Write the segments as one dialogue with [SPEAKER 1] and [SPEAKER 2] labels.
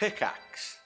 [SPEAKER 1] Pickaxe.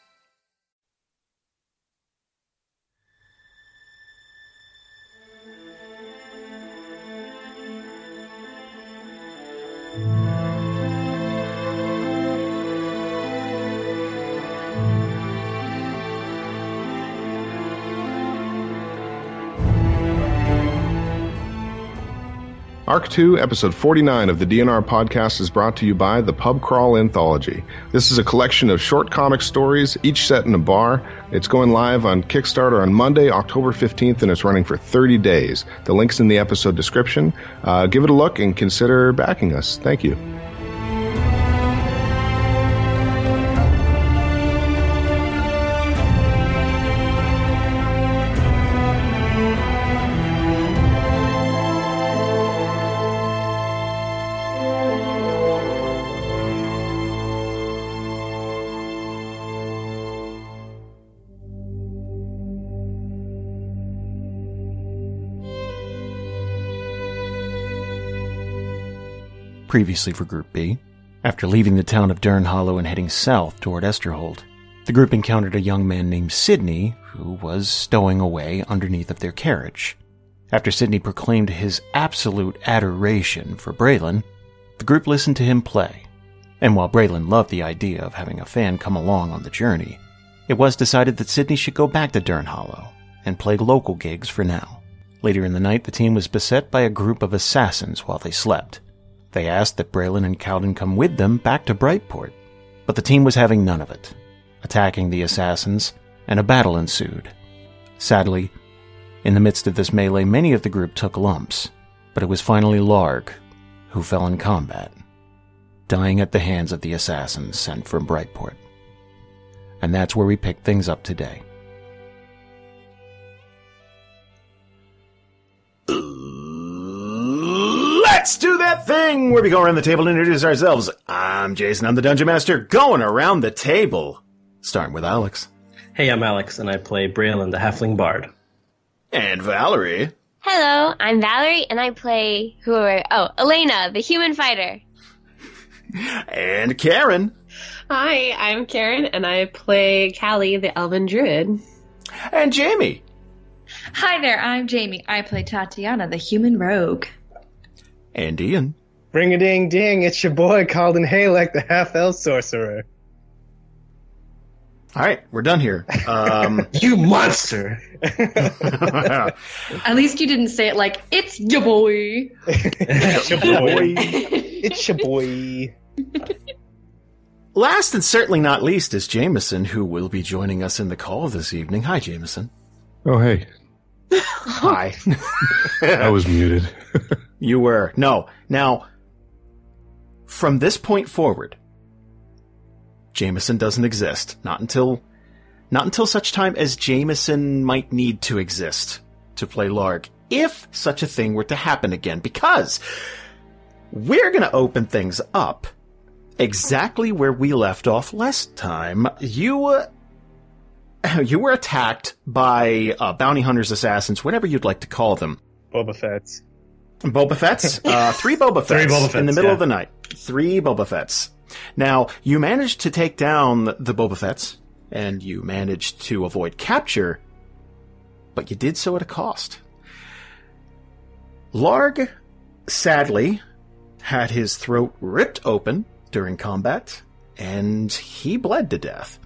[SPEAKER 2] Arc 2, Episode 49 of the DNR podcast is brought to you by the Pub Crawl Anthology. This is a collection of short comic stories, each set in a bar. It's going live on Kickstarter on Monday, October 15th, and it's running for 30 days. The link's in the episode description. Uh, give it a look and consider backing us. Thank you.
[SPEAKER 3] Previously for Group B, after leaving the town of Dern Hollow and heading south toward Esterhold, the group encountered a young man named Sidney who was stowing away underneath of their carriage. After Sidney proclaimed his absolute adoration for Braylon, the group listened to him play. And while Braylon loved the idea of having a fan come along on the journey, it was decided that Sidney should go back to Dern Hollow and play local gigs for now. Later in the night, the team was beset by a group of assassins while they slept. They asked that Braylon and Kalden come with them back to Brightport, but the team was having none of it, attacking the assassins, and a battle ensued. Sadly, in the midst of this melee, many of the group took lumps, but it was finally Larg who fell in combat, dying at the hands of the assassins sent from Brightport. And that's where we pick things up today. Let's do that thing where we go around the table and introduce ourselves. I'm Jason, I'm the Dungeon Master, going around the table. Starting with Alex.
[SPEAKER 4] Hey, I'm Alex, and I play Braylon, the Halfling Bard.
[SPEAKER 3] And Valerie.
[SPEAKER 5] Hello, I'm Valerie, and I play who are oh Elena, the human fighter.
[SPEAKER 3] And Karen.
[SPEAKER 6] Hi, I'm Karen, and I play Kallie, the Elven Druid.
[SPEAKER 3] And Jamie.
[SPEAKER 7] Hi there, I'm Jamie. I play Tatiyana, the human rogue.
[SPEAKER 3] And Ian.
[SPEAKER 8] Ring a ding ding, it's your boy Kalden Halek, the half elf sorcerer.
[SPEAKER 3] All right, we're done here. Um,
[SPEAKER 8] You monster!
[SPEAKER 7] At least you didn't say it like, it's your boy.
[SPEAKER 8] it's your boy. it's your boy.
[SPEAKER 3] last and certainly not least is Jamieson, who will be joining us in the call this evening. Hi, Jamieson.
[SPEAKER 2] Oh, hey.
[SPEAKER 3] Hi.
[SPEAKER 2] I was muted.
[SPEAKER 3] You were. No. Now, from this point forward, Jamieson doesn't exist. Not until, not until such time as Jamieson might need to exist to play Larg, if such a thing were to happen again, because we're gonna open things up exactly where we left off last time. You, uh, you were attacked by uh, bounty hunters, assassins, whatever you'd like to call them.
[SPEAKER 8] Boba Fett's.
[SPEAKER 3] Boba Fett's, uh, three Boba Fett's,
[SPEAKER 4] Boba Fett's,
[SPEAKER 3] in the middle
[SPEAKER 4] yeah.
[SPEAKER 3] of the night. Three Boba Fett's. Now, you managed to take down the Boba Fett's, and you managed to avoid capture, but you did so at a cost. Larg, sadly, had his throat ripped open during combat, and he bled to death.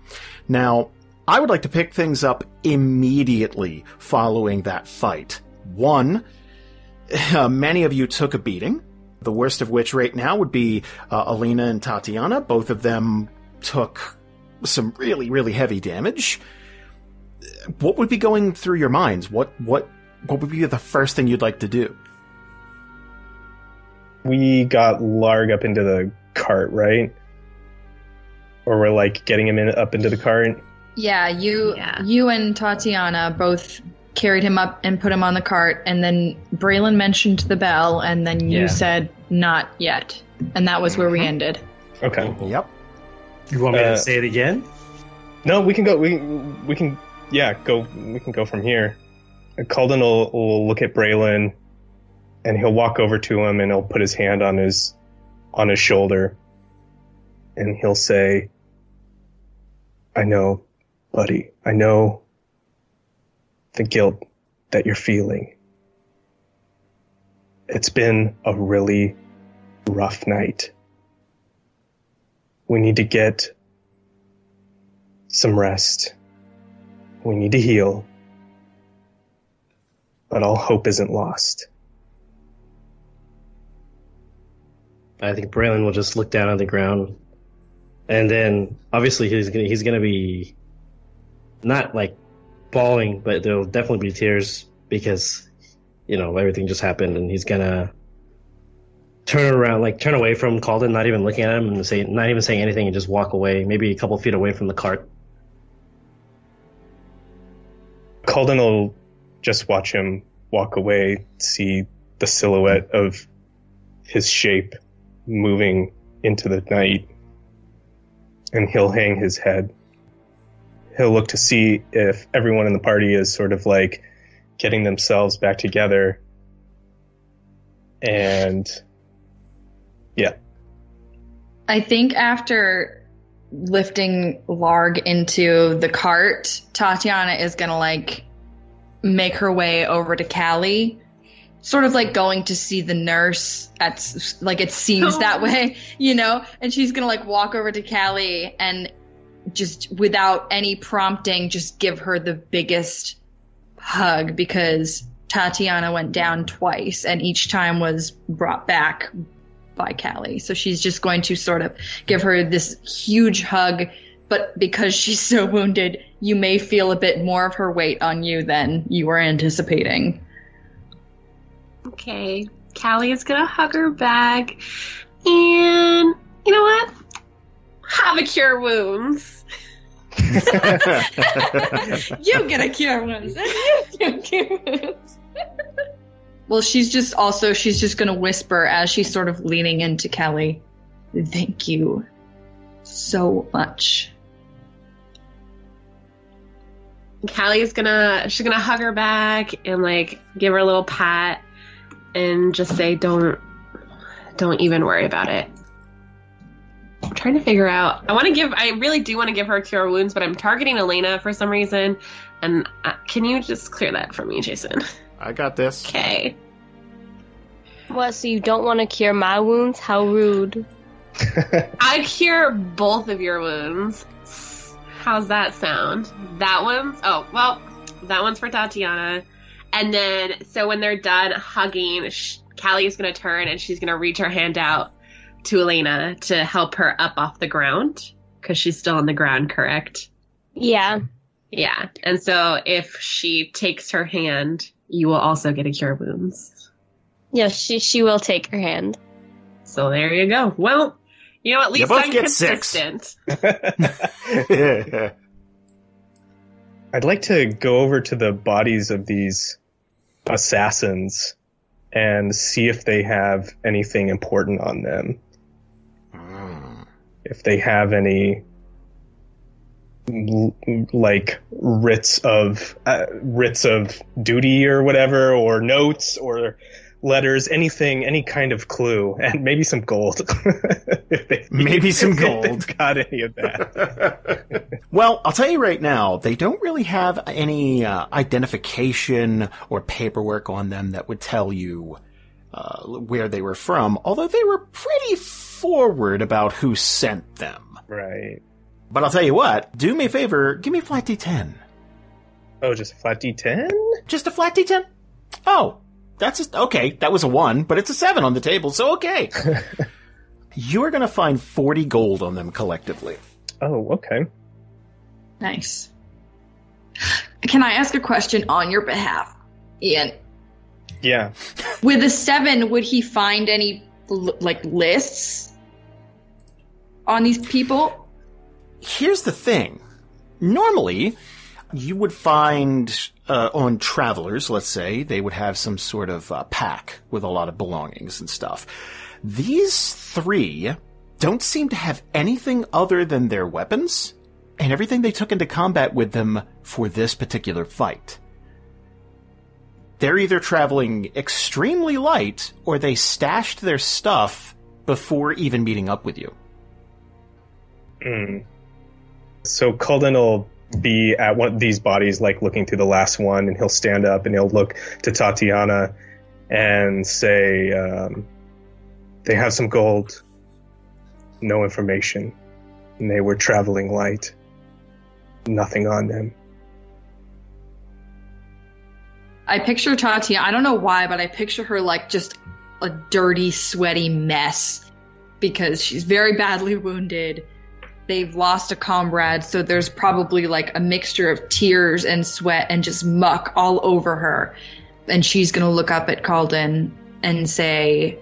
[SPEAKER 3] Now, I would like to pick things up immediately following that fight. One, uh, many of you took a beating. The worst of which right now would be uh, Alina and Tatiyana. Both of them took some really, really heavy damage. What would be going through your minds? What, what, what would be the first thing you'd like to do?
[SPEAKER 8] We got Larg up into the cart, right? Or we're like getting him in, up into the cart.
[SPEAKER 7] Yeah, you
[SPEAKER 6] Yeah.
[SPEAKER 7] you and Tatiyana both carried him up and put him on the cart, and then Braylon mentioned the bell, and then you
[SPEAKER 4] Yeah.
[SPEAKER 7] said not yet, and that was where we ended.
[SPEAKER 8] Okay.
[SPEAKER 3] Yep.
[SPEAKER 4] You want me
[SPEAKER 8] Uh,
[SPEAKER 4] to say it again?
[SPEAKER 8] No, we can go. We we can. Yeah, go. We can go from here. Kalden will, will look at Braylon, and he'll walk over to him, and he'll put his hand on his on his shoulder, and he'll say, I know, buddy. I know the guilt that you're feeling. It's been a really rough night. We need to get some rest. We need to heal. But all hope isn't lost.
[SPEAKER 4] I think Braylon will just look down on the ground, and then obviously he's gonna he's gonna be not like bawling, but there'll definitely be tears because you know everything just happened, and he's gonna turn around, like turn away from Kalden, not even looking at him, and say not even saying anything, and just walk away, maybe a couple feet away from the cart.
[SPEAKER 8] Kalden will just watch him walk away, see the silhouette of his shape moving into the night, and he'll hang his head. He'll look to see if everyone in the party is sort of like getting themselves back together. And yeah,
[SPEAKER 7] I think after lifting Larg into the cart, Tatiyana is gonna like make her way over to Kallie, sort of like going to see the nurse. At like it seems that way, you know. And she's gonna like walk over to Kallie and just without any prompting, just give her the biggest hug because Tatiyana went down twice, and each time was brought back by Kallie. So she's just going to sort of give her this huge hug, but because she's so wounded, you may feel a bit more of her weight on you than you were anticipating.
[SPEAKER 6] Okay. Kallie is gonna hug her back. And you know what? Have a cure wounds.
[SPEAKER 7] You get a cure wounds. You get cure wounds. well, she's just also she's just gonna whisper as she's sort of leaning into Kallie. Thank you so much.
[SPEAKER 6] Kallie is gonna she's gonna hug her back and like give her a little pat and just say don't don't even worry about it. I'm trying to figure out. I want to give. I really do want to give her cure wounds, but I'm targeting Elena for some reason. And uh, can you just clear that for me, Jason?
[SPEAKER 1] I got this.
[SPEAKER 6] Okay.
[SPEAKER 5] What, so you don't want to cure my wounds? How rude.
[SPEAKER 6] I cure both of your wounds. How's that sound? That one's oh well, that one's for Tatiyana, and then so when they're done hugging, sh- Kallie is gonna turn and she's gonna reach her hand out to Elena to help her up off the ground because she's still on the ground, correct?
[SPEAKER 5] Yeah.
[SPEAKER 6] Yeah, and so if she takes her hand, you will also get a cure wounds.
[SPEAKER 5] Yes, she she will take her hand.
[SPEAKER 6] So there you go. Well, you know at
[SPEAKER 1] You
[SPEAKER 6] least
[SPEAKER 1] both
[SPEAKER 6] I'm
[SPEAKER 1] get six.
[SPEAKER 6] consistent.
[SPEAKER 8] I'd like to go over to the bodies of these assassins and see if they have anything important on them. If they have any like writs of uh, writs of duty or whatever or notes or letters anything any kind of clue and maybe some gold If they-
[SPEAKER 3] Maybe some gold.
[SPEAKER 8] got any of that
[SPEAKER 3] Well, I'll tell you right now, they don't really have any uh, identification or paperwork on them that would tell you uh, where they were from, although they were pretty forward about who sent them.
[SPEAKER 8] right
[SPEAKER 3] But I'll tell you what, do me a favor, give me a flat D10.
[SPEAKER 8] oh just a flat d10
[SPEAKER 3] Just a flat D10? Oh, that's just, okay, that was a 1, but it's a 7 on the table, so okay. You're gonna find 40 gold on them collectively.
[SPEAKER 8] oh okay
[SPEAKER 7] Nice. Can I ask a question on your behalf, Ian?
[SPEAKER 8] Yeah
[SPEAKER 7] With a seven, would he find any like lists on these people?
[SPEAKER 3] here's the thing. Normally, you would find uh, on travelers, let's say, they would have some sort of uh, pack with a lot of belongings and stuff. These three don't seem to have anything other than their weapons and everything they took into combat with them for this particular fight. They're either traveling extremely light or they stashed their stuff before even meeting up with you.
[SPEAKER 8] Hmm. So Kalden will be at one of these bodies, like looking through the last one, and he'll stand up and he'll look to Tatiyana and say, um, "They have some gold, no information, and they were traveling light, nothing on them."
[SPEAKER 7] I picture Tatiyana. I don't know why, but I picture her like just a dirty, sweaty mess because she's very badly wounded. They've lost a comrade, so there's probably like a mixture of tears and sweat and just muck all over her. And she's gonna look up at Kalden and say,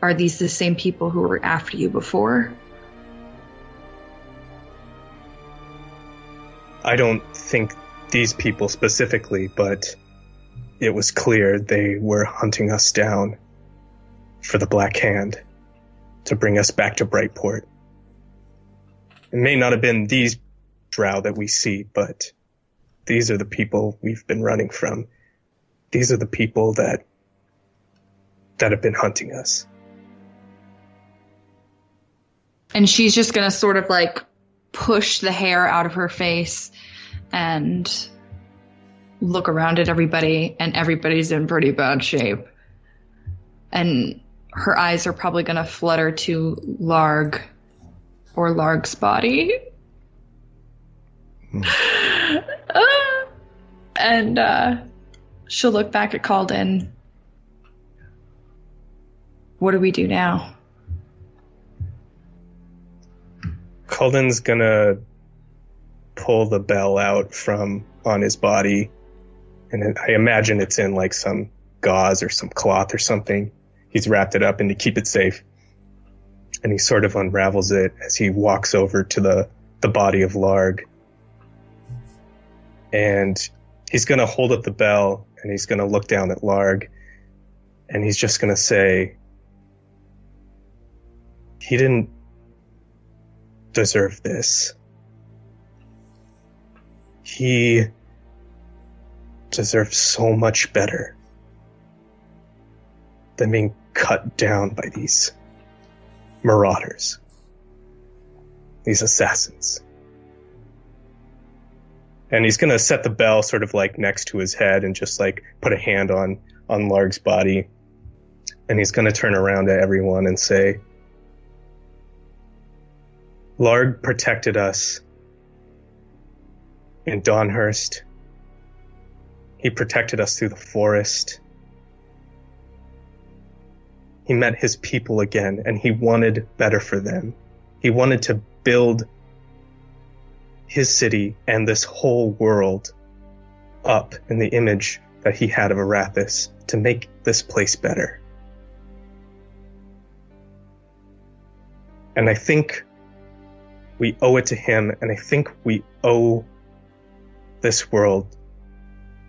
[SPEAKER 7] Are these the same people who were after you before?
[SPEAKER 8] I don't think these people specifically, but it was clear they were hunting us down for the Black Hand to bring us back to Brightport. It may not have been these drow that we see, but these are the people we've been running from. These are the people that that have been hunting us.
[SPEAKER 7] And she's just gonna sort of like push the hair out of her face and look around at everybody, and everybody's in pretty bad shape. And her eyes are probably gonna flutter to Larg or Larg's body. Ah. and uh, she'll look back at Kalden. What do we do now?
[SPEAKER 8] Kalden's gonna pull the bell out from on his body, and I imagine it's in like some gauze or some cloth or something. He's wrapped it up and to keep it safe. And he sort of unravels it as he walks over to the, the body of Larg. And he's gonna hold up the bell and he's gonna look down at Larg and he's just gonna say, he didn't deserve this. He deserves so much better than being cut down by these marauders, these assassins. And he's gonna set the bell sort of like next to his head and just like put a hand on on Larg's body. And he's gonna turn around to everyone and say, Larg protected us in Dawnhurst. He protected us through the forest. He met his people again and he wanted better for them. He wanted to build his city and this whole world up in the image that he had of Arathis to make this place better. And I think we owe it to him, and I think we owe this world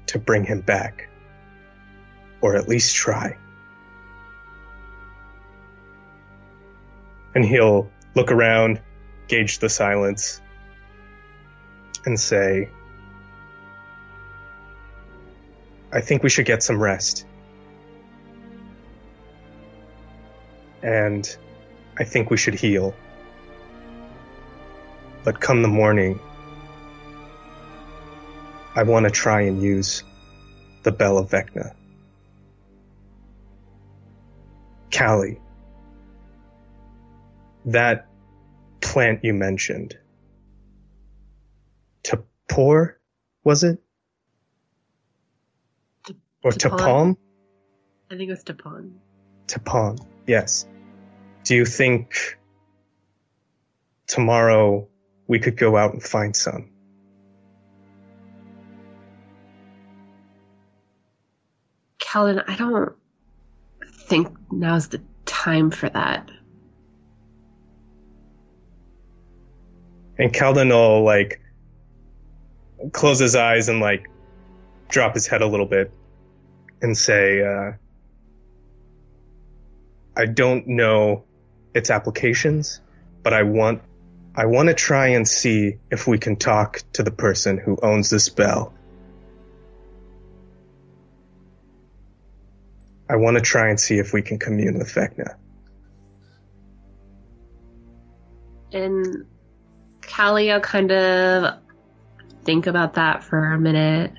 [SPEAKER 8] to bring him back. Or at least try. And he'll look around, gauge the silence, and say, I think we should get some rest. And I think we should heal. But come the morning, I want to try and use the Bell of Vecna. Kallie, that plant you mentioned, Tapor, was it? Or
[SPEAKER 6] Tapon?
[SPEAKER 8] Tapalm?
[SPEAKER 6] I think it was Tapon.
[SPEAKER 8] Tapon, yes. Do you think tomorrow we could go out and find some?
[SPEAKER 6] Kalden, I don't think now's the time for that.
[SPEAKER 8] And Kalden will like close his eyes and like drop his head a little bit and say, uh, I don't know its applications, but I want I want to try and see if we can talk to the person who owns this bell. I want to try and see if we can commune with Vecna.
[SPEAKER 6] And Kallie kind of think about that for a minute.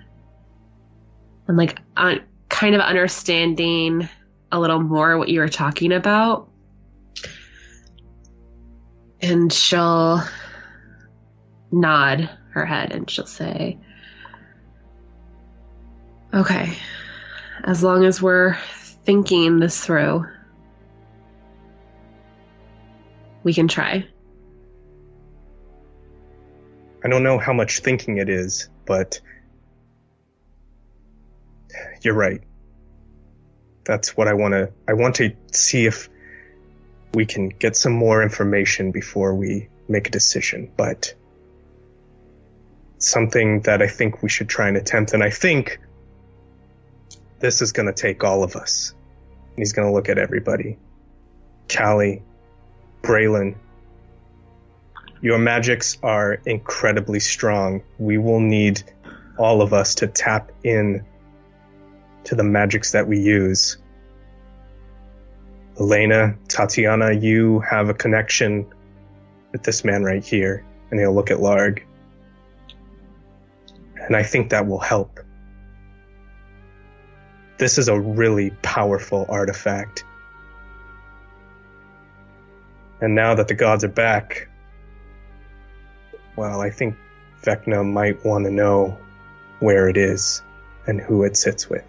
[SPEAKER 6] And like un- kind of understanding a little more what you were talking about. And she'll nod her head and she'll say, Okay, as long as we're thinking this through, we can try.
[SPEAKER 8] I don't know how much thinking it is, but you're right. That's what I want to. I want to see if we can get some more information before we make a decision. But something that I think we should try and attempt, and I think this is going to take all of us. He's going to look at everybody. Kallie, Braylon, your magics are incredibly strong. We will need all of us to tap in to the magics that we use. Elena, Tatiyana, you have a connection with this man right here. And he'll look at Larg. And I think that will help. This is a really powerful artifact. And now that the gods are back, well, I think Vecna might want to know where it is and who it sits with.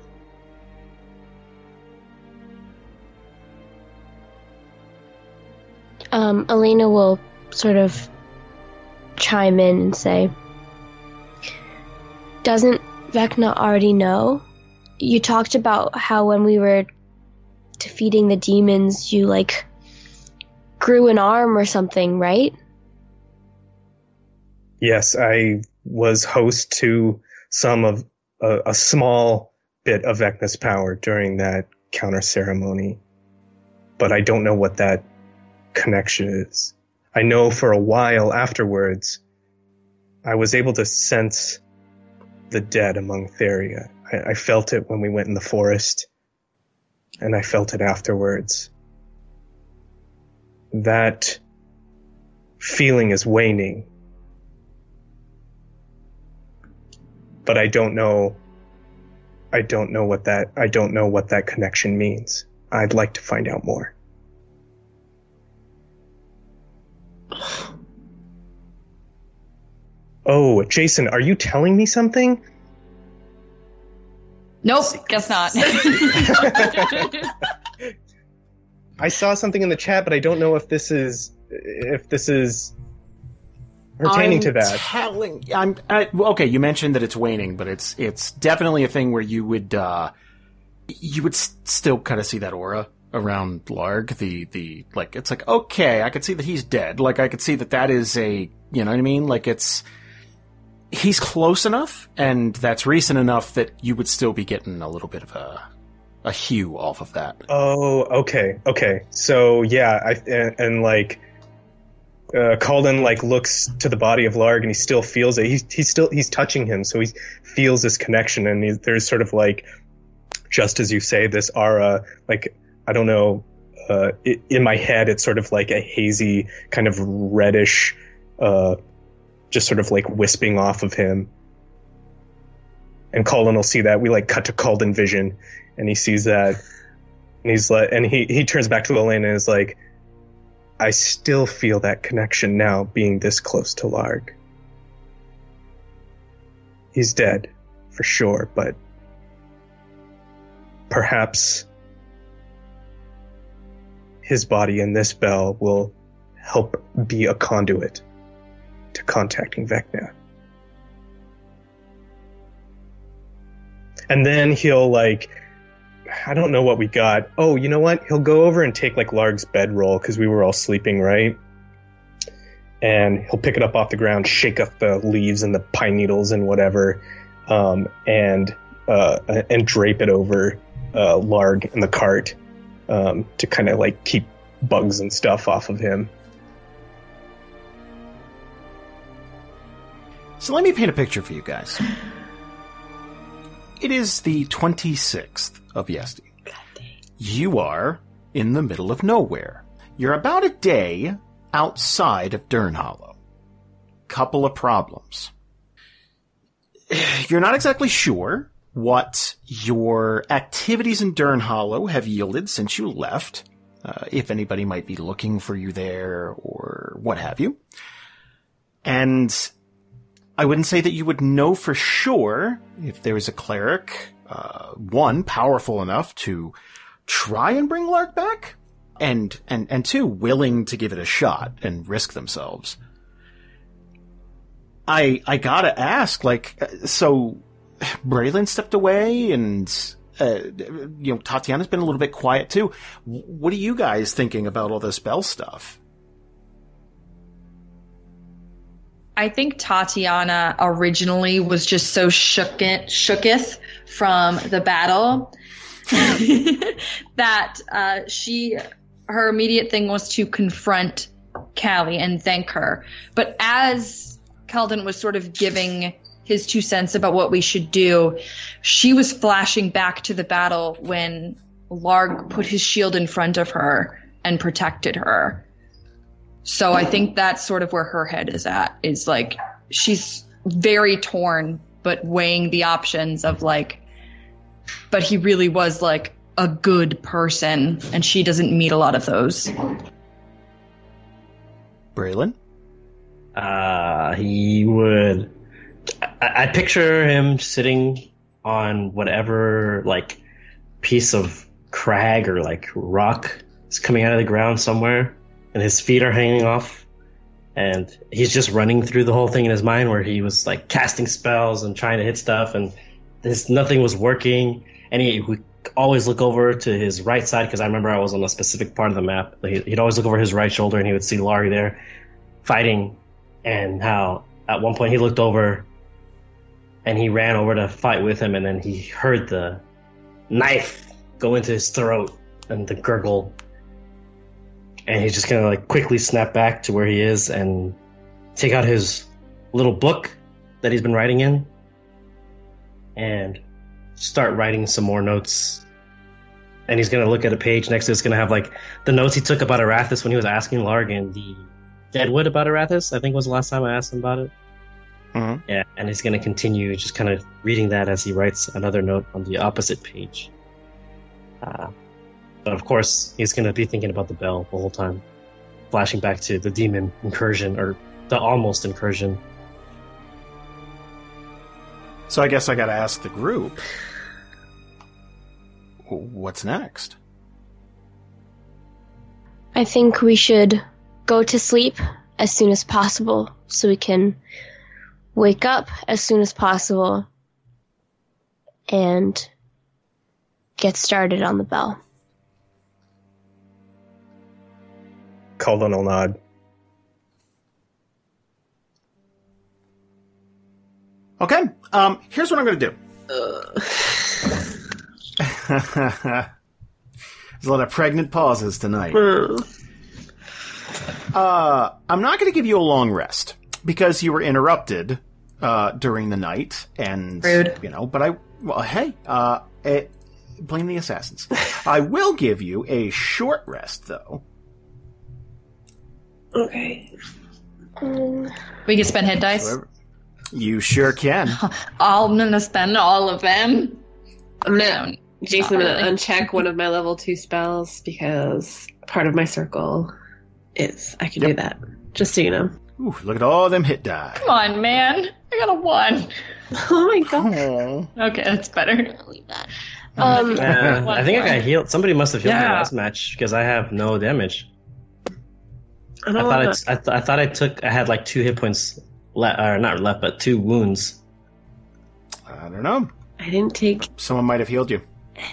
[SPEAKER 5] Um, Elena will sort of chime in and say, Doesn't Vecna already know? You talked about how when we were defeating the demons, you like grew an arm or something, right?
[SPEAKER 8] Yes, I was host to some of a, a small bit of Vecna's power during that counter ceremony, but I don't know what that connection is. I know for a while afterwards, I was able to sense the dead among Theria. I, I felt it when we went in the forest, and I felt it afterwards. That feeling is waning. But I don't know I don't know what that I don't know what that connection means. I'd like to find out more. Oh, Jason, are you telling me something?
[SPEAKER 7] Nope, guess not.
[SPEAKER 8] I saw something in the chat, but I don't know if this is if this is pertaining
[SPEAKER 3] I'm
[SPEAKER 8] to that.
[SPEAKER 3] Telling, I'm I, well, okay. You mentioned that it's waning, but it's it's definitely a thing where you would uh, you would s- still kind of see that aura around Larg. The the like it's like okay, I could see that he's dead. Like I could see that that is a you know what I mean. Like it's he's close enough, and that's recent enough that you would still be getting a little bit of a a hue off of that.
[SPEAKER 8] Oh, okay, okay. So yeah, I and, and like uh, Kalden like looks to the body of Larg and he still feels it. He's he's still he's touching him, so he feels this connection, and he, there's sort of like just as you say this aura, like I don't know. Uh, in my head, it's sort of like a hazy kind of reddish, uh, just sort of like wisping off of him. And Kalden will see that. We like cut to Kalden vision, and he sees that, and he's like, and he he turns back to Elena and is like, I still feel that connection now, being this close to Larg. He's dead, for sure, but perhaps his body and this bell will help be a conduit to contacting Vecna. And then he'll like I don't know what we got. Oh, you know what? He'll go over and take like Larg's bedroll because we were all sleeping, right? And he'll pick it up off the ground, shake up the leaves and the pine needles and whatever, um, and uh, and drape it over uh, Larg in the cart um, to kind of like keep bugs and stuff off of him.
[SPEAKER 3] So let me paint a picture for you guys. It is the 26th of Yesti. You are in the middle of nowhere. You're about a day outside of Dern Hollow. couple of problems. You're not exactly sure what your activities in Dern Hollow have yielded since you left, uh, if anybody might be looking for you there or what have you. And I wouldn't say that you would know for sure if there is a cleric, uh, one, powerful enough to try and bring Larg back, and, and, and two, willing to give it a shot and risk themselves. I, I gotta ask, like, uh, so Braylon stepped away and, uh, you know, Tatiyana's been a little bit quiet too. What are you guys thinking about all this spell stuff?
[SPEAKER 7] I think Tatiyana originally was just so shooketh, shooketh from the battle that uh, she her immediate thing was to confront Kallie and thank her. But as Kalden was sort of giving his two cents about what we should do, she was flashing back to the battle when Larg put his shield in front of her and protected her. So I think that's sort of where her head is at. Is like she's very torn, but weighing the options of like, but he really was like a good person, and she doesn't meet a lot of those.
[SPEAKER 3] Braylon?
[SPEAKER 4] Uh, he would. I, I picture him sitting on whatever like piece of crag or like rock is coming out of the ground somewhere, and his feet are hanging off, and he's just running through the whole thing in his mind where he was like casting spells and trying to hit stuff, and this nothing was working, and he would always look over to his right side because I remember I was on a specific part of the map. He- He'd always look over his right shoulder and he would see Laurie there fighting, and how at one point he looked over and he ran over to fight with him, and then he heard the knife go into his throat and the gurgle, and he's just gonna like quickly snap back to where he is and take out his little book that he's been writing in and start writing some more notes. And he's gonna look at a page next to it's gonna have like the notes he took about Arathis when he was asking Largan the Deadwood about Arathis. I think was the last time I asked him about it.
[SPEAKER 3] Mhm.
[SPEAKER 4] Yeah, and he's gonna continue just kind of reading that as he writes another note on the opposite page. Uh, but of course, he's gonna be thinking about the bell the whole time, flashing back to the demon incursion or the almost incursion.
[SPEAKER 3] So I guess I gotta ask the group. What's next?
[SPEAKER 5] I think we should go to sleep as soon as possible so we can wake up as soon as possible and get started on the bell.
[SPEAKER 8] Kalden will nod.
[SPEAKER 3] Okay, um, here's what I'm gonna do. There's a lot of pregnant pauses tonight. Uh, I'm not going to give you a long rest because you were interrupted uh, during the night, and
[SPEAKER 7] Rude.
[SPEAKER 3] you know. But I, well, hey, uh, eh, blame the assassins. I will give you a short rest, though.
[SPEAKER 6] Okay.
[SPEAKER 5] Um,
[SPEAKER 7] We can spend hit dice.
[SPEAKER 3] However- You sure can.
[SPEAKER 7] I'm gonna spend all of them.
[SPEAKER 6] I'm gonna, Jason, I'm gonna
[SPEAKER 7] really.
[SPEAKER 6] uncheck one of my level two spells because part of my circle is I can do that. Just so you know.
[SPEAKER 3] Ooh, look at all them hit die.
[SPEAKER 7] Come on, man. I got a one.
[SPEAKER 6] Oh my god.
[SPEAKER 7] Okay, that's better.
[SPEAKER 5] leave that. Um,
[SPEAKER 4] Uh, I think I got healed. Somebody must have healed me last match because I have no damage.
[SPEAKER 6] I
[SPEAKER 4] I
[SPEAKER 6] don't
[SPEAKER 4] thought I,
[SPEAKER 6] wanna-
[SPEAKER 4] t- I, th- I thought I took I had like two hit points left, or not left, but two wounds
[SPEAKER 3] I don't know.
[SPEAKER 6] I didn't take.
[SPEAKER 3] Someone might have healed you.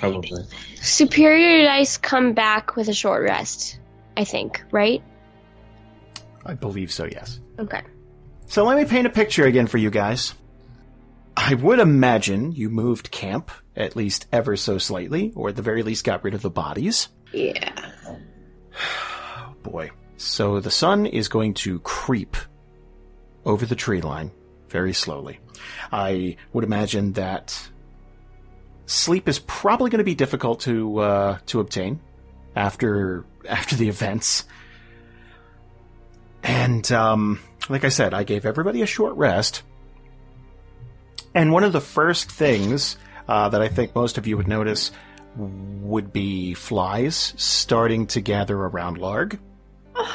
[SPEAKER 4] probably.
[SPEAKER 5] superior dice come back with a short rest, I think, right?
[SPEAKER 3] I believe so, yes.
[SPEAKER 5] Okay.
[SPEAKER 3] So let me paint a picture again for you guys. I would imagine you moved camp, at least ever so slightly, or at the very least got rid of the bodies.
[SPEAKER 6] Yeah.
[SPEAKER 3] Boy. So the sun is going to creep over the tree line very slowly. I would imagine that sleep is probably going to be difficult to uh, to obtain after after the events. And um, like I said, I gave everybody a short rest. And one of the first things uh, that I think most of you would notice would be flies starting to gather around Larg.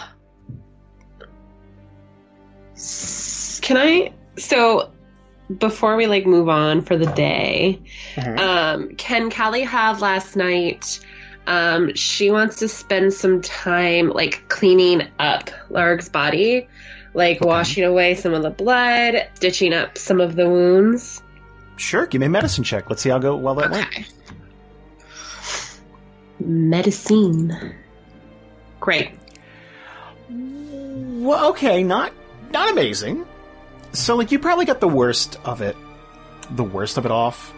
[SPEAKER 6] Can I? So, before we like move on for the day,
[SPEAKER 8] Mhm.
[SPEAKER 6] um, can Kallie have last night? Um, she wants to spend some time like cleaning up Larg's body, like washing away some of the blood, stitching up some of the wounds.
[SPEAKER 3] Sure, give me a medicine check. Let's see how go well that went.
[SPEAKER 6] Medicine. Great.
[SPEAKER 3] Well, okay, not not amazing. So, like, you probably got the worst of it, the worst of it off.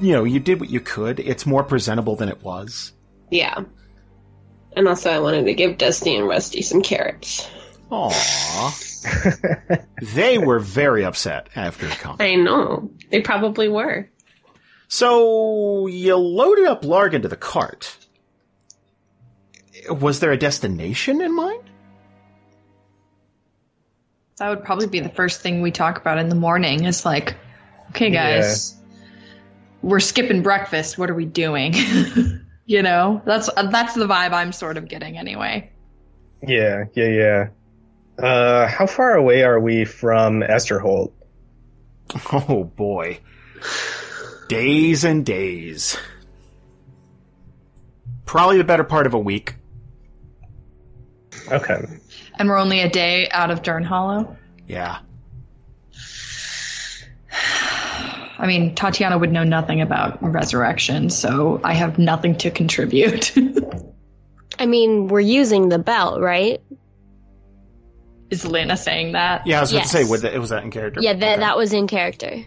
[SPEAKER 3] You know, you did what you could. It's more presentable than it was.
[SPEAKER 6] Yeah. And also, I wanted to give Dusty and Rusty some carrots.
[SPEAKER 3] Aww. they were very upset after it come.
[SPEAKER 6] I know. They probably were.
[SPEAKER 3] So you loaded up Larg into the cart. Was there a destination in mind?
[SPEAKER 7] That would probably be the first thing we talk about in the morning. Is like, okay, guys, we're skipping breakfast. What are we doing? you know, that's that's the vibe I'm sort of getting anyway.
[SPEAKER 8] Yeah, yeah, yeah. Uh, how far away are we from Esterholt?
[SPEAKER 3] Oh boy. Days and days. Probably the better part of a week.
[SPEAKER 8] Okay.
[SPEAKER 7] And we're only a day out of Dern Hollow.
[SPEAKER 3] Yeah.
[SPEAKER 7] I mean, Tatiyana would know nothing about resurrection, so I have nothing to contribute.
[SPEAKER 5] I mean, we're using the belt, right?
[SPEAKER 7] Is Lena saying that?
[SPEAKER 3] Yeah, I was about to say,
[SPEAKER 5] Yes.
[SPEAKER 3] was that, was that in character?
[SPEAKER 5] Yeah, that
[SPEAKER 3] Okay.
[SPEAKER 5] that was in character.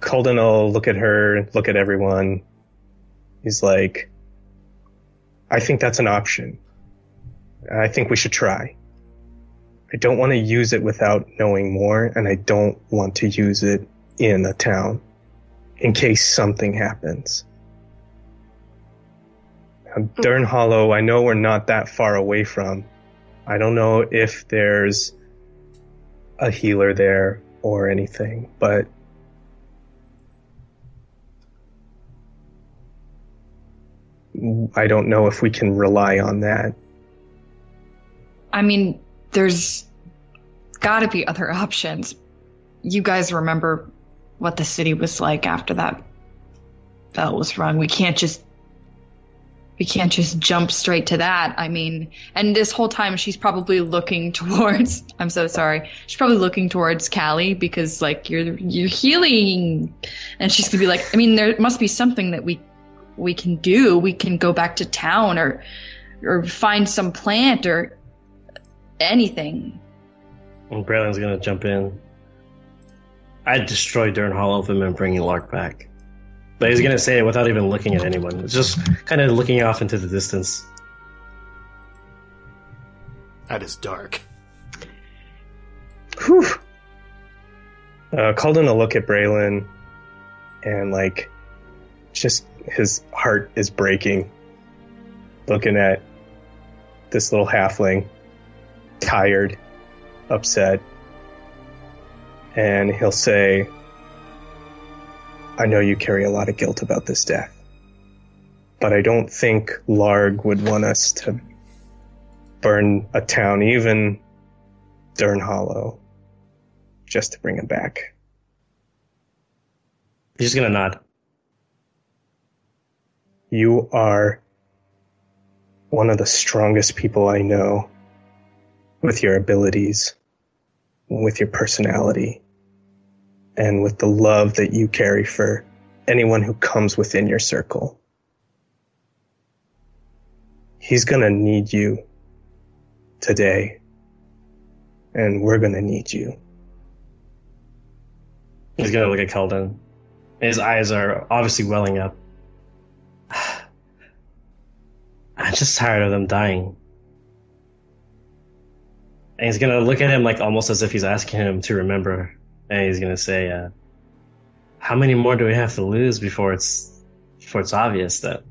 [SPEAKER 8] Kalden will look at her, look at everyone. He's like, I think that's an option. I think we should try. I don't want to use it without knowing more, and I don't want to use it in a town in case something happens. Now, hmm. Dern Hollow, I know we're not that far away from. I don't know if there's a healer there or anything, but I don't know if we can rely on that.
[SPEAKER 7] I mean, there's got to be other options. You guys remember what the city was like after that bell was rung. We can't just we can't just jump straight to that. I mean, and this whole time she's probably looking towards I'm so sorry. She's probably looking towards Kallie because like you're you're healing and she's to be like, I mean, there must be something that we we can do. We can go back to town or or find some plant or anything.
[SPEAKER 4] And Braylon's gonna jump in. I'd destroy Dern Hollow if I'm in bringing Larg back. But he's gonna say it without even looking at anyone. It's just kind of looking off into the distance.
[SPEAKER 3] That is dark.
[SPEAKER 8] Whew. Uh, Kalden will look at Braylon and like, just his heart is breaking. Looking at this little halfling, tired, upset, and he'll say, I know you carry a lot of guilt about this death, but I don't think Larg would want us to burn a town, even Dern Hollow, just to bring him back.
[SPEAKER 4] He's just gonna nod.
[SPEAKER 8] You are one of the strongest people I know with your abilities, with your personality, and with the love that you carry for anyone who comes within your circle. He's gonna need you today, and we're gonna need you.
[SPEAKER 4] He's gonna look at Kalden. His eyes are obviously welling up. I'm just tired of them dying. And he's gonna look at him like almost as if he's asking him to remember. And he's gonna say, uh, "How many more do we have to lose before it's before it's obvious that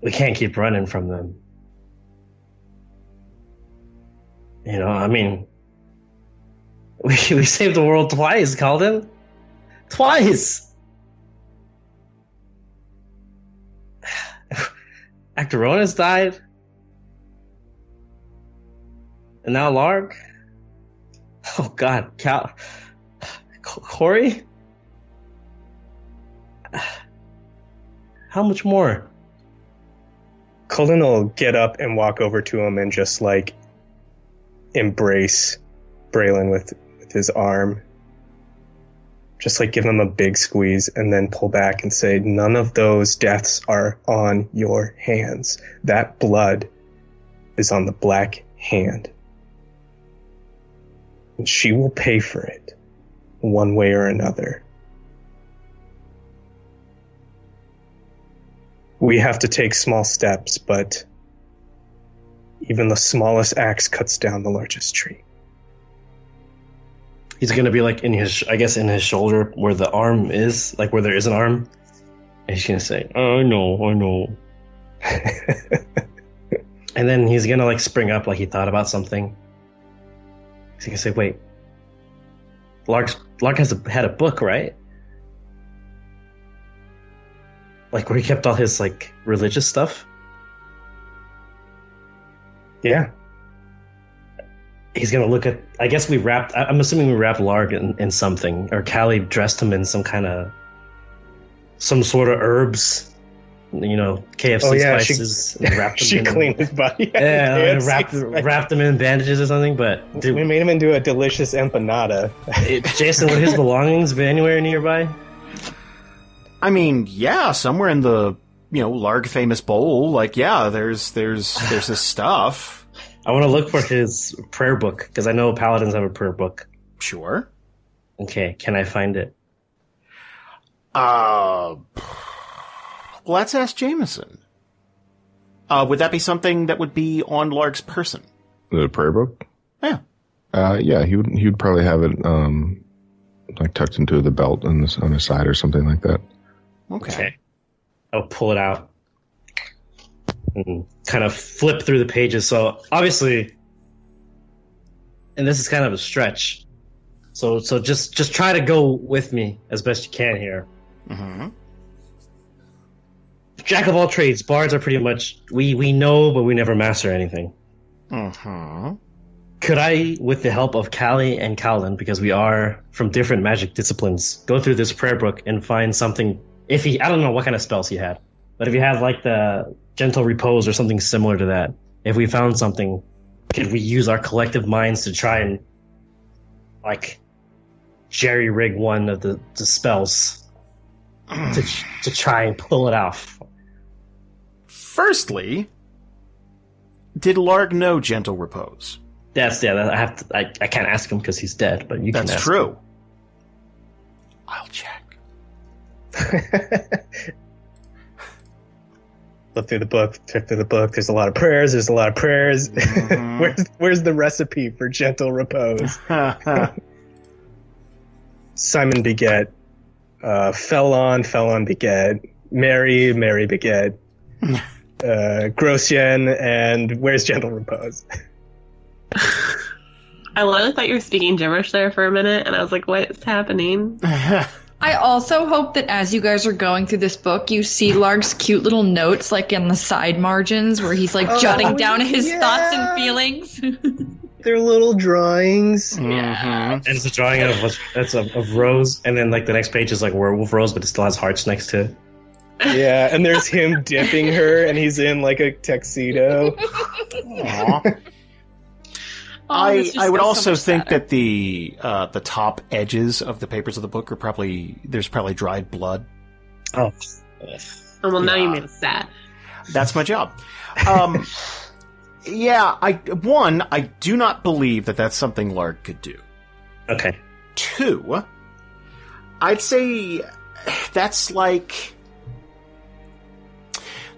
[SPEAKER 4] we can't keep running from them?" You know, I mean, we we saved the world twice, Kalden. Twice. Actaronis died, and now Larg. Oh God, Cal, Corey. How much more?
[SPEAKER 8] Kalden will get up and walk over to him and just like embrace Braylon with, with his arm. Just like give him a big squeeze and then pull back and say, None of those deaths are on your hands. That blood is on the Black Hand. And she will pay for it one way or another. We have to take small steps, but even the smallest axe cuts down the largest tree.
[SPEAKER 4] He's gonna be like in his, I guess, in his shoulder where the arm is, like where there is an arm. And he's gonna say, "Oh, "I know, I know." and then he's gonna like spring up, like he thought about something. He's gonna say, "Wait, Larg, Larg has a, had a book, right? Like where he kept all his like religious stuff."
[SPEAKER 8] yeah.
[SPEAKER 4] he's gonna look at. I guess we wrapped. I- I'm assuming we wrapped Larg in, in something, or Kallie dressed him in some kind of, some sort of herbs, you know, KFC
[SPEAKER 8] Oh, yeah, she-
[SPEAKER 4] spices, and wrapped him
[SPEAKER 8] she
[SPEAKER 4] in.
[SPEAKER 8] cleaned his body.
[SPEAKER 4] Yeah, and
[SPEAKER 8] KFC
[SPEAKER 4] wrapped
[SPEAKER 8] spice.
[SPEAKER 4] wrapped him in bandages or something. But
[SPEAKER 8] We made him into a delicious empanada.
[SPEAKER 4] it, Jason, would his belongings be anywhere nearby?
[SPEAKER 3] I mean, yeah, somewhere in the you know large famous bowl, like yeah, there's there's there's this stuff.
[SPEAKER 4] I want to look for his prayer book because I know paladins have a prayer book.
[SPEAKER 3] Sure.
[SPEAKER 4] Okay, can I find it?
[SPEAKER 3] Uh, well, let's ask Jamieson. Uh, would that be something that would be on Larg's person?
[SPEAKER 2] The prayer book.
[SPEAKER 3] Yeah.
[SPEAKER 2] Uh, yeah, he would. He would probably have it um, like tucked into the belt on this on his side or something like that.
[SPEAKER 3] Okay.
[SPEAKER 4] Okay. I'll pull it out and kind of flip through the pages. So obviously, and this is kind of a stretch. So so just just try to go with me as best you can here.
[SPEAKER 3] Mm-hmm.
[SPEAKER 4] Jack of all trades, bards are pretty much we we know, but we never master anything.
[SPEAKER 3] Uh-huh.
[SPEAKER 4] Could I, with the help of Kallie and Kalden, because we are from different magic disciplines, go through this prayer book and find something? If he, I don't know what kind of spells he had, but if he had like the gentle repose or something similar to that, if we found something, could we use our collective minds to try and like jerry rig one of the, the spells to to try and pull it off?
[SPEAKER 3] Firstly, did Larg know gentle repose?
[SPEAKER 4] That's yeah. That I have to. I, I can't ask him because he's dead. But you can.
[SPEAKER 3] That's
[SPEAKER 4] ask
[SPEAKER 3] true. I'll check.
[SPEAKER 8] Flip through the book, flip through the book. There's a lot of prayers. There's a lot of prayers.
[SPEAKER 3] Mhm.
[SPEAKER 8] where's where's the recipe for gentle repose? Simon beget, uh, fell on, fell on beget, Mary, Mary beget, uh, Grossien, and where's gentle repose?
[SPEAKER 6] I literally thought you were speaking gibberish there for a minute, and I was like, "What's happening?"
[SPEAKER 7] I also hope that as you guys are going through this book, you see Larg's cute little notes like in the side margins where he's like jotting down his
[SPEAKER 8] yeah.
[SPEAKER 7] thoughts and feelings.
[SPEAKER 8] They're little drawings.
[SPEAKER 3] Mhm.
[SPEAKER 4] And it's a drawing of that's of, of Rose, and then like the next page is like werewolf Rose, but it still has hearts next to it.
[SPEAKER 8] Yeah, and there's him dipping her, and he's in like a tuxedo.
[SPEAKER 3] Aw.
[SPEAKER 7] Oh,
[SPEAKER 3] I, I would
[SPEAKER 7] feels so
[SPEAKER 3] also think
[SPEAKER 7] sadder.
[SPEAKER 3] that the uh, the top edges of the papers of the book are probably there's probably dried blood.
[SPEAKER 4] Oh,
[SPEAKER 6] Oh, well, now you
[SPEAKER 3] Yeah.
[SPEAKER 6] made us sad.
[SPEAKER 3] That's my job. Um, yeah, I one I do not believe that that's something Larg could do.
[SPEAKER 4] okay.
[SPEAKER 3] Two, I'd say that's like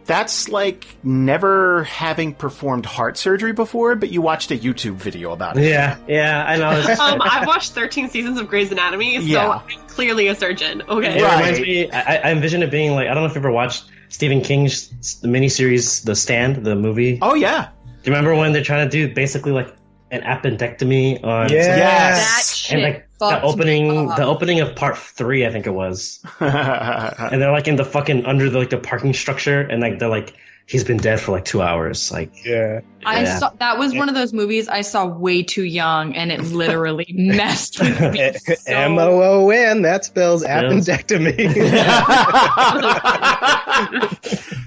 [SPEAKER 3] that's like never having performed heart surgery before, but you watched a YouTube video about it.
[SPEAKER 4] Yeah, yeah, I know.
[SPEAKER 6] Um, I've watched 13 seasons of Grey's Anatomy, so
[SPEAKER 3] Yeah.
[SPEAKER 6] I'm clearly a surgeon. Okay.
[SPEAKER 4] It
[SPEAKER 3] Right.
[SPEAKER 4] reminds me. I, I envision it being like I don't know if you ever watched Stephen King's the miniseries The Stand, the movie.
[SPEAKER 3] Oh yeah,
[SPEAKER 4] Do you remember when they're trying to do basically like an appendectomy on
[SPEAKER 8] Yeah.
[SPEAKER 7] That
[SPEAKER 3] Yes.
[SPEAKER 7] shit
[SPEAKER 4] and like the
[SPEAKER 7] fucked me
[SPEAKER 4] opening
[SPEAKER 7] up.
[SPEAKER 4] the opening of part three, I think it was. And they're like in the fucking under the like the parking structure and like they're like he's been dead for like two hours. Like
[SPEAKER 8] Yeah.
[SPEAKER 7] I
[SPEAKER 4] Yeah.
[SPEAKER 7] saw that was one of those movies I saw way too young, and it literally messed with me. so-
[SPEAKER 8] M O O N. That spells appendectomy.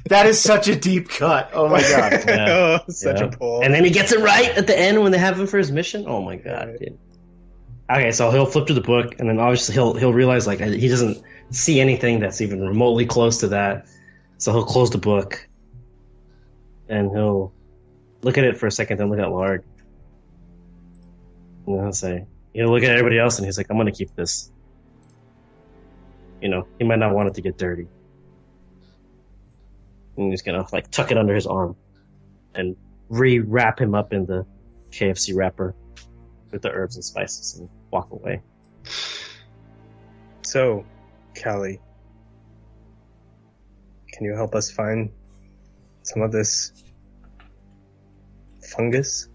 [SPEAKER 3] that is such a deep cut. Oh my god.
[SPEAKER 4] Yeah.
[SPEAKER 8] oh, such
[SPEAKER 4] Yeah.
[SPEAKER 8] a pull.
[SPEAKER 4] And then he gets it right at the end when they have him for his mission. Oh my god, dude. Okay, so he'll flip to the book, and then obviously he'll he'll realize like he doesn't see anything that's even remotely close to that. So he'll close the book, and he'll look at it for a second, then look at Larg, and he'll say, he'll look at everybody else, and he's like, "I'm gonna keep this." You know, he might not want it to get dirty, and he's gonna like tuck it under his arm, and re-wrap him up in the KFC wrapper with the herbs and spices and walk away.
[SPEAKER 8] So, Kallie, can you help us find some of this fungus?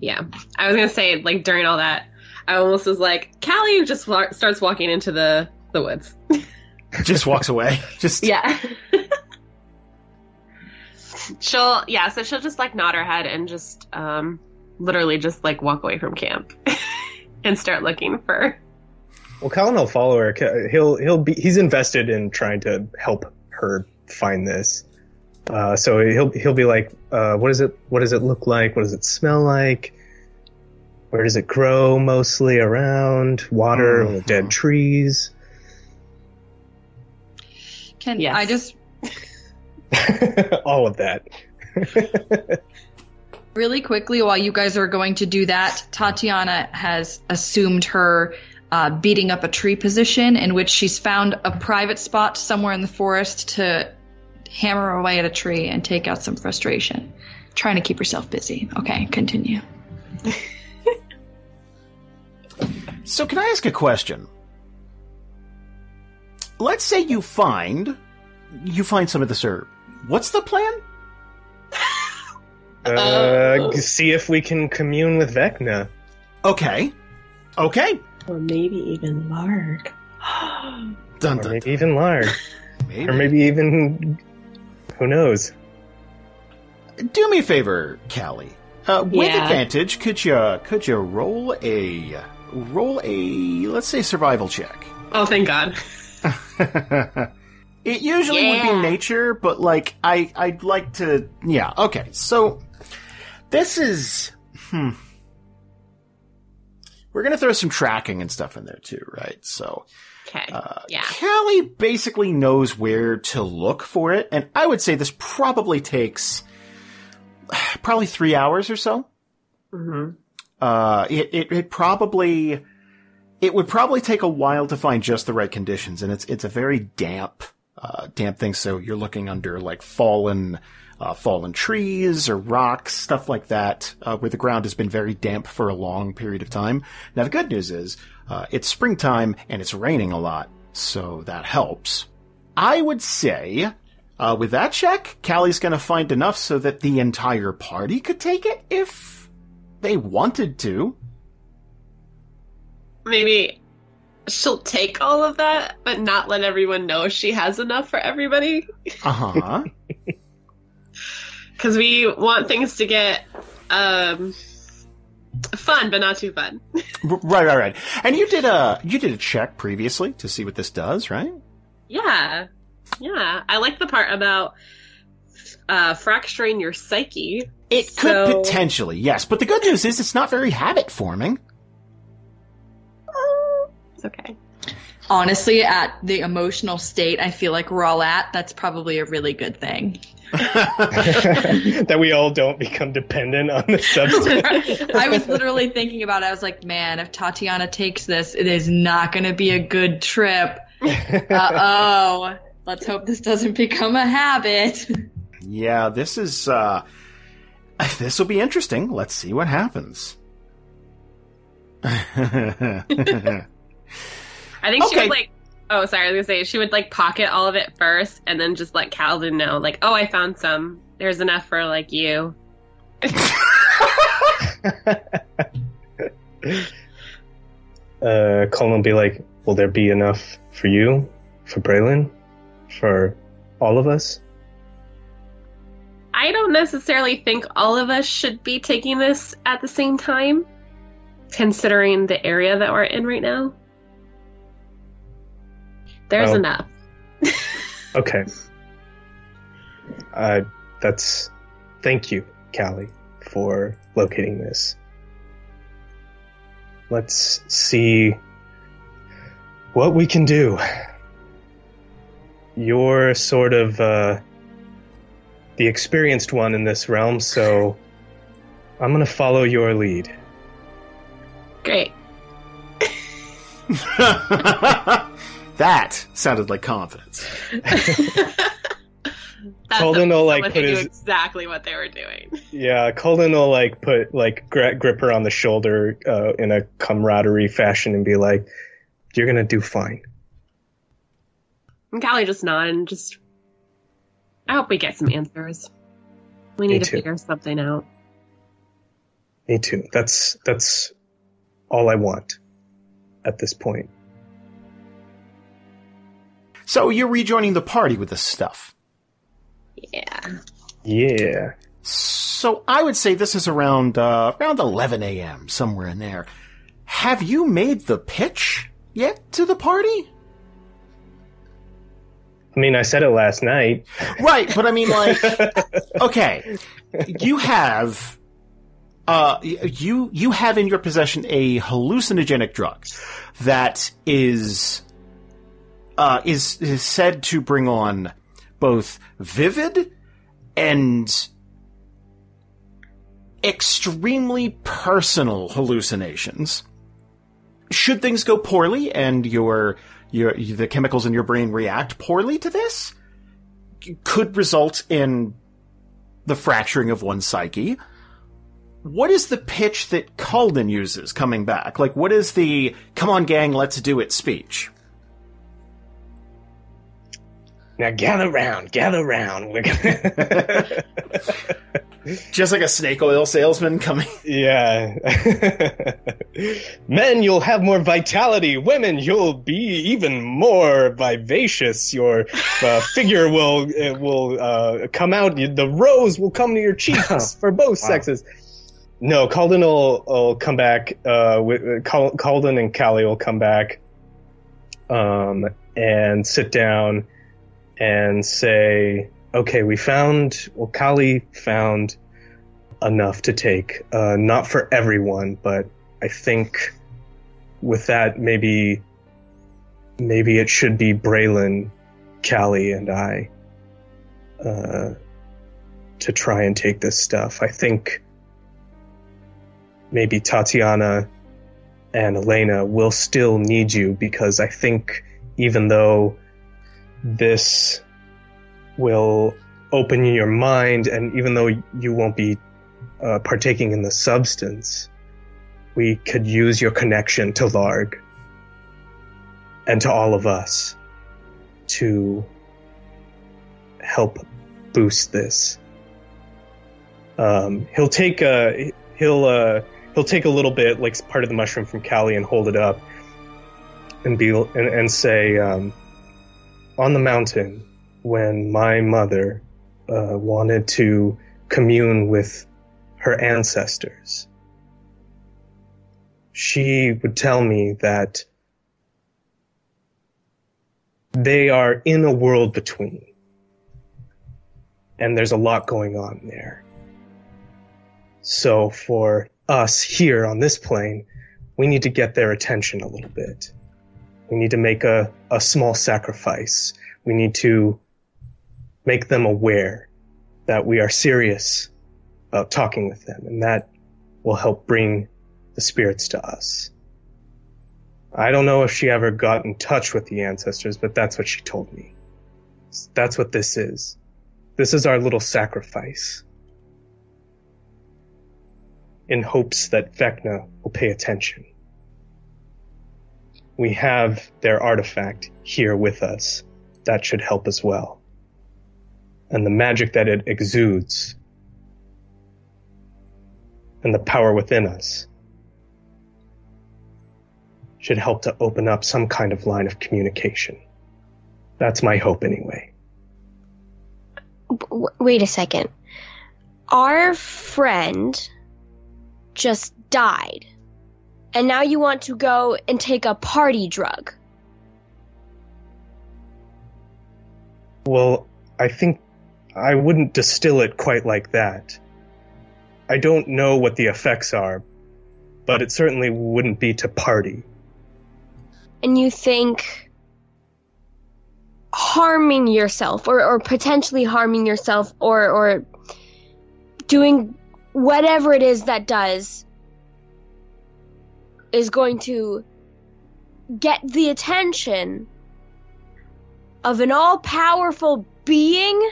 [SPEAKER 6] Yeah, I was gonna say like during all that, I almost was like, Kallie just wa- starts walking into the the woods.
[SPEAKER 3] Just walks away. Just
[SPEAKER 6] Yeah. she'll yeah, so she'll just like nod her head and just um literally just like walk away from camp and start looking for
[SPEAKER 8] Well, Kalden will follow her. He'll he'll be he's invested in trying to help her find this. Uh, so he'll he'll be like, uh, what does it what does it look like? What does it smell like? Where does it grow? Mostly around water,
[SPEAKER 3] Mhm.
[SPEAKER 8] dead trees.
[SPEAKER 7] Can
[SPEAKER 6] Yes.
[SPEAKER 7] I just
[SPEAKER 8] All of that.
[SPEAKER 7] really quickly while you guys are going to do that? Tatiyana has assumed her uh, beating up a tree position in which she's found a private spot somewhere in the forest to hammer away at a tree and take out some frustration. Trying to keep herself busy. Okay, continue.
[SPEAKER 3] So, can I ask a question? Let's say you find you find some of this herb. What's the plan?
[SPEAKER 8] Uh,
[SPEAKER 6] Oh.
[SPEAKER 8] See if we can commune with Vecna.
[SPEAKER 3] Okay, okay.
[SPEAKER 1] Or maybe even Larg.
[SPEAKER 3] Dun,
[SPEAKER 8] Or
[SPEAKER 3] dun,
[SPEAKER 8] maybe even Larg.
[SPEAKER 3] maybe.
[SPEAKER 8] Or maybe even. Who knows?
[SPEAKER 3] Do me a favor, Kallie. Uh, with
[SPEAKER 1] Yeah.
[SPEAKER 3] advantage, could you could you roll a roll a let's say survival check?
[SPEAKER 6] Oh thank God.
[SPEAKER 3] it usually would be nature, but like I I'd like to yeah, okay. So this is hmm. We're gonna throw some tracking and stuff in there too, right? So
[SPEAKER 6] Okay.
[SPEAKER 3] uh,
[SPEAKER 6] Yeah.
[SPEAKER 3] Kallie basically knows where to look for it, and I would say this probably takes probably three hours or so.
[SPEAKER 6] hmm
[SPEAKER 3] Uh, it, it, it probably, it would probably take a while to find just the right conditions, and it's, it's a very damp, uh, damp thing, so you're looking under like fallen, uh, fallen trees or rocks, stuff like that, uh, where the ground has been very damp for a long period of time. Now the good news is, uh, it's springtime and it's raining a lot, so that helps. I would say, uh, with that check, Kallie's gonna find enough so that the entire party could take it if they wanted to.
[SPEAKER 6] Maybe she'll take all of that, but not let everyone know she has enough for everybody.
[SPEAKER 3] Uh huh.
[SPEAKER 6] Because we want things to get um fun, but not too fun.
[SPEAKER 3] right, right, right. And you did a you did a check previously to see what this does, right?
[SPEAKER 6] Yeah. Yeah. I like the part about uh fracturing your psyche.
[SPEAKER 3] It could
[SPEAKER 6] So-
[SPEAKER 3] potentially, yes. But the good news is it's not very habit forming.
[SPEAKER 6] It's okay.
[SPEAKER 7] Honestly, at the emotional state I feel like we're all at, that's probably a really good thing.
[SPEAKER 8] that we all don't become dependent on the substance.
[SPEAKER 7] I was literally thinking about it. I was like, man, if Tatiyana takes this, it is not going to be a good trip. Uh oh. Let's hope this doesn't become a habit.
[SPEAKER 3] yeah, this is uh this will be interesting. Let's see what happens.
[SPEAKER 6] I think she
[SPEAKER 3] Okay.
[SPEAKER 6] would like oh sorry, I was gonna say she would like pocket all of it first and then just let Kalden know, like, oh I found some. There's enough for like you.
[SPEAKER 8] uh, Kalden will be like, "Will there be enough for you, for Braylon, for all of us?"
[SPEAKER 6] I don't necessarily think all of us should be taking this at the same time, considering the area that we're in right now. There's
[SPEAKER 8] Well-
[SPEAKER 6] enough.
[SPEAKER 8] Okay. Uh, that's. Thank you, Kallie, for locating this. Let's see what we can do. You're sort of uh, the experienced one in this realm, so I'm going to follow your lead.
[SPEAKER 6] Great.
[SPEAKER 3] that sounded like confidence.
[SPEAKER 6] That's
[SPEAKER 8] Kalden will, like, put his-
[SPEAKER 6] exactly what they were doing.
[SPEAKER 8] Yeah, Kalden will like put like gra- grip her on the shoulder uh, in a camaraderie fashion and be like, "You're gonna do fine."
[SPEAKER 6] And Kallie just nodded and just. I hope we get some answers. We
[SPEAKER 8] Me
[SPEAKER 6] need to
[SPEAKER 8] too.
[SPEAKER 6] figure something out.
[SPEAKER 8] Me too. That's that's all I want at this point.
[SPEAKER 3] So you're rejoining the party with this stuff.
[SPEAKER 6] Yeah.
[SPEAKER 8] Yeah.
[SPEAKER 3] So I would say this is around uh, around 11 a.m. somewhere in there. Have you made the pitch yet to the party?
[SPEAKER 8] I mean, I said it last night.
[SPEAKER 3] Right, but I mean, like, okay, you have, uh, you you have in your possession a hallucinogenic drug that is, uh, is is said to bring on both vivid and extremely personal hallucinations. Should things go poorly and your your the chemicals in your brain react poorly to this, could result in the fracturing of one's psyche. What is the pitch that Kalden uses coming back? Like, what is the "Come on, gang, let's do it" speech?
[SPEAKER 8] Now gather round, gather round. We're
[SPEAKER 3] Just like a snake oil salesman coming.
[SPEAKER 8] yeah. Men, you'll have more vitality. Women, you'll be even more vivacious. Your uh, figure will will uh, come out. The rose will come to your cheeks for both sexes. No, Kalden will, will come back. Uh, with, uh, Kalden and Kallie will come back, um, and sit down and say, "Okay, we found. Well, Kallie found enough to take. Uh, not for everyone, but I think with that, maybe, maybe it should be Braylon, Kallie, and I." Uh, to try and take this stuff. I think maybe Tatiyana and Elena will still need you because I think even though this will open your mind and even though you won't be uh, partaking in the substance, we could use your connection to Larg and to all of us to help boost this. Um, he'll take a he'll uh, he'll take a little bit, like part of the mushroom from Kallie, and hold it up, and be and, and say, um, on the mountain, when my mother uh, wanted to commune with her ancestors, she would tell me that they are in a world between, and there's a lot going on there. So for us here on this plane, we need to get their attention a little bit. We need to make a, a small sacrifice. We need to make them aware that we are serious about talking with them, and that will help bring the spirits to us. I don't know if she ever got in touch with the ancestors, but that's what she told me. That's what this is. This is our little sacrifice in hopes that Vecna will pay attention. We have their artifact here with us. That should help as well. And the magic that it exudes and the power within us should help to open up some kind of line of communication. That's my hope, anyway.
[SPEAKER 5] Wait a second. Our friend just died. And now you want to go and take a party drug.
[SPEAKER 8] Well, I think I wouldn't distill it quite like that. I don't know what the effects are, but it certainly wouldn't be to party.
[SPEAKER 5] And you think harming yourself or, or potentially harming yourself or or doing whatever it is that does is going to get the attention of an all powerful being?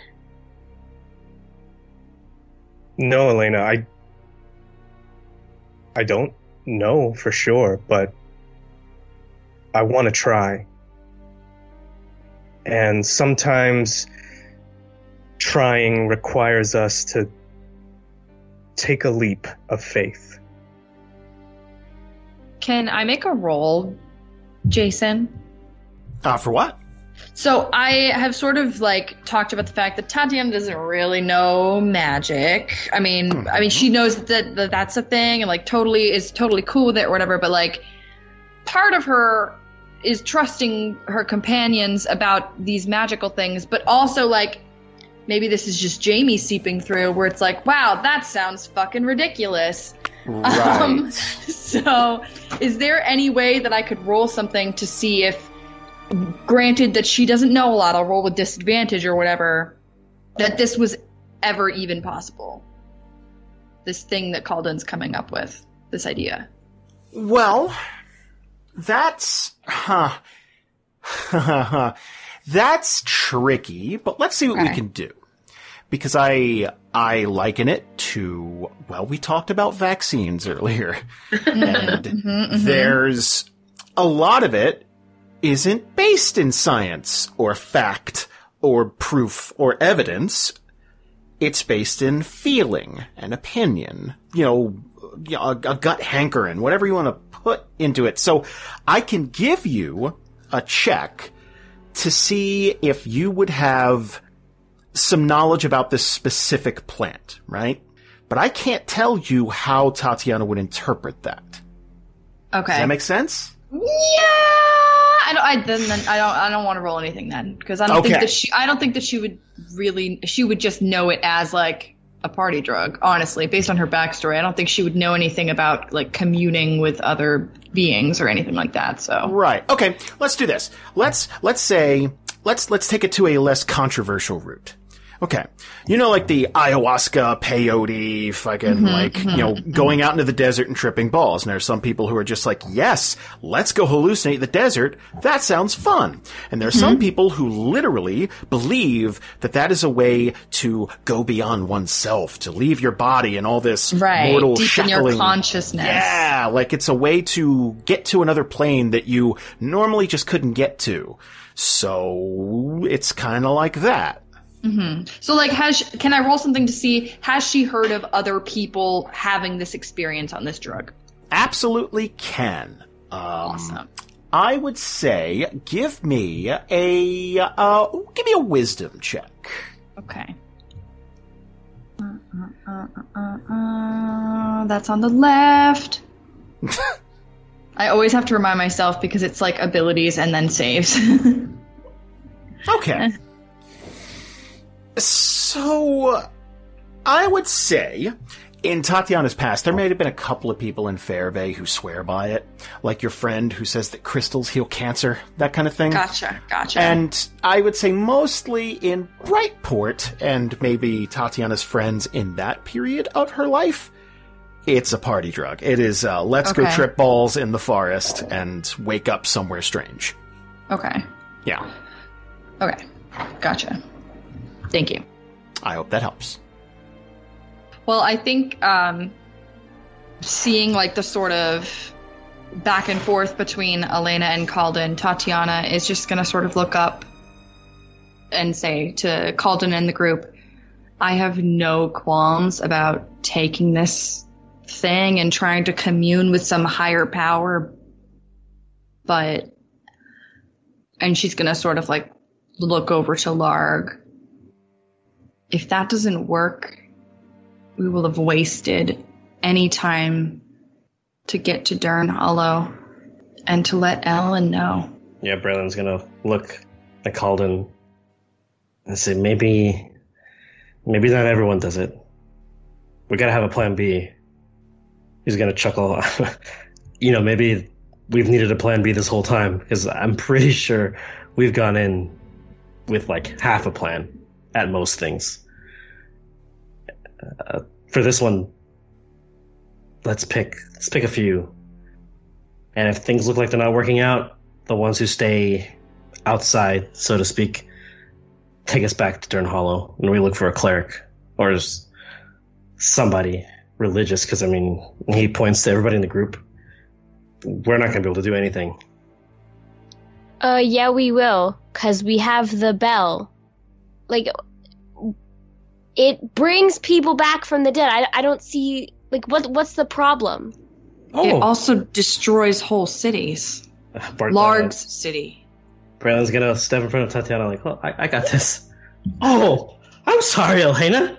[SPEAKER 8] No, Elena, I I don't know for sure, but I want to try. And sometimes trying requires us to take a leap of faith.
[SPEAKER 7] Can I make a roll, Jason?
[SPEAKER 3] Uh, for what?
[SPEAKER 7] So I have sort of like talked about the fact that Tatiyana doesn't really know magic. I mean, I mean, she knows that, that that's a thing and like totally is totally cool with it or whatever. But like, part of her is trusting her companions about these magical things, but also like maybe this is just Jamie seeping through, where it's like, wow, that sounds fucking ridiculous.
[SPEAKER 3] Right.
[SPEAKER 7] Um, so, is there any way that I could roll something to see if, granted that she doesn't know a lot, I'll roll with disadvantage or whatever, that this was ever even possible? This thing that Kalden's coming up with, this idea.
[SPEAKER 3] Well, that's huh. that's tricky, but let's see what we can do. Because I I liken it to well, we talked about vaccines earlier. and
[SPEAKER 7] Mm-hmm,
[SPEAKER 3] there's a lot of it isn't based in science or fact or proof or evidence. It's based in feeling and opinion. You know, you know, a, a gut hankering, whatever you want to put into it. So I can give you a check to see if you would have some knowledge about this specific plant, right? But I can't tell you how Tatiyana would interpret that.
[SPEAKER 7] Okay.
[SPEAKER 3] Does that make sense?
[SPEAKER 7] Yeah, I don't. I then, then I don't. I don't want to roll anything then because I don't think that she. I don't think that she would really. She would just know it as like a party drug. Honestly, based on her backstory, I don't think she would know anything about like communing with other beings or anything like that. So
[SPEAKER 3] Right. Okay. Let's do this. Let's let's say let's let's take it to a less controversial route. Okay. You know, like the ayahuasca, peyote, fucking mm-hmm, like, you mm-hmm, know, mm-hmm. going out into the desert and tripping balls. And there's some people who are just like, yes, let's go hallucinate the desert. That sounds fun. And there's some people who literally believe that that is a way to go beyond oneself, to leave your body and all this
[SPEAKER 7] right,
[SPEAKER 3] mortal
[SPEAKER 7] deep in your
[SPEAKER 3] shackling.
[SPEAKER 7] consciousness.
[SPEAKER 3] Yeah, like it's a way to get to another plane that you normally just couldn't get to. So it's kind of like that.
[SPEAKER 7] So like, has she- can I roll something to see has she heard of other people having this experience on this drug?
[SPEAKER 3] Absolutely can. Um,
[SPEAKER 7] Awesome.
[SPEAKER 3] I would say give me a uh, give me a wisdom check.
[SPEAKER 7] Okay. Uh, uh, uh, uh, uh, that's on the left. I always have to remind myself because it's like abilities and then saves.
[SPEAKER 3] Okay. So, I would say, in Tatiyana's past, there may have been a couple of people in Fairvay who swear by it, like your friend who says that crystals heal cancer, that kind of thing.
[SPEAKER 7] gotcha, gotcha.
[SPEAKER 3] And I would say mostly in Brightport and maybe Tatiyana's friends in that period of her life, it's a party drug. It is uh, let's go trip balls in the forest and wake up somewhere strange.
[SPEAKER 7] okay,
[SPEAKER 3] Yeah,
[SPEAKER 7] okay, gotcha. Thank you.
[SPEAKER 3] I hope that helps.
[SPEAKER 7] Well, I think um, seeing like the sort of back and forth between Elena and Kalden, Tatiyana is just going to sort of look up and say to Kalden and the group, I have no qualms about taking this thing and trying to commune with some higher power. But, and she's gonna sort of like look over to Larg. If that doesn't work, we will have wasted any time to get to Dern Hollow and to let Ellen know.
[SPEAKER 4] Yeah, Braylon's gonna look at Kalden and say, maybe, maybe not everyone does it. We gotta have a plan B. He's gonna chuckle. you know, maybe we've needed a plan B this whole time because I'm pretty sure we've gone in with like half a plan at most things. Uh, for this one, let's pick let's pick a few. And if things look like they're not working out, the ones who stay outside, so to speak, take us back to Dern Hollow, and we look for a cleric or somebody religious. Because I mean, he points to everybody in the group. We're not going to be able to do anything.
[SPEAKER 5] Uh, yeah, we will, cause we have the bell. Like, it brings people back from the dead. I, I don't see like what what's the problem?
[SPEAKER 7] It oh. also destroys whole cities.
[SPEAKER 4] Bart,
[SPEAKER 7] Larg's city.
[SPEAKER 4] Braylon's gonna step in front of Tatiyana like, "Oh, I, I got this." Oh, I'm sorry, Elena.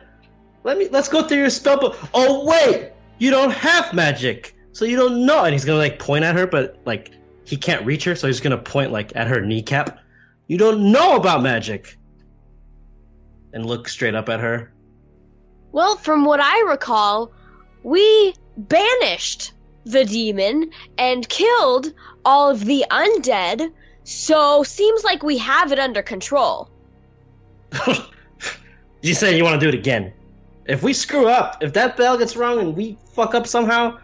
[SPEAKER 4] Let me let's go through your spell book. Oh wait, you don't have magic, so you don't know. And he's gonna like point at her, but like he can't reach her, so he's gonna point like at her kneecap. You don't know about magic. And look straight up at her.
[SPEAKER 5] Well, from what I recall, we banished the demon and killed all of the undead, so seems like we have it under control.
[SPEAKER 4] you say you want to do it again. If we screw up, if that bell gets wrong and we fuck up somehow,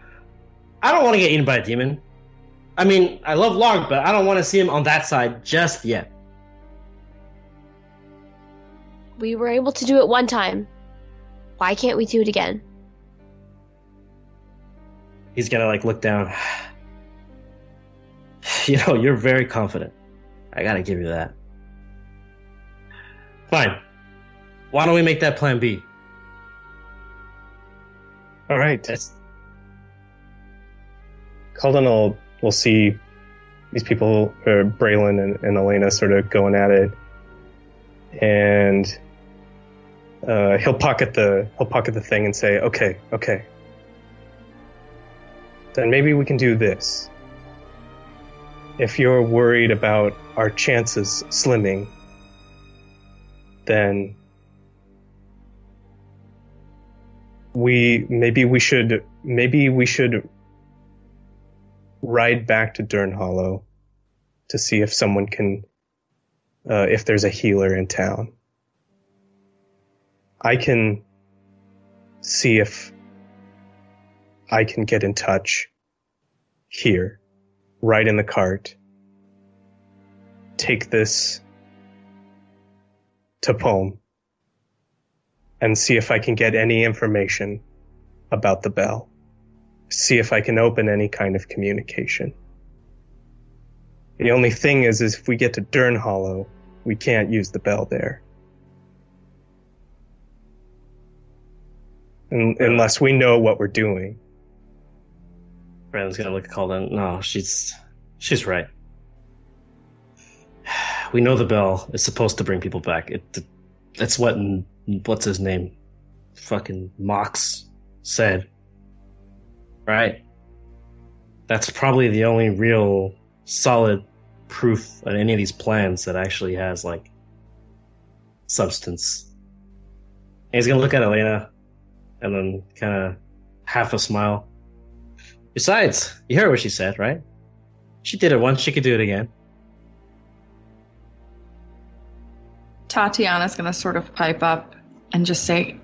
[SPEAKER 4] I don't want to get eaten by a demon. I mean, I love Larg, but I don't want to see him on that side just yet.
[SPEAKER 5] We were able to do it one time. Why can't we do it again?
[SPEAKER 4] He's gonna like look down. You know, you're very confident. I gotta give you that. Fine. Why don't we make that plan B?
[SPEAKER 8] All right.
[SPEAKER 4] That's
[SPEAKER 8] Kalden will, will see these people, uh, Braylon and, and Elena, sort of going at it, and uh, he'll pocket the he'll pocket the thing and say, "Okay, okay, then maybe we can do this. If you're worried about our chances slimming, then we maybe we should maybe we should ride back to Dern Hollow to see if someone can uh, if there's a healer in town. I can see if I can get in touch here, right in the cart. Take this to Pome and see if I can get any information about the bell. See if I can open any kind of communication. The only thing is, is if we get to Dern Hollow, we can't use the bell there. Un- unless we know what we're doing.
[SPEAKER 4] Braylon's gonna look at Kalden. No, she's she's right. We know the bell is supposed to bring people back. It that's what what's his name, fucking Mox said. Right. That's probably the only real solid proof on any of these plans that actually has like substance. And he's gonna look at Elena and then kind of half a smile. Besides, you heard what she said, right? She did it once, she could do it again.
[SPEAKER 7] Tatiyana's gonna sort of pipe up and just say,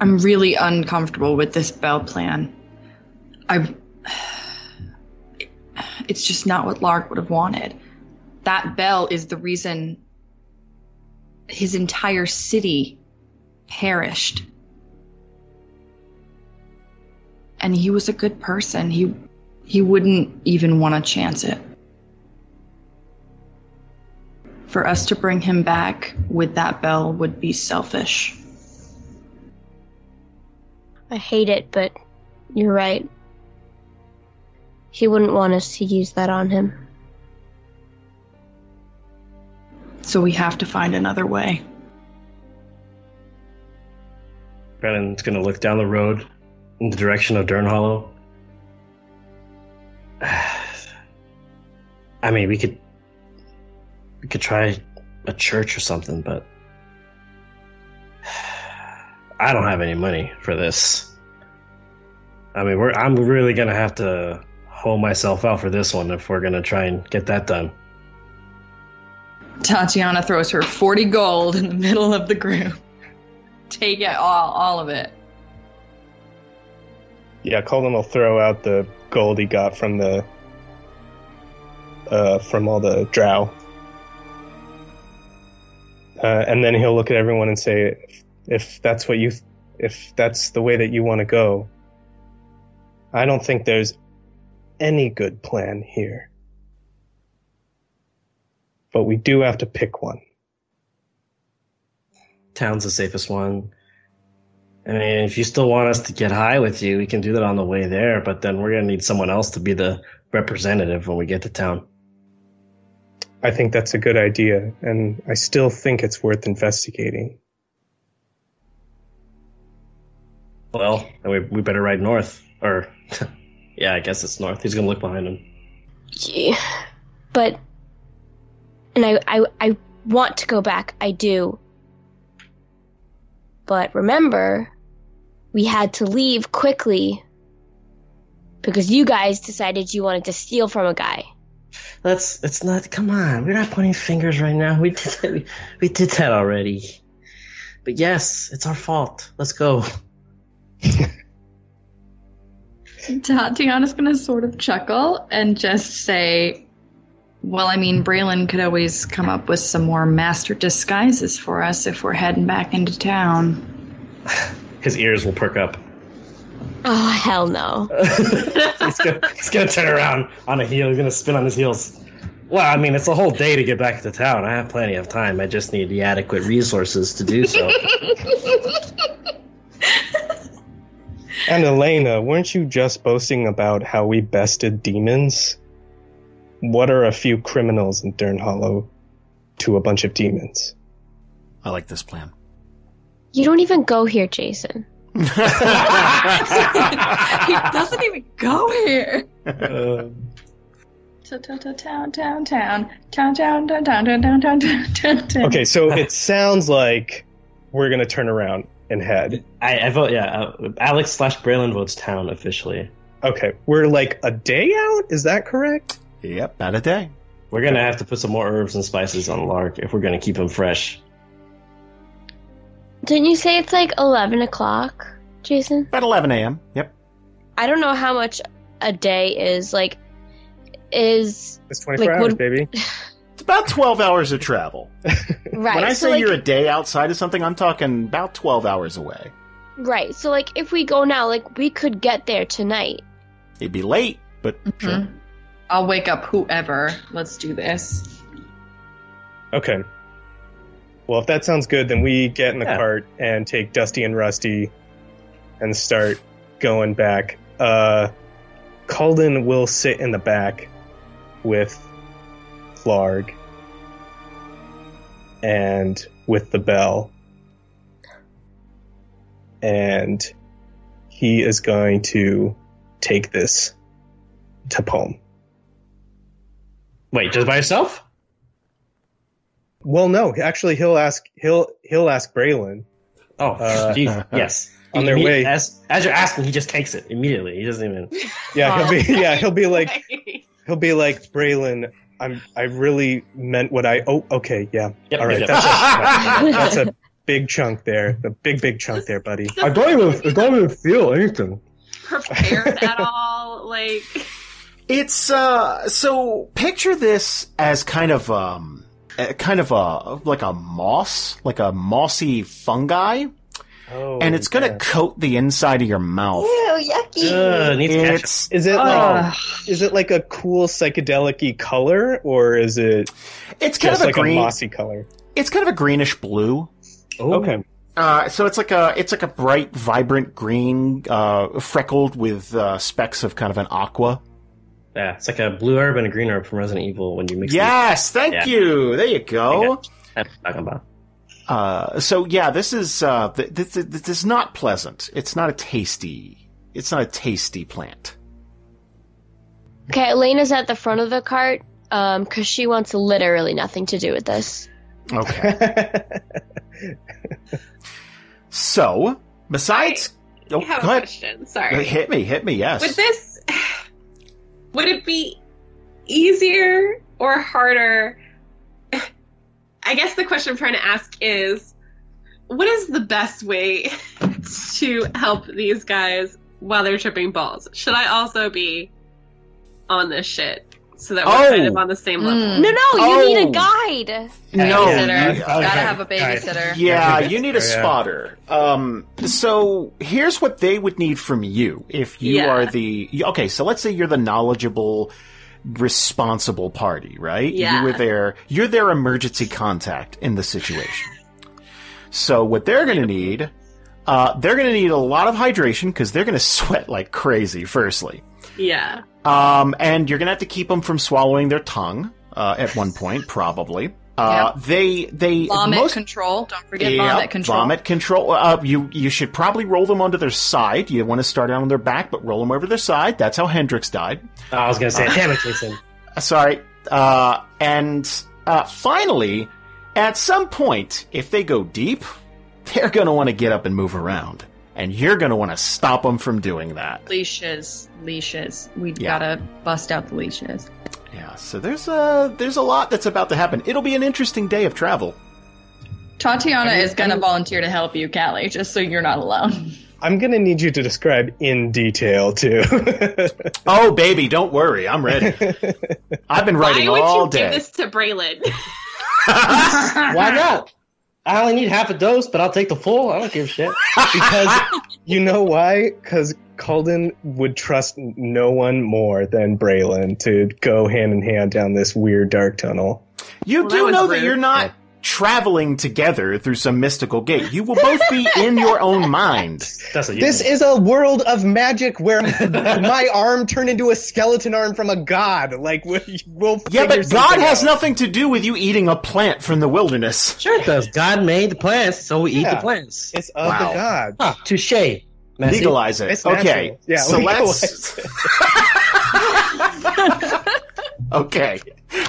[SPEAKER 7] I'm really uncomfortable with this bell plan. I. It's just not what Larg would have wanted. That bell is the reason his entire city perished. And he was a good person. He he wouldn't even want to chance it. For us to bring him back with that bell would be selfish.
[SPEAKER 5] I hate it, but You're right. He wouldn't want us to use that on him.
[SPEAKER 7] So we have to find another way.
[SPEAKER 4] Braylon's gonna look down the road in the direction of Dern Hollow. I mean, we could we could try a church or something, but I don't have any money for this. I mean, we're I'm really gonna have to hold myself out for this one if we're gonna try and get that done.
[SPEAKER 7] Tatiyana throws her 40 gold in the middle of the group. Take it all, all of it.
[SPEAKER 8] Yeah, Kalden will throw out the gold he got from the uh, from all the drow, uh, and then he'll look at everyone and say, if, "If that's what you, if that's the way that you want to go, I don't think there's any good plan here, but we do have to pick one."
[SPEAKER 4] Town's the safest one. I mean, if you still want us to get high with you, we can do that on the way there, but then we're gonna need someone else to be the representative when we get to town.
[SPEAKER 8] I think that's a good idea, and I still think it's worth investigating.
[SPEAKER 4] Well, we, we better ride north. Or, yeah, I guess it's north. He's gonna look behind him.
[SPEAKER 5] Yeah, but and I, I I want to go back. I do. But remember, we had to leave quickly because you guys decided you wanted to steal from a guy.
[SPEAKER 4] That's, it's not, come on, we're not pointing fingers right now. We did that, we, we did that already. But yes, it's our fault. Let's go.
[SPEAKER 7] Tatiyana's gonna sort of chuckle and just say, Well, I mean, Braylon could always come up with some more master disguises for us if we're heading back into town.
[SPEAKER 4] His ears will perk up.
[SPEAKER 5] Oh hell no!
[SPEAKER 4] he's, gonna, he's gonna turn around on a heel. He's gonna spin on his heels. Well, I mean, it's a whole day to get back to town. I have plenty of time. I just need the adequate resources to do so.
[SPEAKER 8] And Elena, weren't you just boasting about how we bested demons? What are a few criminals in Dern Hollow to a bunch of demons?
[SPEAKER 3] I like this plan.
[SPEAKER 5] You don't even go here, Jason.
[SPEAKER 7] he doesn't even go here. Town, town, town, town, town, town, town, town, town, town, town, town, town.
[SPEAKER 8] Okay, so it sounds like we're gonna turn around and head.
[SPEAKER 4] I, I vote, yeah. Uh, Alex slash Braylon votes town officially.
[SPEAKER 8] Okay, we're like a day out. Is that correct?
[SPEAKER 3] Yep, about a day.
[SPEAKER 4] We're gonna have to put some more herbs and spices on Larg if we're gonna keep him fresh.
[SPEAKER 5] Didn't you say it's like eleven o'clock, Jason?
[SPEAKER 3] About 11 a.m. Yep.
[SPEAKER 5] I don't know how much a day is. Like, is
[SPEAKER 8] It's 24
[SPEAKER 5] Like,
[SPEAKER 8] hours,
[SPEAKER 5] would-
[SPEAKER 8] baby.
[SPEAKER 3] It's about 12 hours of travel.
[SPEAKER 5] right?
[SPEAKER 3] when I
[SPEAKER 5] so
[SPEAKER 3] say
[SPEAKER 5] like,
[SPEAKER 3] you're a day outside of something, I'm talking about 12 hours away.
[SPEAKER 5] right. So like, if we go now, like, we could get there tonight.
[SPEAKER 3] It'd be late, but mm-hmm.
[SPEAKER 7] sure. I'll wake up whoever. Let's do this.
[SPEAKER 8] Okay. Well, if that sounds good, then we get in the
[SPEAKER 4] Yeah.
[SPEAKER 8] cart and take Dusty and Rusty and start going back. Uh, Kalden will sit in the back with Flarg and with the bell. And he is going to take this to Pome.
[SPEAKER 4] Wait, just by yourself?
[SPEAKER 8] Well, no, actually, he'll ask he'll he'll ask Braylon
[SPEAKER 4] Oh,
[SPEAKER 8] Uh,
[SPEAKER 4] yes.
[SPEAKER 8] on their way.
[SPEAKER 4] As, as you're asking, he just takes it immediately. He doesn't even.
[SPEAKER 8] Yeah, he'll be yeah, he'll be like he'll be like Braylon. I'm I really meant what I. Oh, okay, yeah.
[SPEAKER 4] Yep,
[SPEAKER 8] All right,
[SPEAKER 4] yep,
[SPEAKER 8] that's a, that's a big chunk there. The big big chunk there, buddy.
[SPEAKER 6] I
[SPEAKER 8] don't even I don't even feel anything.
[SPEAKER 6] prepared at all. Like,
[SPEAKER 3] It's uh so picture this as kind of um a- kind of a like a moss, like a mossy fungi,
[SPEAKER 8] Oh,
[SPEAKER 3] and it's gonna
[SPEAKER 8] yeah.
[SPEAKER 3] coat the inside of your mouth.
[SPEAKER 5] yucky.
[SPEAKER 4] Ugh.
[SPEAKER 3] It's
[SPEAKER 8] Is it like
[SPEAKER 7] Ugh.
[SPEAKER 8] is it like a cool psychedelic color or is it
[SPEAKER 3] it's kind
[SPEAKER 8] just
[SPEAKER 3] of a
[SPEAKER 8] like a mossy color?
[SPEAKER 3] it's kind of a greenish blue.
[SPEAKER 4] Oh,
[SPEAKER 8] Okay.
[SPEAKER 3] Uh, so it's like a it's like a bright, vibrant green, uh, freckled with uh, specks of kind of an aqua.
[SPEAKER 4] Yeah, it's like a blue herb and a green herb from Resident Evil when you mix. It.
[SPEAKER 3] Yes, thank
[SPEAKER 4] Yeah.
[SPEAKER 3] you. There you go.
[SPEAKER 4] That's talking about.
[SPEAKER 3] Uh, so yeah, this is uh, th- th- th- this is not pleasant. It's not a tasty. It's not a tasty plant.
[SPEAKER 5] Okay, Elena's at the front of the cart um, because she wants literally nothing to do with this.
[SPEAKER 3] Okay. so besides, oh,
[SPEAKER 6] have
[SPEAKER 3] go
[SPEAKER 6] a
[SPEAKER 3] ahead.
[SPEAKER 6] question. Sorry.
[SPEAKER 3] Hit me, hit me. Yes.
[SPEAKER 6] With this, would it be easier or harder? I guess the question I'm trying to ask is what is the best way to help these guys while they're tripping balls? Should I also be on this shit so that we're
[SPEAKER 3] Oh.
[SPEAKER 6] kind of on the same level?
[SPEAKER 7] Mm.
[SPEAKER 5] No, no,
[SPEAKER 3] Oh.
[SPEAKER 5] you need a guide.
[SPEAKER 3] no,
[SPEAKER 7] Babysitter.
[SPEAKER 3] you-
[SPEAKER 7] Gotta have a babysitter.
[SPEAKER 3] Yeah, you need a spotter. Um, so here's what they would need from you if you
[SPEAKER 6] Yeah.
[SPEAKER 3] are the okay. So let's say you're the knowledgeable, responsible party, right?
[SPEAKER 6] Yeah.
[SPEAKER 3] You were their you're their emergency contact in the situation. So what they're going to need, uh, they're going to need a lot of hydration because they're going to sweat like crazy. Firstly,
[SPEAKER 6] Yeah.
[SPEAKER 3] Um, and you're gonna have to keep them from swallowing their tongue uh, at one point, probably. Uh, They they
[SPEAKER 7] Vomit
[SPEAKER 3] most
[SPEAKER 7] control. Don't forget
[SPEAKER 3] yeah,
[SPEAKER 7] vomit control.
[SPEAKER 3] Vomit control. Uh, you you should probably roll them onto their side. You want to start out on their back, but roll them over their side. That's how Hendrix died.
[SPEAKER 4] Oh, I was gonna say, damn it, Jason.
[SPEAKER 3] Uh, Sorry. Uh, and uh, finally, at some point, if they go deep, they're gonna want to get up and move around, and you're gonna want to stop them from doing that.
[SPEAKER 7] Leashes. Leashes. We
[SPEAKER 3] Yeah.
[SPEAKER 7] gotta bust out the leashes.
[SPEAKER 3] Yeah. So there's a there's a lot that's about to happen. It'll be an interesting day of travel.
[SPEAKER 7] Tatiyana is gonna volunteer to help you, Kallie, just so you're not alone.
[SPEAKER 8] I'm gonna need you to describe in detail too.
[SPEAKER 3] Oh, baby, don't worry. I'm ready. I've been writing
[SPEAKER 6] Why would
[SPEAKER 3] all
[SPEAKER 6] you
[SPEAKER 3] day.
[SPEAKER 6] give this to Braylon?
[SPEAKER 4] Why not? I only need half a dose, but I'll take the full. I don't give a shit.
[SPEAKER 8] because you know why? Because Kalden would trust no one more than Braylon to go hand in hand down this weird dark tunnel.
[SPEAKER 3] You
[SPEAKER 6] Well,
[SPEAKER 3] do
[SPEAKER 6] was
[SPEAKER 3] know that you're not traveling together through some mystical gate. You will both be in your own mind.
[SPEAKER 4] That's what
[SPEAKER 8] This is a world of magic where my arm turned into a skeleton arm from a god. Like we- we'll
[SPEAKER 3] Yeah, but God
[SPEAKER 8] something
[SPEAKER 3] has nothing to do with you eating a plant from the wilderness.
[SPEAKER 4] Sure it does. God made the plants, so we eat the plants.
[SPEAKER 8] It's of
[SPEAKER 3] Wow.
[SPEAKER 8] the god.
[SPEAKER 4] Huh, touche. Massey.
[SPEAKER 3] Legalize it.
[SPEAKER 8] It's
[SPEAKER 3] okay.
[SPEAKER 8] natural. Yeah,
[SPEAKER 3] so
[SPEAKER 8] legalize
[SPEAKER 3] let's. okay.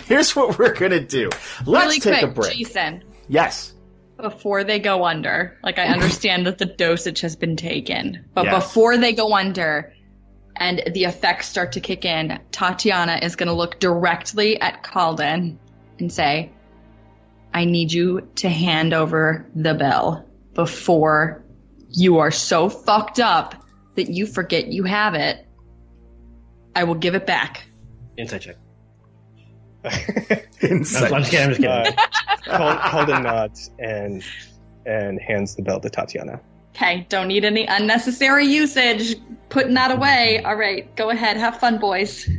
[SPEAKER 3] Here's what we're gonna do. Let's
[SPEAKER 7] really
[SPEAKER 3] take
[SPEAKER 7] quick,
[SPEAKER 3] a break.
[SPEAKER 7] Jason.
[SPEAKER 3] Yes.
[SPEAKER 7] Before they go under, like I understand that the dosage has been taken, but
[SPEAKER 3] Yes.
[SPEAKER 7] before they go under and the effects start to kick in, Tatiyana is going to look directly at Kalden and say, I need you to hand over the bell before you are so fucked up that you forget you have it. I will give it back.
[SPEAKER 4] Inside check.
[SPEAKER 3] Inside.
[SPEAKER 4] I'm just kidding. I'm just kidding.
[SPEAKER 8] Uh, Cal- Kalden nods and and hands the bell to Tatiyana.
[SPEAKER 7] Okay, don't need any unnecessary usage. Putting that away. All right, go ahead. Have fun, boys.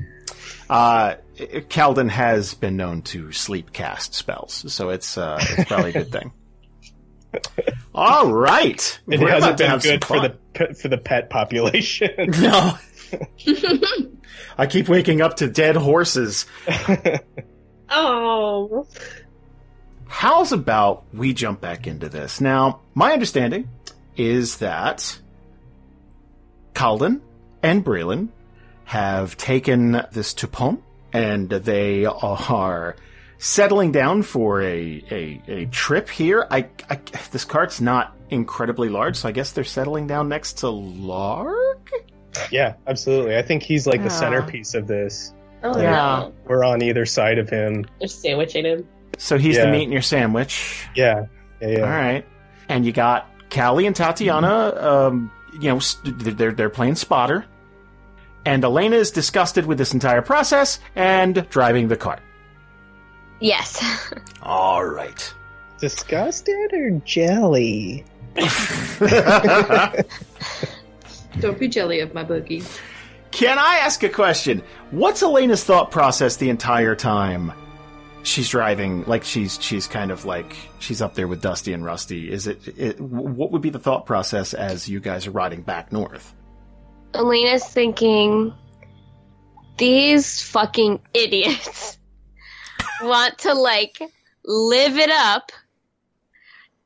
[SPEAKER 3] Uh, Kalden has been known to sleep cast spells, so it's uh, it's probably a good thing. All right,
[SPEAKER 8] It
[SPEAKER 3] We're
[SPEAKER 8] hasn't been good for the for the pet population.
[SPEAKER 3] No. I keep waking up to dead horses.
[SPEAKER 6] Oh.
[SPEAKER 3] How's about we jump back into this? Now, my understanding is that Kalden and Braylon have taken this to Tupon and they are settling down for a, a, a trip here. I, I, this cart's not incredibly large, so I guess they're settling down next to Larg?
[SPEAKER 8] yeah, absolutely. I think he's like
[SPEAKER 3] Yeah.
[SPEAKER 8] the centerpiece of this.
[SPEAKER 6] Oh,
[SPEAKER 3] Yeah.
[SPEAKER 8] We're on either side of him.
[SPEAKER 6] They're sandwiching him.
[SPEAKER 3] So he's the meat in your sandwich.
[SPEAKER 8] Yeah, yeah, yeah.
[SPEAKER 3] All right. And you got Kallie and Tatiyana, um, you know, st- they're, they're playing spotter. And Elena is disgusted with this entire process and driving the cart.
[SPEAKER 5] Yes.
[SPEAKER 3] All right.
[SPEAKER 8] Disgusted or jelly?
[SPEAKER 7] Don't be jelly of my boogie.
[SPEAKER 3] Can I ask a question? What's Elena's thought process the entire time? she's driving like she's she's kind of like she's up there with Dusty and Rusty. Is it, it what would be the thought process as you guys are riding back north?
[SPEAKER 5] Elena's thinking, these fucking idiots want to like live it up.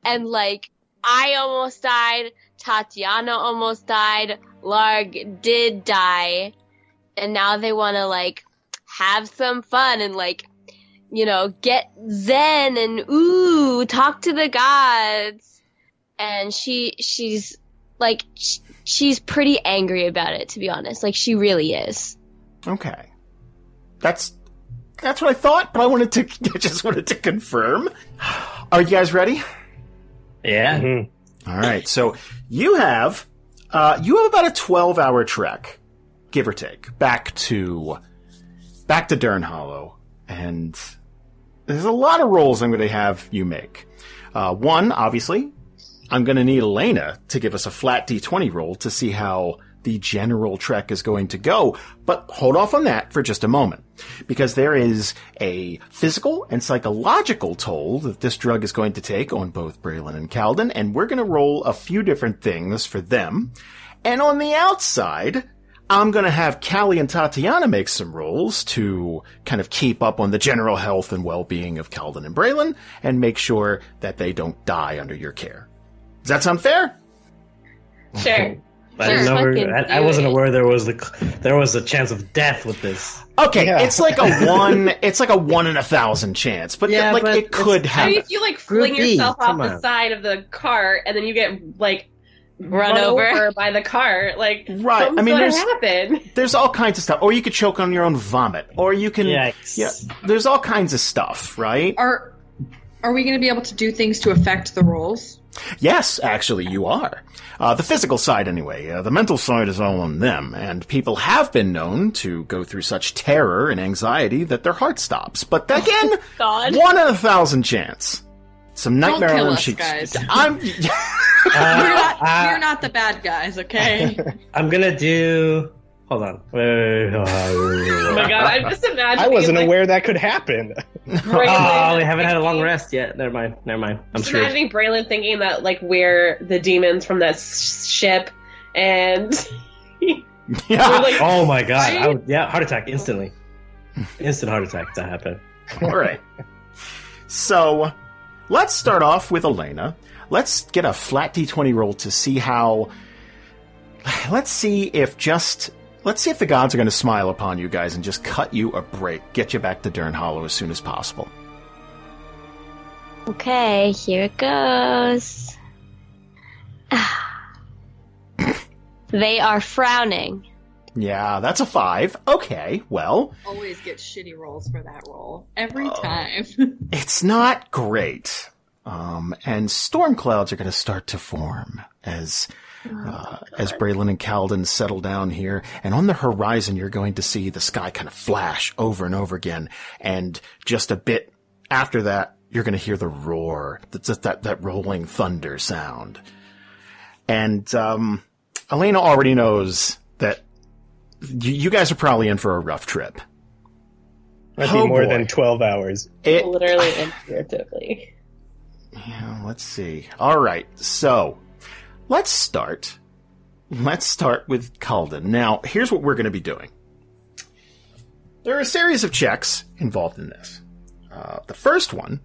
[SPEAKER 5] And like I almost died, Tatiyana almost died, Larg did die, and now they want to like have some fun and like you know get zen and ooh talk to the gods. And she she's like sh- she's pretty angry about it to be honest. Like she really is.
[SPEAKER 3] Okay, that's that's what I thought, but I wanted to I just wanted to confirm. Are you guys ready?
[SPEAKER 4] Yeah.
[SPEAKER 8] Mhm.
[SPEAKER 3] All right, so you have uh, you have about a twelve hour trek, give or take, back to back to Dern Hollow, and there's a lot of rolls I'm going to have you make. Uh, one, obviously, I'm going to need Elena to give us a flat d20 roll to see how the general trek is going to go. But hold off on that for just a moment. Because there is a physical and psychological toll that this drug is going to take on both Braylon and Kalden, and we're going to roll a few different things for them. And on the outside, I'm going to have Kallie and Tatiyana make some rolls to kind of keep up on the general health and well-being of Kalden and Braylon and make sure that they don't die under your care. Does that sound fair?
[SPEAKER 6] Sure.
[SPEAKER 4] I didn't
[SPEAKER 5] Sure,
[SPEAKER 4] know. I, I wasn't aware there was the there was a chance of death with this.
[SPEAKER 3] Okay,
[SPEAKER 8] Yeah.
[SPEAKER 3] it's like a one, it's like a one in a thousand chance, but
[SPEAKER 4] Yeah,
[SPEAKER 3] like
[SPEAKER 4] but
[SPEAKER 3] it could
[SPEAKER 6] I
[SPEAKER 3] happen.
[SPEAKER 6] mean, if you like
[SPEAKER 4] Group
[SPEAKER 6] fling
[SPEAKER 4] B,
[SPEAKER 6] yourself off the
[SPEAKER 4] on.
[SPEAKER 6] side of the cart and then you get like
[SPEAKER 5] Run over.
[SPEAKER 6] by the cart, like
[SPEAKER 3] Right, I mean, there's-
[SPEAKER 6] happen.
[SPEAKER 3] There's all kinds of stuff, or you could choke on your own vomit, or you can,
[SPEAKER 4] Yikes.
[SPEAKER 3] yeah, there's all kinds of stuff, right?
[SPEAKER 7] Are are we going to be able to do things to affect the rolls?
[SPEAKER 3] Yes, actually, you are. Uh, the physical side, anyway. Uh, the mental side is all on them, and people have been known to go through such terror and anxiety that their heart stops. But again,
[SPEAKER 5] God.
[SPEAKER 3] one in a thousand chance. Some
[SPEAKER 7] Don't
[SPEAKER 3] nightmare
[SPEAKER 7] kill
[SPEAKER 3] on
[SPEAKER 7] us,
[SPEAKER 3] sheets.
[SPEAKER 7] guys.
[SPEAKER 3] I'm.
[SPEAKER 4] Uh,
[SPEAKER 7] We're not,
[SPEAKER 4] uh,
[SPEAKER 7] we're not the bad guys, okay?
[SPEAKER 4] I'm gonna do. Hold on. Wait, wait, wait, wait,
[SPEAKER 6] Oh my god, I'm just imagining.
[SPEAKER 8] I wasn't
[SPEAKER 6] like,
[SPEAKER 8] aware that could happen.
[SPEAKER 6] Braylon-
[SPEAKER 4] Oh, we haven't had a long rest yet. Never mind. Never mind. I'm
[SPEAKER 6] Just
[SPEAKER 4] screwed.
[SPEAKER 6] imagining Braylon thinking that like we're the demons from that s- ship, and
[SPEAKER 3] yeah.
[SPEAKER 6] like,
[SPEAKER 4] Oh my god. I would, yeah, heart attack instantly. Instant heart attack if that happened.
[SPEAKER 3] All right. So, let's start off with Elena. Let's get a flat d20 roll to see how. Let's see if just. Let's see if the gods are going to smile upon you guys and just cut you a break, get you back to Dern Hollow as soon as possible.
[SPEAKER 5] Okay, here it goes. they are frowning.
[SPEAKER 3] Yeah, that's a five. Okay, well,
[SPEAKER 7] Always get shitty rolls for that roll. Every
[SPEAKER 3] Oh.
[SPEAKER 7] time.
[SPEAKER 3] it's not great. Um, and storm clouds are going to start to form as uh, as Braylon and Kalden settle down here. And on the horizon, you're going to see the sky kind of flash over and over again. And just a bit after that, you're going to hear the roar that's that that rolling thunder sound. And um, Elena already knows that you, you guys are probably in for a rough trip.
[SPEAKER 8] Might
[SPEAKER 3] Oh,
[SPEAKER 8] be more
[SPEAKER 3] boy.
[SPEAKER 8] than 12 hours.
[SPEAKER 3] It,
[SPEAKER 6] literally and figuratively.
[SPEAKER 3] Yeah, let's see. All right, so let's start. Let's start with Kalden. Now, here's what we're going to be doing. There are a series of checks involved in this. Uh, the first one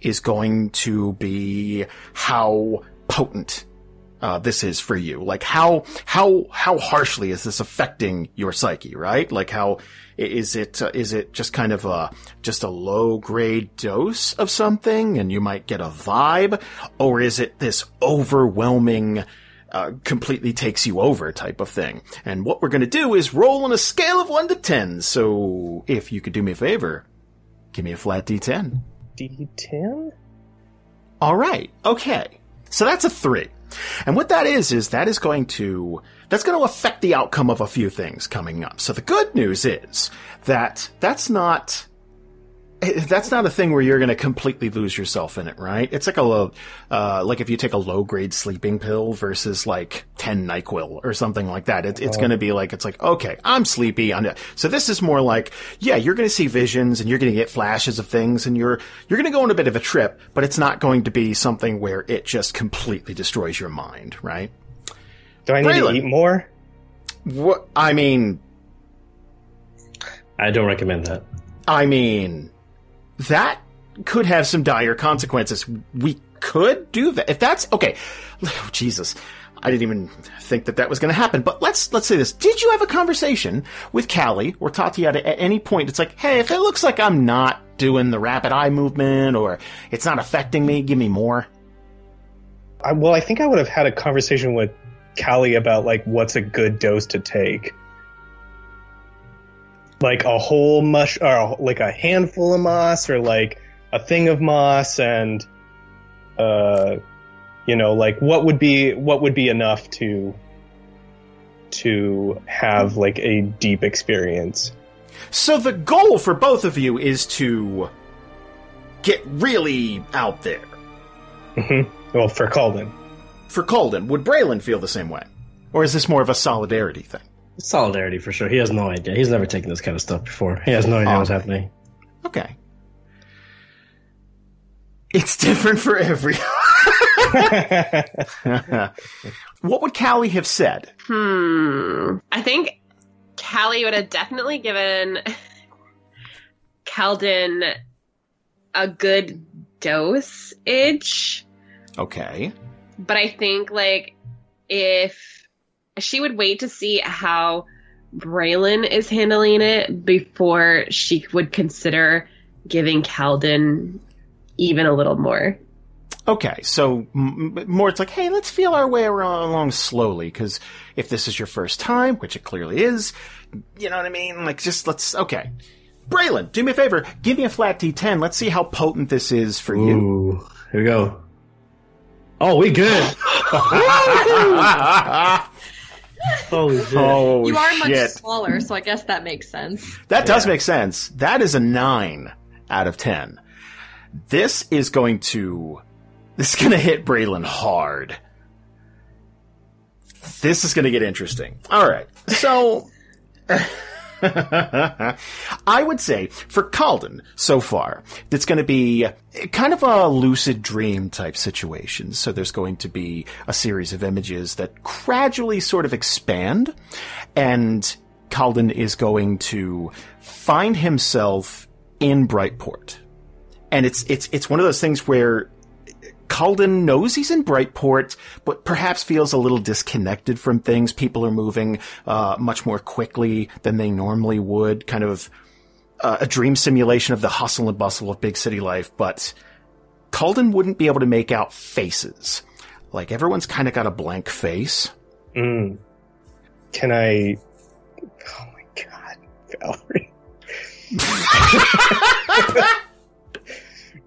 [SPEAKER 3] is going to be how potent uh, this is for you. Like how how how harshly is this affecting your psyche? Right? Like how is it uh, is it just kind of a just a low grade dose of something, and you might get a vibe, or is it this overwhelming? Uh, completely takes you over type of thing. And what we're going to do is roll on a scale of 1 to 10. So if you could do me a favor, give me a flat d10.
[SPEAKER 8] D10?
[SPEAKER 3] All right. Okay. So that's a three. And what that is, is that is going to, that's going to affect the outcome of a few things coming up. So the good news is that that's not, that's not a thing where you're going to completely lose yourself in it, right? It's like a low, uh, like if you take a low grade sleeping pill versus like 10 NyQuil or something like that. It, it's going to be like, it's like, okay, I'm sleepy. I'm, so this is more like, yeah, you're going to see visions and you're going to get flashes of things and you're, you're going to go on a bit of a trip, but it's not going to be something where it just completely destroys your mind, right?
[SPEAKER 8] Do I need
[SPEAKER 3] Braylon.
[SPEAKER 8] to eat more?
[SPEAKER 3] What, I mean,
[SPEAKER 4] I don't recommend that.
[SPEAKER 3] I mean, that could have some dire consequences. We could do that. If that's okay. Oh, Jesus. I didn't even think that that was going to happen. But let's let's say this: Did you have a conversation with Kallie or Tatiyana at any point? It's like, hey, if it looks like I'm not doing the rapid eye movement or it's not affecting me, give me more.
[SPEAKER 8] I, well, I think I would have had a conversation with Kallie about like what's a good dose to take. Like a whole mush, or like a handful of moss, or like a thing of moss, and uh, you know, like what would be what would be enough to to have like a deep experience.
[SPEAKER 3] So the goal for both of you is to get really out there.
[SPEAKER 8] mm-hmm. Well, for Kalden,
[SPEAKER 3] For Kalden, would Braylon feel the same way, or is this more of a solidarity thing?
[SPEAKER 4] Solidarity for sure. He has no idea. He's never taken this kind of stuff before. He has no idea what's happening.
[SPEAKER 3] Okay. It's different for everyone. what would Kallie have said?
[SPEAKER 6] Hmm. I think Kallie would have definitely given Kalden a good dosage,
[SPEAKER 3] Okay.
[SPEAKER 6] but I think like if she would wait to see how Braylon is handling it before she would consider giving Kalden even a little more.
[SPEAKER 3] Okay, so m- m- more it's like, hey, let's feel our way around, along slowly, because if this is your first time, which it clearly is, you know what I mean? Like, just let's, okay. Braylon, do me a favor, give me a flat D10. Let's see how potent this is for you.
[SPEAKER 4] Here we go. Oh, we good. Holy shit.
[SPEAKER 3] oh,
[SPEAKER 7] you are much
[SPEAKER 3] shit.
[SPEAKER 7] smaller, so I guess that makes sense.
[SPEAKER 3] That does make sense. That is a nine out of ten. This is going to this is going to hit Braylon hard. This is going to get interesting. All right, so. I would say for Kalden so far, it's going to be kind of a lucid dream type situation. So there's going to be a series of images that gradually sort of expand and Kalden is going to find himself in Brightport. And it's, it's, it's one of those things where Kalden knows he's in Brightport, but perhaps feels a little disconnected from things. People are moving uh, much more quickly than they normally would. Kind of uh, a dream simulation of the hustle and bustle of big city life, but Kalden wouldn't be able to make out faces. Like everyone's kind of got a blank face.
[SPEAKER 8] Mm. Can I? Oh my god, Valerie.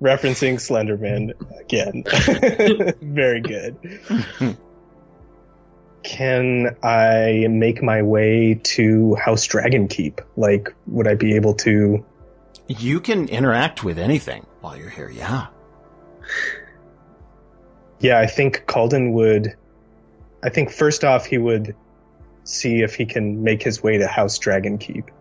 [SPEAKER 8] Referencing Slenderman again. Very good. Can I make my way to House Dragon Keep? Like, would I be able to?
[SPEAKER 3] You can interact with anything while you're here, yeah.
[SPEAKER 8] Yeah, I think Kalden would. I think first off, he would see if he can make his way to House Dragon Keep.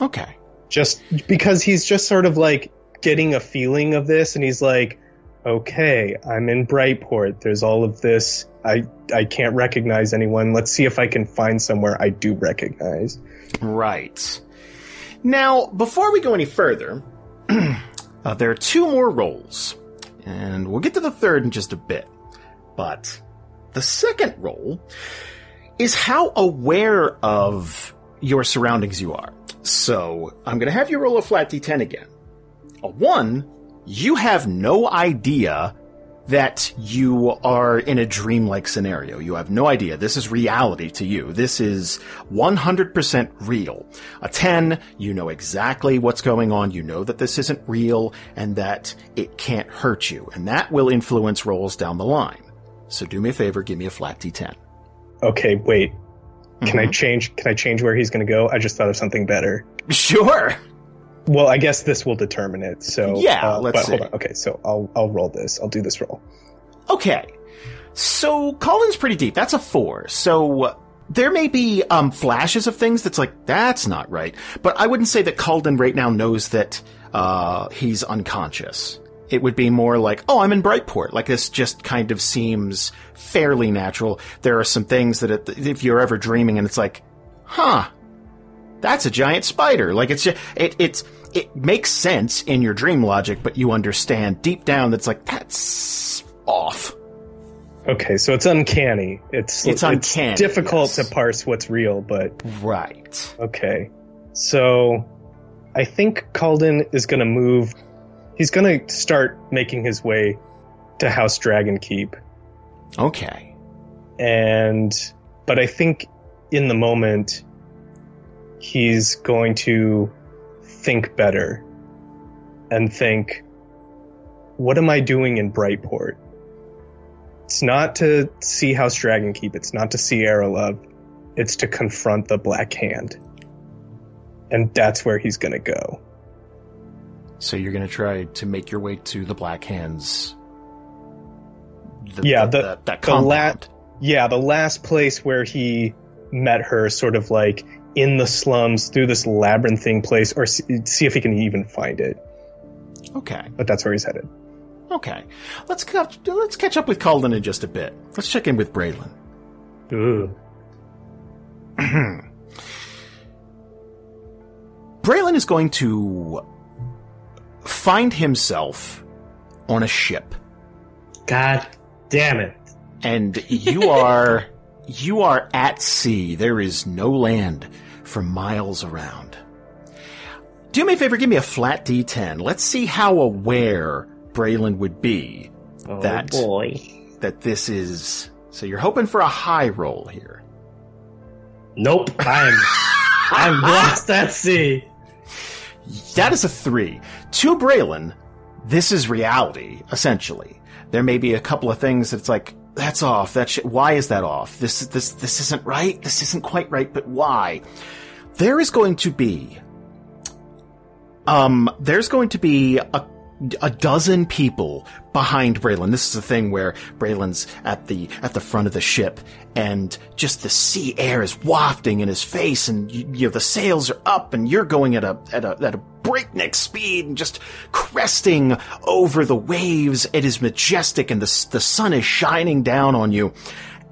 [SPEAKER 3] Okay.
[SPEAKER 8] just because he's just sort of like getting a feeling of this and he's like okay i'm in brightport there's all of this i i can't recognize anyone let's see if i can find somewhere i do recognize
[SPEAKER 3] Right. Now, before we go any further, uh, there are two more roles, and we'll get to the third in just a bit. But the second role is how aware of your surroundings you are. So I'm going to have you roll a flat d10 again. A one, you have no idea that you are in a dreamlike scenario. You have no idea. This is reality to you. This is 100% real. A 10, you know exactly what's going on. You know that this isn't real and that it can't hurt you. And that will influence rolls down the line. So do me a favor, give me a flat d10.
[SPEAKER 8] okay wait can i
[SPEAKER 3] Mhm.
[SPEAKER 8] change can i change where he's going to go i just thought of something better
[SPEAKER 3] Sure.
[SPEAKER 8] Well, I guess this will determine it. So
[SPEAKER 3] Yeah,
[SPEAKER 8] uh,
[SPEAKER 3] let's
[SPEAKER 8] but hold
[SPEAKER 3] see.
[SPEAKER 8] on. Okay, so I'll I'll roll this. I'll do this roll.
[SPEAKER 3] Okay. So Kalden's pretty deep. That's a four. So there may be um, flashes of things that's like, that's not right. But I wouldn't say that Kalden right now knows that uh, he's unconscious. It would be more like, oh, I'm in Brightport. Like this just kind of seems fairly natural. There are some things that it, if you're ever dreaming and it's like, huh, that's a giant spider. Like it's just, it, it's, it makes sense in your dream logic, but you understand deep down that's like, that's off.
[SPEAKER 8] Okay, so it's uncanny. It's
[SPEAKER 3] It's uncanny,
[SPEAKER 8] difficult
[SPEAKER 3] yes.
[SPEAKER 8] to parse what's real, but
[SPEAKER 3] Right.
[SPEAKER 8] okay. So I think Kalden is going to move. He's going to start making his way to House Dragon Keep,
[SPEAKER 3] Okay.
[SPEAKER 8] and but I think in the moment he's going to think better and think, what am I doing in Brightport? It's not to see House Dragon Keep. It's not to see Aralove. It's to confront the Black Hand. And that's where he's gonna go.
[SPEAKER 3] So you're going to try to make your way to the Black Hands. The,
[SPEAKER 8] Yeah,
[SPEAKER 3] the,
[SPEAKER 8] the-
[SPEAKER 3] that, that
[SPEAKER 8] the la- Yeah, the last place where he met her, sort of like in the slums through this labyrinthine place, or see, see if he can even find it.
[SPEAKER 3] Okay.
[SPEAKER 8] But that's where he's headed.
[SPEAKER 3] Okay. Let's catch, let's catch up with Kalden in just a bit. Let's check in with Braylon.
[SPEAKER 4] Ooh.
[SPEAKER 3] Braylon is going to find himself on a ship.
[SPEAKER 4] God damn it.
[SPEAKER 3] and you are you are at sea. There is no land for miles around. Do me a favor, give me a flat D10. Let's see how aware Braylon would be
[SPEAKER 4] Oh
[SPEAKER 3] That-
[SPEAKER 4] boy.
[SPEAKER 3] that this is. So you're hoping for a high roll here.
[SPEAKER 4] Nope. I'm I'm lost at sea.
[SPEAKER 3] That is a three. To Braylon, this is reality, essentially. There may be a couple of things that's like, that's off. That shit, why is that off? This, this, this isn't right. This isn't quite right, but why? There is going to be, um, there's going to be a, a dozen people behind Braylon. This is the thing where Braylon's at the, at the front of the ship and just the sea air is wafting in his face and you, you know, the sails are up and you're going at a, at a, at a breakneck speed and just cresting over the waves. It is majestic and the, the sun is shining down on you.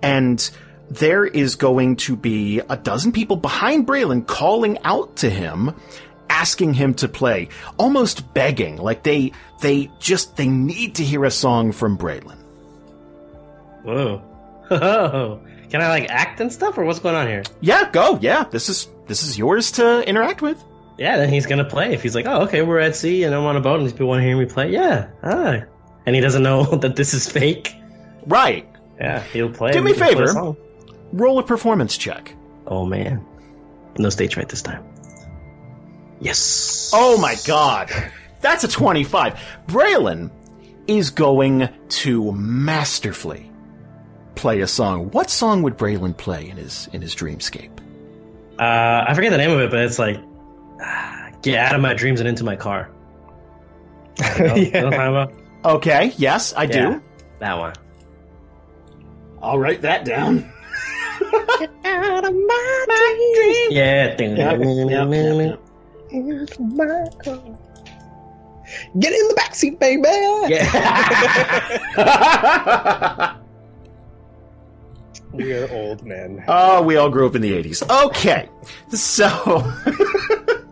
[SPEAKER 3] And there is going to be a dozen people behind Braylon calling out to him asking him to play, almost begging, like they they just they need to hear a song from Braylon.
[SPEAKER 4] Whoa. Oh. Can I like act and stuff or what's going on here?
[SPEAKER 3] Yeah, go. Yeah, this is this is yours to interact with.
[SPEAKER 4] Yeah, then he's gonna play. If he's like, oh, okay, we're at sea and I'm on a boat and these people want to hear me play, yeah, ah. And he doesn't know that this is fake.
[SPEAKER 3] Right.
[SPEAKER 4] Yeah, he'll play.
[SPEAKER 3] Do me a
[SPEAKER 4] we can play
[SPEAKER 3] favor.
[SPEAKER 4] song.
[SPEAKER 3] Roll a performance check.
[SPEAKER 4] Oh man, no stage right this time. Yes.
[SPEAKER 3] Oh my god. That's a 25. Braylon is going to masterfully play a song. What song would Braylon play in his in his dreamscape?
[SPEAKER 4] Uh, I forget the name of it, but it's like, get out of my dreams and into my car. You know, you know what I'm
[SPEAKER 8] yeah.
[SPEAKER 3] Okay, yes, I
[SPEAKER 4] Yeah,
[SPEAKER 3] do.
[SPEAKER 4] That one.
[SPEAKER 3] I'll write that down.
[SPEAKER 4] Yeah.
[SPEAKER 8] Get in the backseat, baby.
[SPEAKER 4] Yeah.
[SPEAKER 8] We are old men.
[SPEAKER 3] Oh, we all grew up in the 80s. Okay. So.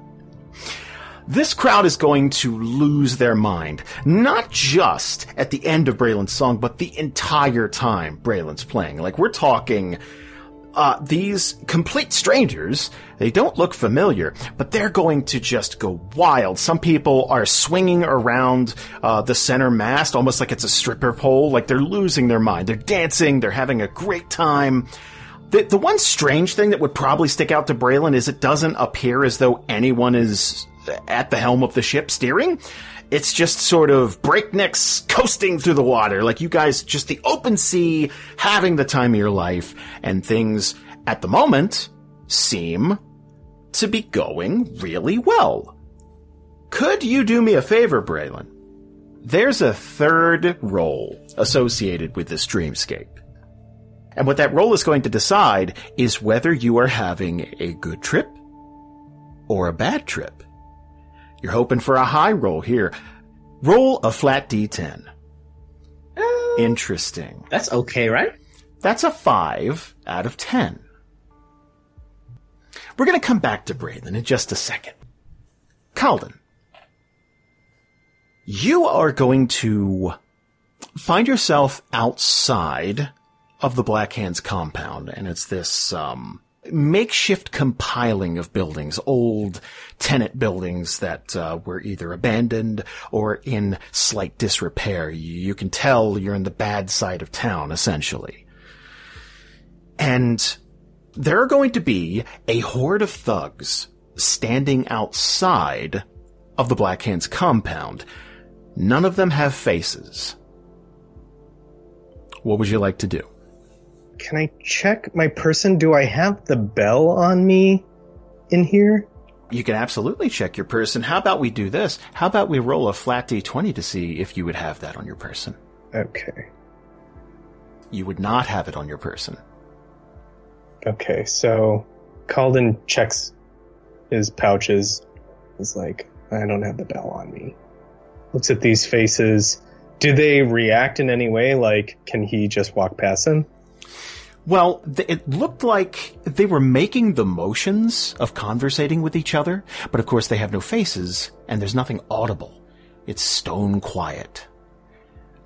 [SPEAKER 3] this crowd is going to lose their mind. Not just at the end of Braylon's song, but the entire time Braylon's playing. Like, we're talking. Uh, these complete strangers, they don't look familiar, but they're going to just go wild. Some people are swinging around uh, the center mast almost like it's a stripper pole. Like they're losing their mind. They're dancing. They're having a great time. The, the one strange thing that would probably stick out to Braylon is it doesn't appear as though anyone is at the helm of the ship steering. It's just sort of breaknecks coasting through the water. Like you guys, just the open sea, having the time of your life, and things at the moment seem to be going really well. Could you do me a favor, Braylon? There's a third role associated with this dreamscape. And what that role is going to decide is whether you are having a good trip or a bad trip. You're hoping for a high roll here. Roll a flat d10. Interesting.
[SPEAKER 4] That's okay, right?
[SPEAKER 3] That's a 5 out of 10. We're going to come back to Braylon in just a second. Kalden, you are going to find yourself outside of the Black Hands compound, and it's this um, makeshift compiling of buildings, old tenant buildings that uh, were either abandoned or in slight disrepair. You can tell you're in the bad side of town, essentially. And there are going to be a horde of thugs standing outside of the Black Hands compound. None of them have faces. What would you like to do?
[SPEAKER 8] Can I check my person? Do I have the bell on me in here?
[SPEAKER 3] You can absolutely check your person. How about we do this? How about we roll a flat d20 to see if you would have that on your person?
[SPEAKER 8] Okay.
[SPEAKER 3] You would not have it on your person.
[SPEAKER 8] Okay, so Kalden checks his pouches. He's like, I don't have the bell on me. Looks at these faces. Do they react in any way? Like, can he just walk past them?
[SPEAKER 3] Well, th- it looked like they were making the motions of conversating with each other, but of course they have no faces and there's nothing audible. It's stone quiet.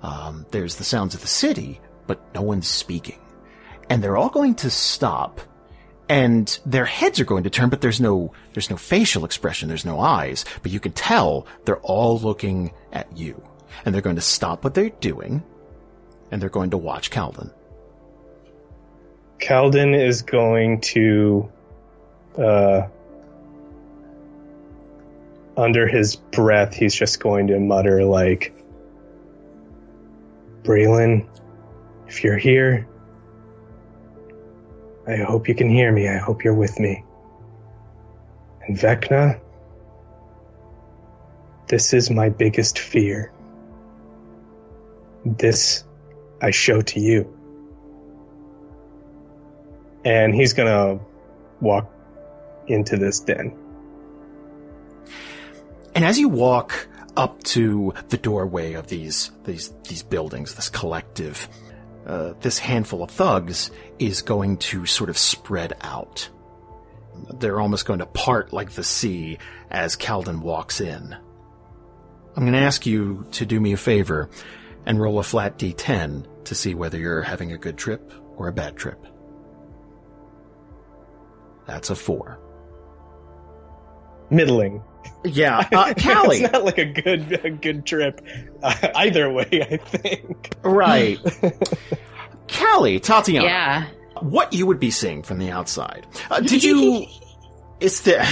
[SPEAKER 3] Um, there's the sounds of the city, but no one's speaking. And they're all going to stop and their heads are going to turn, but there's no, there's no facial expression, there's no eyes, but you can tell they're all looking at you. And they're going to stop what they're doing and they're going to watch Kalden.
[SPEAKER 8] Kalden is going to, uh, under his breath, he's just going to mutter like, Braylon, if you're here, I hope you can hear me. I hope you're with me. And Vecna, this is my biggest fear. This I show to you. And he's gonna walk into this den.
[SPEAKER 3] And as you walk up to the doorway of these these these buildings, this collective, uh, this handful of thugs is going to sort of spread out. They're almost going to part like the sea as Kalden walks in. I'm going to ask you to do me a favor and roll a flat d10 to see whether you're having a good trip or a bad trip. That's a four.
[SPEAKER 8] Middling.
[SPEAKER 3] Yeah, uh, Kallie.
[SPEAKER 8] it's not like a good a good trip uh, either way. I think.
[SPEAKER 3] Right. Kallie, Tatiyana.
[SPEAKER 7] Yeah.
[SPEAKER 3] What you would be seeing from the outside? Uh, did you? Is there?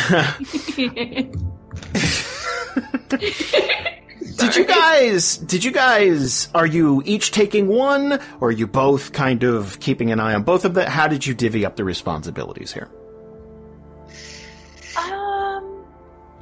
[SPEAKER 3] did you guys? Did you guys? Are you each taking one, or are you both kind of keeping an eye on both of them? How did you divvy up the responsibilities here?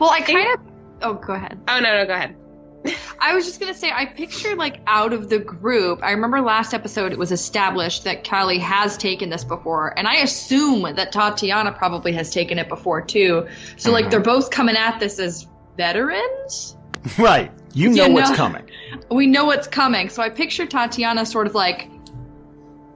[SPEAKER 7] Well, I kind of. Oh, go ahead.
[SPEAKER 6] Oh no, no, go ahead.
[SPEAKER 7] I was just gonna say, I pictured like out of the group. I remember last episode it was established that Kallie has taken this before, and I assume that Tatiyana probably has taken it before too. So like mm-hmm. they're both coming at this as veterans.
[SPEAKER 3] Right. You know
[SPEAKER 7] You
[SPEAKER 3] what's
[SPEAKER 7] know-
[SPEAKER 3] coming.
[SPEAKER 7] We know what's coming, so I picture Tatiyana sort of like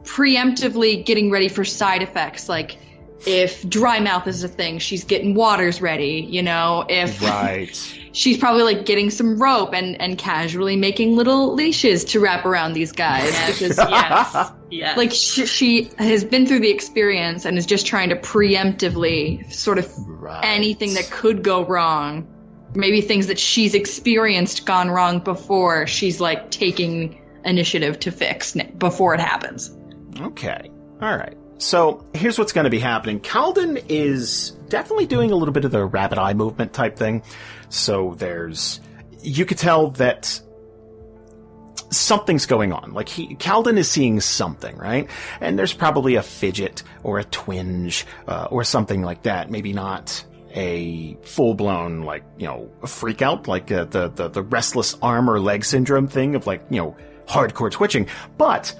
[SPEAKER 7] preemptively getting ready for side effects, like. If dry mouth is a thing, she's getting waters ready, you know. If
[SPEAKER 3] Right.
[SPEAKER 7] she's probably like getting some rope and and casually making little leashes to wrap around these guys because
[SPEAKER 6] Yes. Yes.
[SPEAKER 7] like she, she has been through the experience and is just trying to preemptively sort of
[SPEAKER 3] Right.
[SPEAKER 7] anything that could go wrong maybe things that she's experienced gone wrong before she's like taking initiative to fix before it happens
[SPEAKER 3] Okay. All right. So here's what's going to be happening. Kalden is definitely doing a little bit of the rabbit eye movement type thing. So there's, you could tell that something's going on. Like he, Kalden is seeing something, right? And there's probably a fidget or a twinge uh, or something like that. Maybe not a full blown like you know freak out, like uh, the, the the restless arm or leg syndrome thing of like you know hardcore twitching, but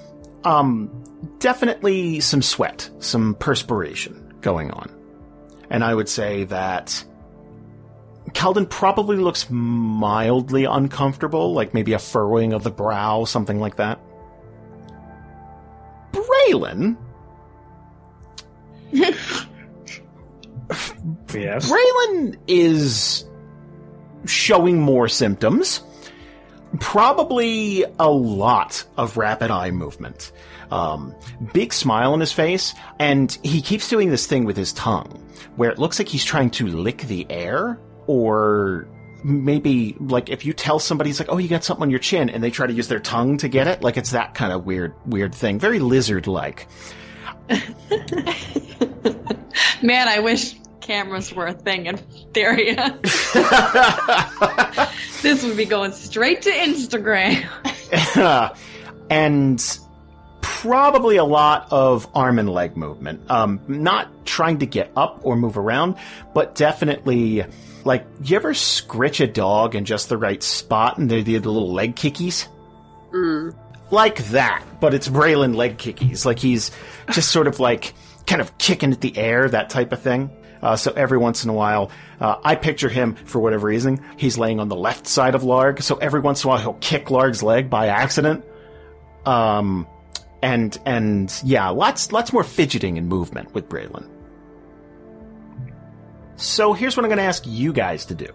[SPEAKER 3] um, definitely some sweat, some perspiration going on, and I would say that. Kalden probably looks mildly uncomfortable, like maybe a furrowing of the brow, something like that. Braylon
[SPEAKER 4] Yes.
[SPEAKER 3] Braylon is showing more symptoms. Probably a lot of rapid eye movement. Um, big smile on his face, and he keeps doing this thing with his tongue, where it looks like he's trying to lick the air, or maybe like if you tell somebody's like, "Oh, you got something on your chin," and they try to use their tongue to get it, like it's that kind of weird, weird thing, very lizard-like.
[SPEAKER 7] Man, I wish cameras were a thing in Theria. this would be going straight to Instagram.
[SPEAKER 3] and probably a lot of arm and leg movement. Um, not trying to get up or move around, but definitely like you ever scritch a dog in just the right spot and they do the little leg kickies?
[SPEAKER 6] Mm.
[SPEAKER 3] Like that, but it's Braylon leg kickies. Like he's just sort of like kind of kicking at the air, that type of thing. Uh, so every once in a while, uh, I picture him for whatever reason. He's laying on the left side of Larg, so every once in a while he'll kick Larg's leg by accident. Um, and and yeah, lots lots more fidgeting and movement with Braylon. So here's what I'm going to ask you guys to do.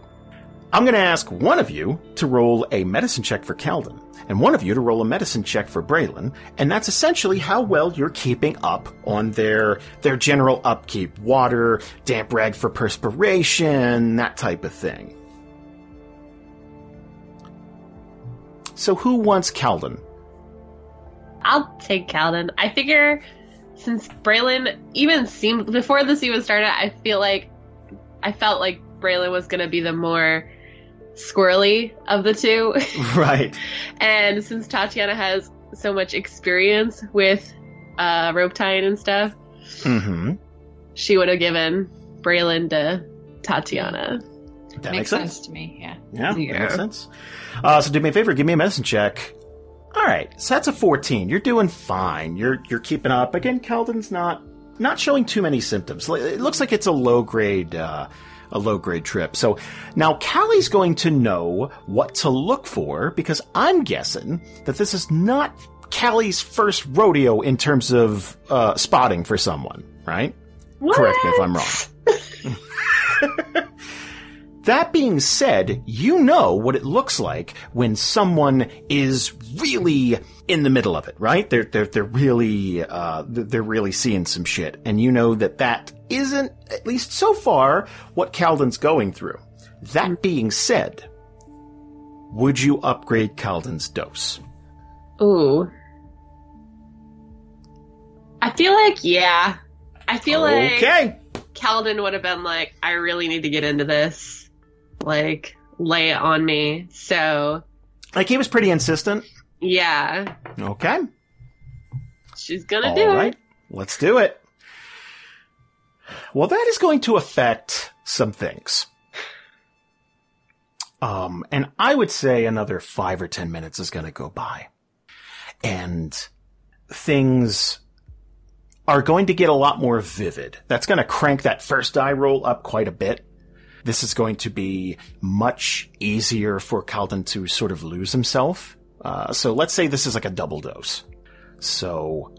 [SPEAKER 3] I'm going to ask one of you to roll a medicine check for Kalden, and one of you to roll a medicine check for Braylon, and that's essentially how well you're keeping up on their their general upkeep, water, damp rag for perspiration, that type of thing. So who wants Kalden?
[SPEAKER 6] I'll take Kalden. I figure since Braylon even seemed before this even started, I feel like I felt like Braylon was gonna be the more squirrely of the two.
[SPEAKER 3] Right.
[SPEAKER 6] and since Tatiyana has so much experience with uh, rope tying and stuff,
[SPEAKER 3] Mm-hmm.
[SPEAKER 6] she would have given Braylon to Tatiyana.
[SPEAKER 3] That
[SPEAKER 7] makes
[SPEAKER 3] makes sense.
[SPEAKER 7] sense to me. Yeah.
[SPEAKER 3] Yeah, that
[SPEAKER 6] Yeah.
[SPEAKER 3] makes sense. Uh, so do me a favor, give me a medicine check. All right, so that's a 14. You're doing fine. You're you're keeping up. Again, Kalden's not not showing too many symptoms. It looks like it's a low grade uh, a low grade trip. So now Kallie's going to know what to look for because I'm guessing that this is not Kallie's first rodeo in terms of uh, spotting for someone, right? Correct me if I'm wrong. That being said, you know what it looks like when someone is really in the middle of it, right? They're they're they're really uh, they're really seeing some shit, and you know that that isn't at least so far what Kalden's going through. That being said, would you upgrade Kalden's dose?
[SPEAKER 6] Ooh. I feel like yeah. I feel like
[SPEAKER 3] Okay.
[SPEAKER 6] Kalden would have been like, I really need to get into this. Like, lay it on me. So,
[SPEAKER 3] Like he was pretty insistent.
[SPEAKER 6] yeah,
[SPEAKER 3] Okay.
[SPEAKER 6] she's gonna
[SPEAKER 3] All
[SPEAKER 6] do
[SPEAKER 3] right,
[SPEAKER 6] it.
[SPEAKER 3] let's do it. Well, that is going to affect some things. Um, and I would say another five or ten minutes is going to go by. And things are going to get a lot more vivid. That's going to crank that first die roll up quite a bit. This is going to be much easier for Kalden to sort of lose himself. Uh, so let's say this is like a double dose. So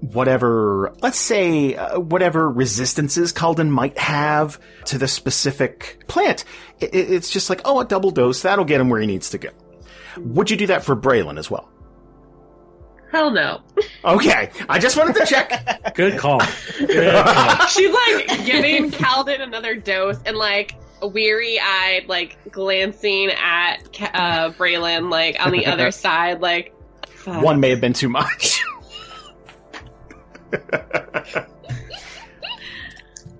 [SPEAKER 3] whatever, let's say, uh, whatever resistances Kalden might have to the specific plant, i i- it's just like, oh, a double dose, that'll get him where he needs to go. Would you do that for Braylon as well?
[SPEAKER 6] Hell no.
[SPEAKER 3] Okay, I just wanted to check.
[SPEAKER 4] Good call. Good call.
[SPEAKER 6] She's like giving Kalden another dose and like weary eyed, like glancing at Ca- uh, Braylon, like on the other side, like. fuck.
[SPEAKER 3] One may have been too much.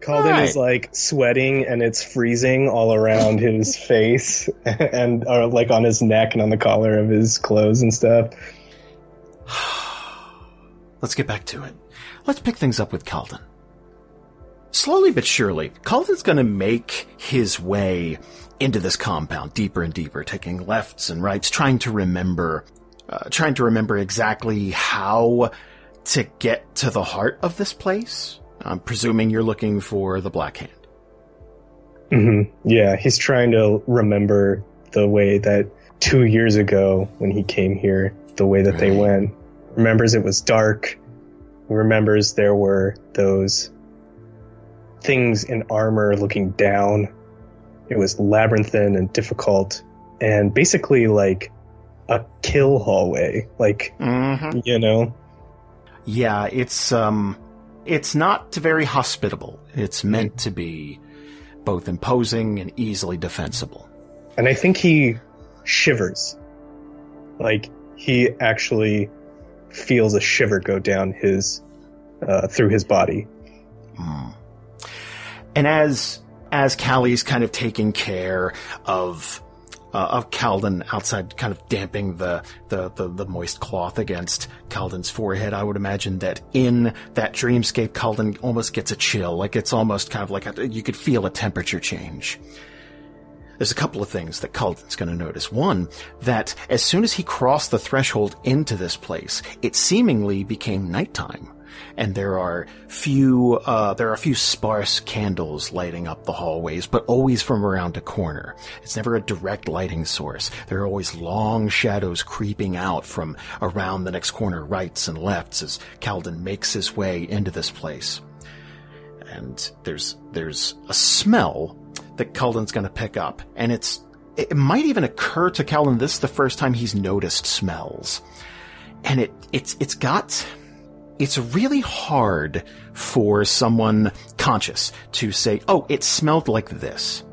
[SPEAKER 8] Kalden
[SPEAKER 3] Right.
[SPEAKER 8] is like sweating and it's freezing all around his face and or like on his neck and on the collar of his clothes and stuff.
[SPEAKER 3] Let's get back to it. Let's pick things up with Kalden. slowly but surely, Kalden's going to make his way into this compound deeper and deeper, taking lefts and rights, trying to remember, uh, trying to remember exactly how to get to the heart of this place. I'm presuming you're looking for the Black Hand.
[SPEAKER 8] hmm Yeah, he's trying to remember the way that two years ago when he came here, the way that they went. Remembers it was dark. Remembers there were those things in armor looking down. It was labyrinthine and difficult, and basically like a kill hallway. Like
[SPEAKER 3] Mm-hmm.
[SPEAKER 8] you know,
[SPEAKER 3] Yeah, it's um, it's not very hospitable. It's meant to be both imposing and easily defensible.
[SPEAKER 8] and I think he shivers. Like he actually feels a shiver go down his uh, through his body.
[SPEAKER 3] Mm. And as as Kallie's kind of taking care of uh, of Kalden outside, kind of damping the, the, the, the moist cloth against Kalden's forehead, I would imagine that in that dreamscape, Kalden almost gets a chill. Like it's almost kind of like a, you could feel a temperature change. There's a couple of things that Kalden's going to notice. One, that as soon as he crossed the threshold into this place, it seemingly became nighttime. And there are few, uh, there are a few sparse candles lighting up the hallways, but always from around a corner. It's never a direct lighting source. There are always long shadows creeping out from around the next corner, rights and lefts, as Kalden makes his way into this place. And there's, there's a smell that Kalden's gonna pick up, and it's, it might even occur to Kalden this is the first time he's noticed smells. And it, it's, it's got, it's really hard for someone conscious to say, oh, it smelled like this.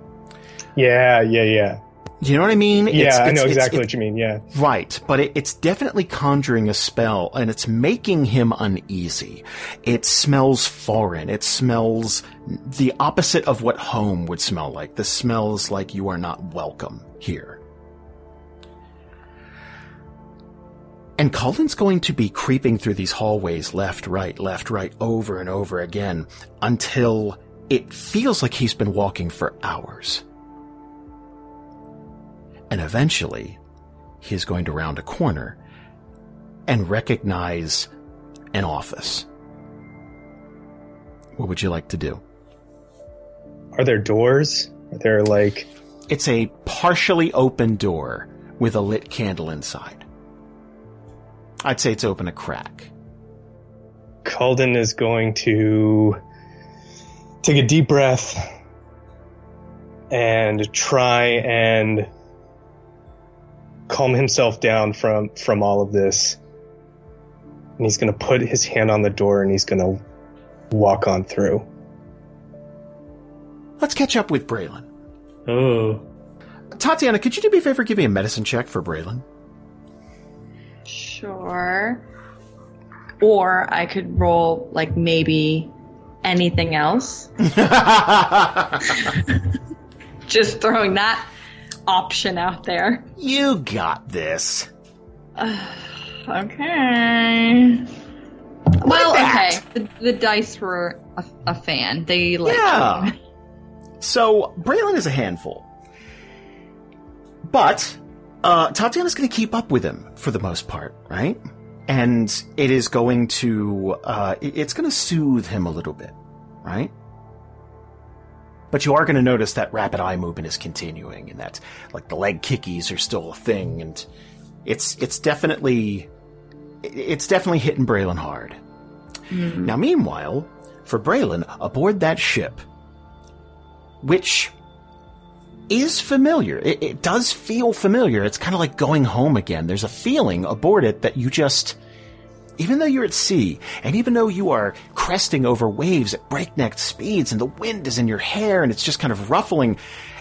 [SPEAKER 8] Yeah, yeah, yeah,
[SPEAKER 3] Do you know what I mean?
[SPEAKER 8] yeah.
[SPEAKER 3] It's-
[SPEAKER 8] I
[SPEAKER 3] it's-
[SPEAKER 8] know
[SPEAKER 3] it's-
[SPEAKER 8] exactly
[SPEAKER 3] it-
[SPEAKER 8] what you mean. Yeah,
[SPEAKER 3] Right, but it, it's definitely conjuring a spell, and it's making him uneasy. It smells foreign. It smells the opposite of what home would smell like. This smells like you are not welcome here. And Kalden's going to be creeping through these hallways left, right, left, right, over and over again until it feels like he's been walking for hours. And eventually, he's going to round a corner and recognize an office. What would you like to do?
[SPEAKER 8] are there doors? Are there like
[SPEAKER 3] It's a partially open door with a lit candle inside. I'd say it's open a crack.
[SPEAKER 8] Kalden is going to take a deep breath and try and calm himself down from from all of this. And he's going to put his hand on the door and he's going to walk on through.
[SPEAKER 3] Let's catch up with Braylon.
[SPEAKER 4] Oh,
[SPEAKER 3] Tatiyana, could you do me a favor? Give me a medicine check for Braylon.
[SPEAKER 7] Sure. Or I could roll like maybe anything else. Just throwing that option out there.
[SPEAKER 3] you got this.
[SPEAKER 7] Okay. Well, okay. The, the dice were a, a fan. They like
[SPEAKER 3] Yeah. So Braylon is a handful, but uh, Tatiyana's going to keep up with him for the most part, right? And it is going to uh, it's going to soothe him a little bit, right? But you are going to notice that rapid eye movement is continuing, and that like the leg kickies are still a thing, and it's it's definitely it's definitely hitting Braylon hard. Mm-hmm. Now, meanwhile, for Braylon, aboard that ship, which is familiar, it, it does feel familiar. It's kind of like going home again. There's a feeling aboard it that you just, even though you're at sea, and even though you are cresting over waves at breakneck speeds, and the wind is in your hair, and it's just kind of ruffling,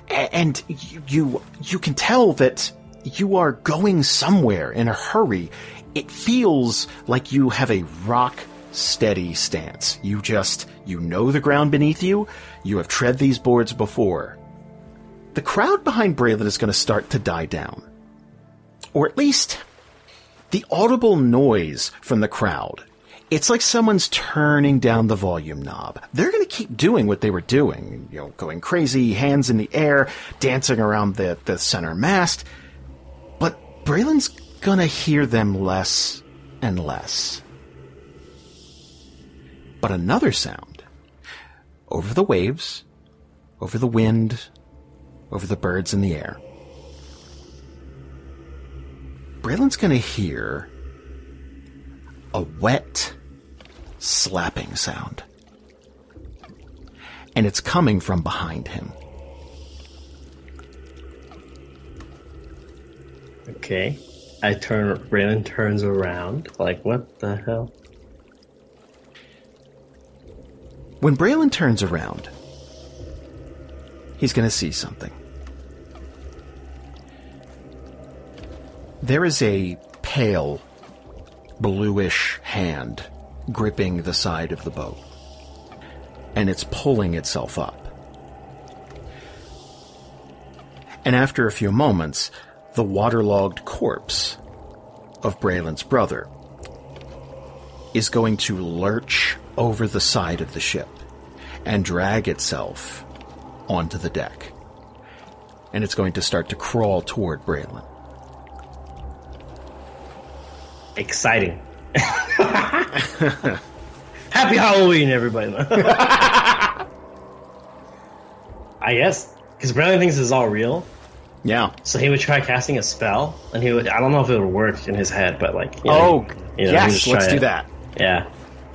[SPEAKER 3] and you you, you can tell that you are going somewhere in a hurry. It feels like you have a rock steady stance. You just, you know the ground beneath you. You have tread these boards before. The crowd behind Braylon is going to start to die down. Or at least, the audible noise from the crowd it's like someone's turning down the volume knob. They're going to keep doing what they were doing, you know, going crazy, hands in the air, dancing around the, the center mast. But Braylon's going to hear them less and less. But another sound over the waves, over the wind, over the birds in the air. Braylon's going to hear a wet slapping sound. And it's coming from behind him.
[SPEAKER 4] Okay. I turn. Braylon turns around. Like, what the hell?
[SPEAKER 3] When Braylon turns around, he's going to see something. There is a pale, bluish hand gripping the side of the boat, and it's pulling itself up. And after a few moments, the waterlogged corpse of Braylon's brother is going to lurch over the side of the ship and drag itself onto the deck. And it's going to start to crawl toward Braylon.
[SPEAKER 4] Exciting. Happy Halloween, everybody. I guess because Braylon thinks this is all real,
[SPEAKER 3] Yeah.
[SPEAKER 4] so he would try casting a spell, and he would. I don't know if it would work in his head, but like, you know,
[SPEAKER 3] Oh,
[SPEAKER 4] you know,
[SPEAKER 3] yes, let's
[SPEAKER 4] try
[SPEAKER 3] do that.
[SPEAKER 4] Yeah.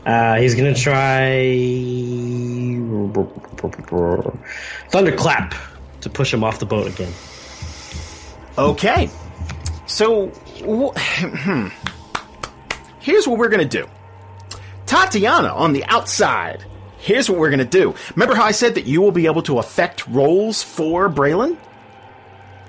[SPEAKER 4] Uh, he's gonna try thunderclap to push him off the boat again.
[SPEAKER 3] Okay. So, wh- hmm. Here's what we're going to do. Tatiyana on the outside. Here's what we're going to do. Remember how I said that you will be able to affect rolls for Braylon?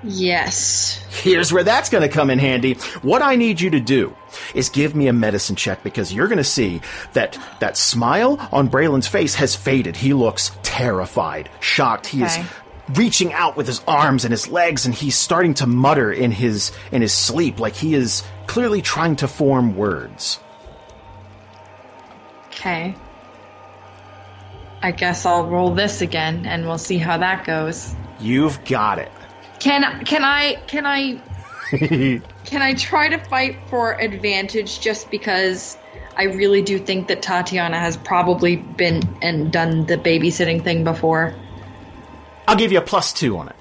[SPEAKER 7] Yes.
[SPEAKER 3] Here's where that's going to come in handy. What I need you to do is give me a medicine check because you're going to see that that smile on Braylon's face has faded. He looks terrified, shocked. He
[SPEAKER 7] Okay.
[SPEAKER 3] is reaching out with his arms and his legs and he's starting to mutter in his in his sleep like he is clearly trying to form words.
[SPEAKER 7] Okay. I guess I'll roll this again and we'll see how that goes.
[SPEAKER 3] You've got it.
[SPEAKER 7] Can can I can I can I try to fight for advantage just because I really do think that Tatiyana has probably been and done the babysitting thing before.
[SPEAKER 3] I'll give you a plus 2 on it.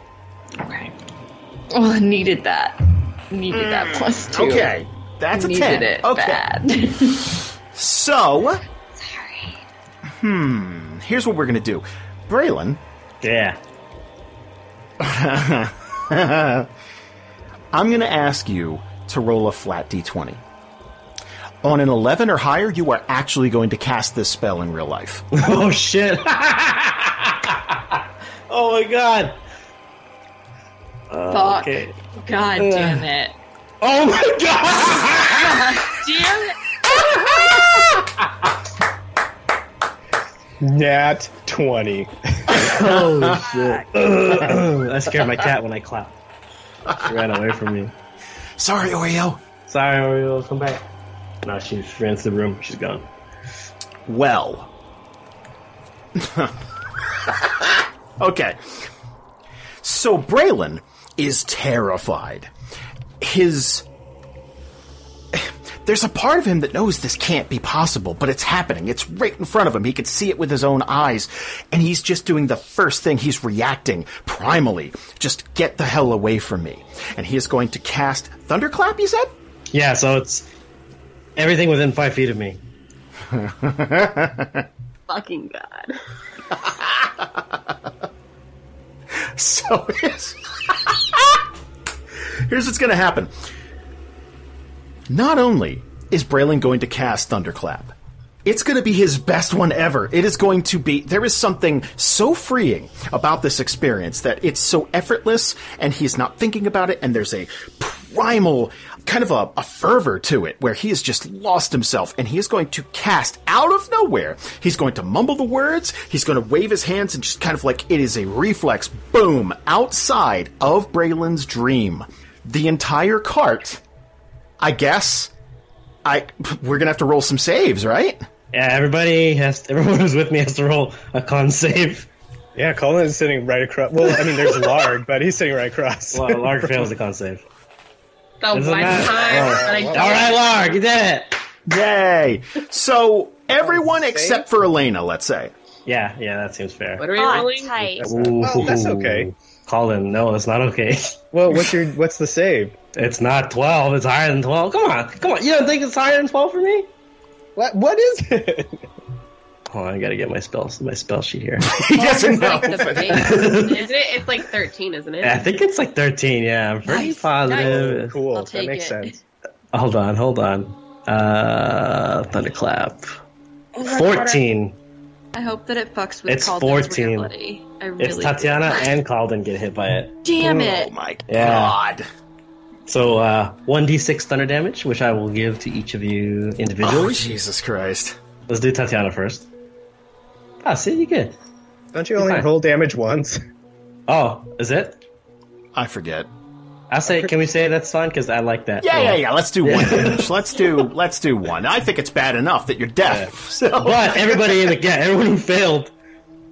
[SPEAKER 7] Okay. Oh, I needed that. Needed that plus two.
[SPEAKER 3] Okay. That's a
[SPEAKER 7] Needed
[SPEAKER 3] 10.
[SPEAKER 7] it
[SPEAKER 3] okay.
[SPEAKER 7] bad.
[SPEAKER 3] So,
[SPEAKER 7] Sorry.
[SPEAKER 3] hmm, here's what we're going to do. Braylon,
[SPEAKER 4] Yeah.
[SPEAKER 3] I'm going to ask you to roll a flat d20. On an 11 or higher, you are actually going to cast this spell in real life.
[SPEAKER 4] Oh shit! oh my god! Uh,
[SPEAKER 7] Fuck.
[SPEAKER 4] okay.
[SPEAKER 7] God damn it.
[SPEAKER 4] Oh my god!
[SPEAKER 7] Damn it.
[SPEAKER 8] Nat 20.
[SPEAKER 4] Holy shit! I scared my cat when I clapped. She ran away from me.
[SPEAKER 3] Sorry, Oreo.
[SPEAKER 4] Sorry, Oreo, come back. No, she ran to the room. She's gone.
[SPEAKER 3] Well. okay. So Braylon is terrified. His. There's a part of him that knows this can't be possible, but it's happening. It's right in front of him. He can see it with his own eyes. And he's just doing the first thing. He's reacting primally. Just get the hell away from me. And he is going to cast Thunderclap, you said?
[SPEAKER 4] Yeah, so it's everything within five feet of me.
[SPEAKER 6] Fucking god.
[SPEAKER 3] So here's, here's what's going to happen. Not only is Braylon going to cast Thunderclap, it's going to be his best one ever. It is going to be, there is something so freeing about this experience that it's so effortless and he's not thinking about it and there's a primal kind of a, a fervor to it where he has just lost himself and he is going to cast out of nowhere. He's going to mumble the words. He's going to wave his hands and just kind of like it is a reflex. Boom! Outside of Braylon's dream. The entire cart, I guess, I we're gonna have to roll some saves, right?
[SPEAKER 4] Yeah, everybody has. Everyone who's with me has to roll a con save.
[SPEAKER 8] Yeah, Kalden is sitting right across. Well, I mean, there's Larg, but he's sitting right across.
[SPEAKER 4] Well, Larg fails the con save.
[SPEAKER 6] The one
[SPEAKER 4] Doesn't
[SPEAKER 6] time
[SPEAKER 4] matter.
[SPEAKER 6] that I
[SPEAKER 4] All right, Larg, you did it.
[SPEAKER 3] Yay! So everyone
[SPEAKER 8] Oh,
[SPEAKER 3] except for Elena, let's say.
[SPEAKER 4] Yeah, yeah, that seems fair.
[SPEAKER 6] What are we
[SPEAKER 5] Oh,
[SPEAKER 6] rolling?
[SPEAKER 5] tight.
[SPEAKER 4] Ooh,
[SPEAKER 8] Oh, that's okay.
[SPEAKER 4] Kalden, no, that's not okay.
[SPEAKER 8] Well, what's your what's the save?
[SPEAKER 4] It's not twelve. It's higher than twelve. Come on, come on. You don't think it's higher than twelve for me?
[SPEAKER 8] What what is it?
[SPEAKER 4] Hold on, I gotta get my spell my spell sheet here.
[SPEAKER 3] He doesn't know.
[SPEAKER 6] Like isn't it? It's like 13, isn't it?
[SPEAKER 4] I think it's like thirteen. Yeah, I'm pretty
[SPEAKER 6] Nice,
[SPEAKER 4] positive.
[SPEAKER 8] Cool,
[SPEAKER 6] I'll
[SPEAKER 8] that makes
[SPEAKER 6] it.
[SPEAKER 8] sense.
[SPEAKER 4] Hold on, hold on. Uh, thunderclap. Fourteen.
[SPEAKER 7] I hope that it fucks with
[SPEAKER 4] It's
[SPEAKER 7] Kalden's
[SPEAKER 4] 14.
[SPEAKER 7] reality. I really
[SPEAKER 4] It's Tatiyana
[SPEAKER 7] do.
[SPEAKER 4] and Kalden get hit by it.
[SPEAKER 7] Damn
[SPEAKER 3] Oh
[SPEAKER 7] it!
[SPEAKER 3] my
[SPEAKER 4] Yeah.
[SPEAKER 3] god!
[SPEAKER 4] So uh, one d six thunder damage, which I will give to each of you
[SPEAKER 3] Oh
[SPEAKER 4] individually.
[SPEAKER 3] Jesus Christ!
[SPEAKER 4] Let's do Tatiyana first. Ah, see, you good.
[SPEAKER 8] Don't you only
[SPEAKER 4] fine.
[SPEAKER 8] roll damage once?
[SPEAKER 4] Oh, is it?
[SPEAKER 3] I forget.
[SPEAKER 4] I'll say. Can we say that's fine? Because I like that.
[SPEAKER 3] Yeah, yeah, yeah. Let's do one damage. Let's do let's do one. I think it's bad enough that you're deaf. So
[SPEAKER 4] But everybody in the yeah, everyone who failed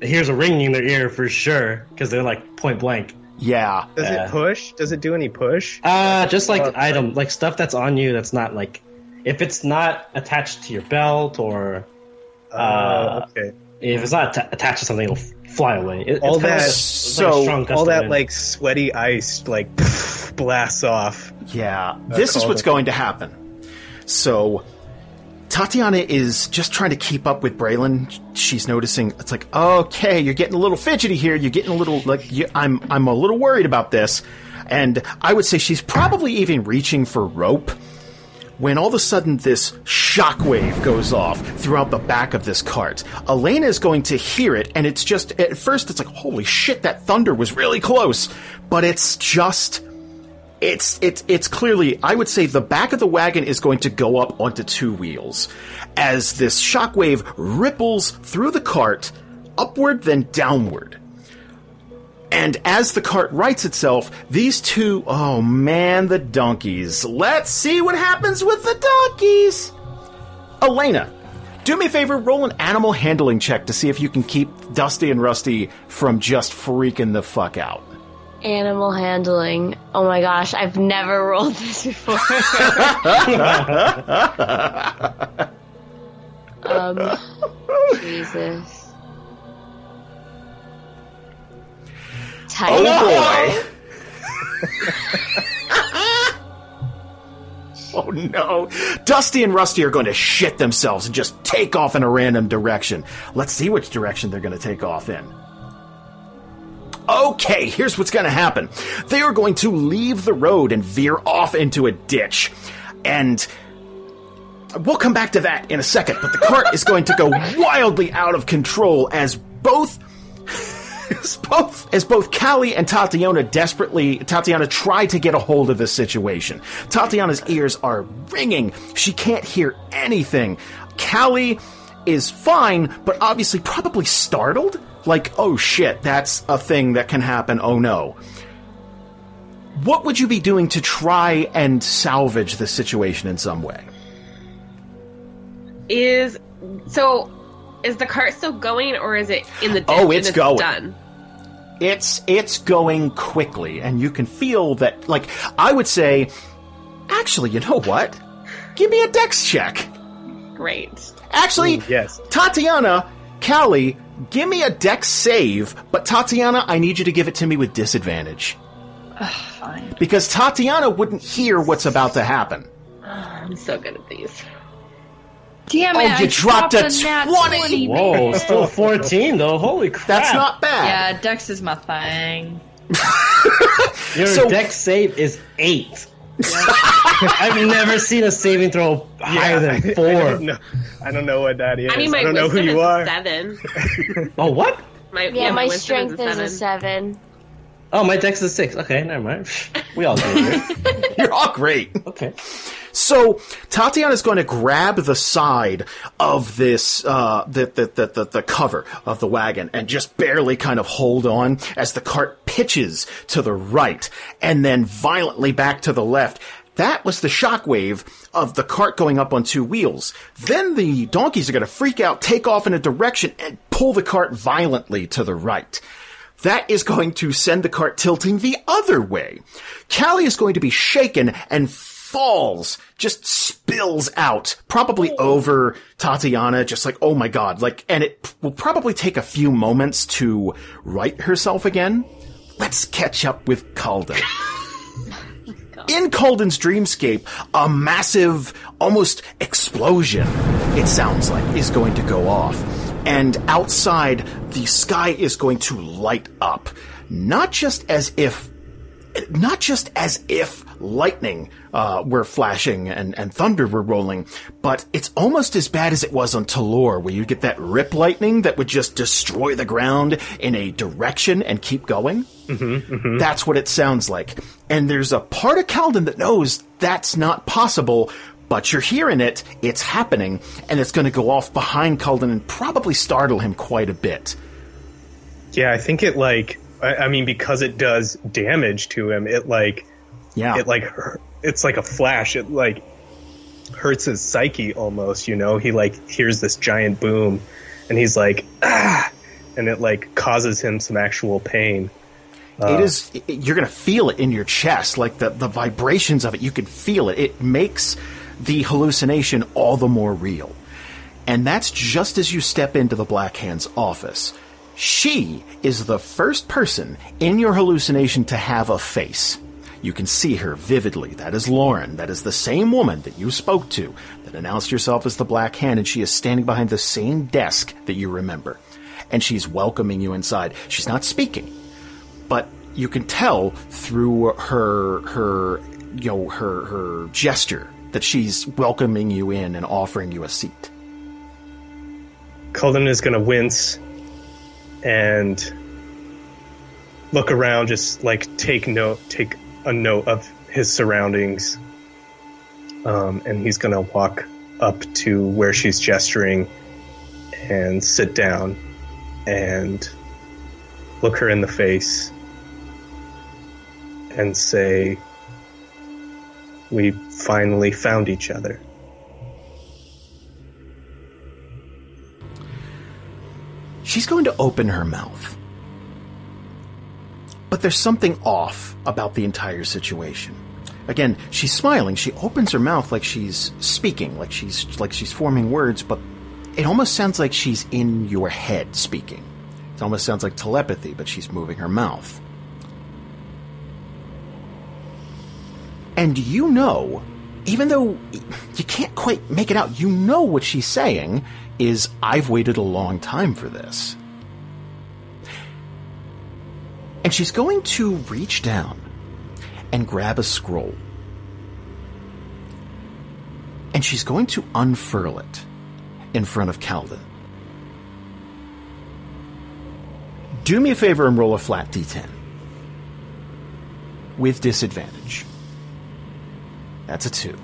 [SPEAKER 4] hears a ringing in their ear for sure because they're like point blank.
[SPEAKER 3] yeah,
[SPEAKER 8] Does
[SPEAKER 4] Yeah.
[SPEAKER 8] it push? Does it do any push?
[SPEAKER 4] Uh just like
[SPEAKER 8] Oh,
[SPEAKER 4] item, like stuff that's on you that's not like if it's not attached to your belt or
[SPEAKER 8] Uh, okay.
[SPEAKER 4] If it's not atta- attached to something, it'll fly away. It,
[SPEAKER 8] All
[SPEAKER 4] it's kinda
[SPEAKER 8] that-
[SPEAKER 4] like- it's like
[SPEAKER 3] so-
[SPEAKER 8] All that
[SPEAKER 4] wind.
[SPEAKER 8] like sweaty ice like blasts off.
[SPEAKER 3] yeah. This is what's going to happen. So Tatiyana is just trying to keep up with Braylon. She's noticing it's like, okay, you're getting a little fidgety here. You're getting a little like you, I'm. I'm a little worried about this, and I would say she's probably even reaching for rope. When all of a sudden this shockwave goes off throughout the back of this cart. Elena is going to hear it, and it's just, at first it's like, holy shit, that thunder was really close. But it's just, it's, it's, it's clearly, I would say the back of the wagon is going to go up onto two wheels as this shockwave ripples through the cart, upward then downward. And as the cart rights itself, these two, oh man, the donkeys. Let's see what happens with the donkeys. Elena, do me a favor, roll an animal handling check to see if you can keep Dusty and Rusty from just freaking the fuck out.
[SPEAKER 5] Animal handling. Oh my gosh, I've never rolled this before. um, Jesus. Tight.
[SPEAKER 3] Oh boy. oh no. Dusty and Rusty are going to shit themselves and just take off in a random direction. Let's see which direction they're going to take off in. Okay, here's what's going to happen. They are going to leave the road and veer off into a ditch. And we'll come back to that in a second, but the cart is going to go wildly out of control as both as both as both Kallie and Tatiyana desperately Tatiyana try to get a hold of this situation. Tatiyana's ears are ringing. She can't hear anything. Kallie is fine, but obviously probably startled. Like, oh shit, that's a thing that can happen. Oh no. What would you be doing to try and salvage the situation in some way?
[SPEAKER 6] Is so is the cart still going or is it in the ditch
[SPEAKER 3] Oh,
[SPEAKER 6] and
[SPEAKER 3] it's going.
[SPEAKER 6] done?
[SPEAKER 3] It's it's going quickly and you can feel that like i would say actually you know what give me a dex check
[SPEAKER 6] Great.
[SPEAKER 3] actually
[SPEAKER 8] Ooh, yes.
[SPEAKER 3] tatiyana kallie give me a dex save but tatiyana i need you to give it to me with disadvantage
[SPEAKER 7] Fine.
[SPEAKER 3] because tatiyana wouldn't hear what's about to happen
[SPEAKER 6] I'm so good at these.
[SPEAKER 7] Damn
[SPEAKER 3] Oh,
[SPEAKER 7] it!
[SPEAKER 3] you
[SPEAKER 7] I
[SPEAKER 3] dropped a
[SPEAKER 7] nat
[SPEAKER 3] 20.
[SPEAKER 4] Whoa, still 14 though. Holy crap.
[SPEAKER 3] that's not bad
[SPEAKER 7] Yeah, Dex is my thing.
[SPEAKER 4] Your
[SPEAKER 3] So-
[SPEAKER 4] dex save is 8. I've never seen a saving throw higher
[SPEAKER 8] I-
[SPEAKER 4] than
[SPEAKER 8] I
[SPEAKER 4] 4.
[SPEAKER 8] don't know. I don't know what that is.
[SPEAKER 6] I mean, my
[SPEAKER 8] don't know who
[SPEAKER 6] wisdom
[SPEAKER 8] you
[SPEAKER 6] is
[SPEAKER 8] are.
[SPEAKER 6] a seven.
[SPEAKER 4] Oh, what?
[SPEAKER 6] My,
[SPEAKER 5] Yeah, my
[SPEAKER 6] wisdom
[SPEAKER 5] strength is a seven.
[SPEAKER 4] Oh, my dex is 6. Okay, never mind. We all do it.
[SPEAKER 3] you're all great
[SPEAKER 4] Okay.
[SPEAKER 3] So Tatiyana is going to grab the side of this, uh, the, the, the, the, the cover of the wagon and just barely kind of hold on as the cart pitches to the right and then violently back to the left. That was the shockwave of the cart going up on two wheels. Then the donkeys are going to freak out, take off in a direction, and pull the cart violently to the right. That is going to send the cart tilting the other way. Kallie is going to be shaken and falls, just spills out, probably oh. over Tatiyana, just like, oh my god, like, and it will probably take a few moments to right herself again. Let's catch up with Kalden. In Kalden's dreamscape, a massive, almost explosion, it sounds like, is going to go off. And outside, the sky is going to light up. Not just as if not just as if lightning uh, were flashing and, and thunder were rolling, but it's almost as bad as it was on Talor, where you'd get that rip lightning that would just destroy the ground in a direction and keep going. Mm-hmm, That's what it sounds like. And there's a part of Kalden that knows that's not possible, but you're hearing it, it's happening, and it's going to go off behind Kalden and probably startle him quite a bit.
[SPEAKER 8] Yeah, I think it like I, I mean because it does damage to him. It like
[SPEAKER 3] Yeah.
[SPEAKER 8] it like it's like a flash. It like hurts his psyche almost. You know, he like hears this giant boom, and he's like ah, and it like causes him some actual pain.
[SPEAKER 3] it is it- you're going to feel it in your chest like the the vibrations of it you can feel it it makes the hallucination all the more real and that's just as you step into the black hand's office she is the first person in your hallucination to have a face you can see her vividly. That is Lauren. That is the same woman that you spoke to, that announced herself as the Black Hand, and she is standing behind the same desk that you remember. And she's welcoming you inside. She's not speaking but you can tell through her her you know her her gesture that she's welcoming you in and offering you a seat.
[SPEAKER 8] Kalden is gonna wince and look around, just like take note, take a note of his surroundings. Um, and he's gonna walk up to where she's gesturing and sit down and look her in the face and say, We finally found each other.
[SPEAKER 3] She's going to open her mouth. But there's something off about the entire situation. Again, she's smiling. She opens her mouth like she's speaking, like she's like she's forming words, but it almost sounds like she's in your head speaking. It almost sounds like telepathy, but she's moving her mouth. And you know, even though you can't quite make it out, you know what she's saying is, I've waited a long time for this. And she's going to reach down and grab a scroll. And she's going to unfurl it in front of Kalden. Do me a favor and roll a flat d10. With disadvantage. That's a two.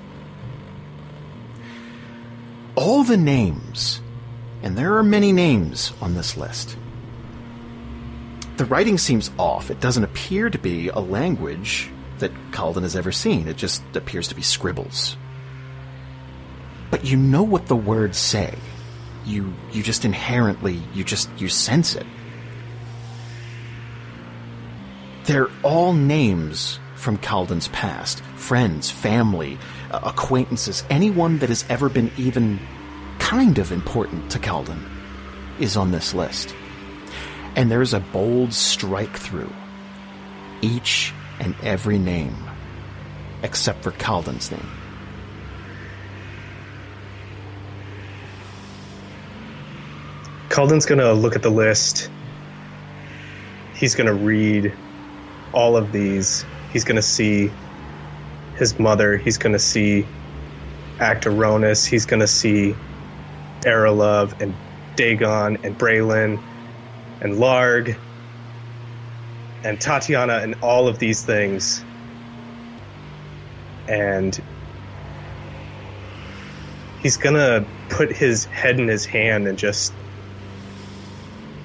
[SPEAKER 3] All the names, and there are many names on this list. The writing seems off. It doesn't appear to be a language that Kalden has ever seen. It just appears to be scribbles. But you know what the words say. You you just inherently you just you sense it. They're all names from Kalden's past friends, family, Uh, acquaintances, anyone that has ever been even kind of important to Kalden is on this list. And there's a bold strike through each and every name except for Kalden's name.
[SPEAKER 8] Kalden's gonna look at the list. He's gonna read all of these. He's gonna see his mother. He's gonna see Actaronus. He's gonna see Erelov and Dagon and Braylon and Larg and Tatiyana and all of these things. And he's gonna put his head in his hand and just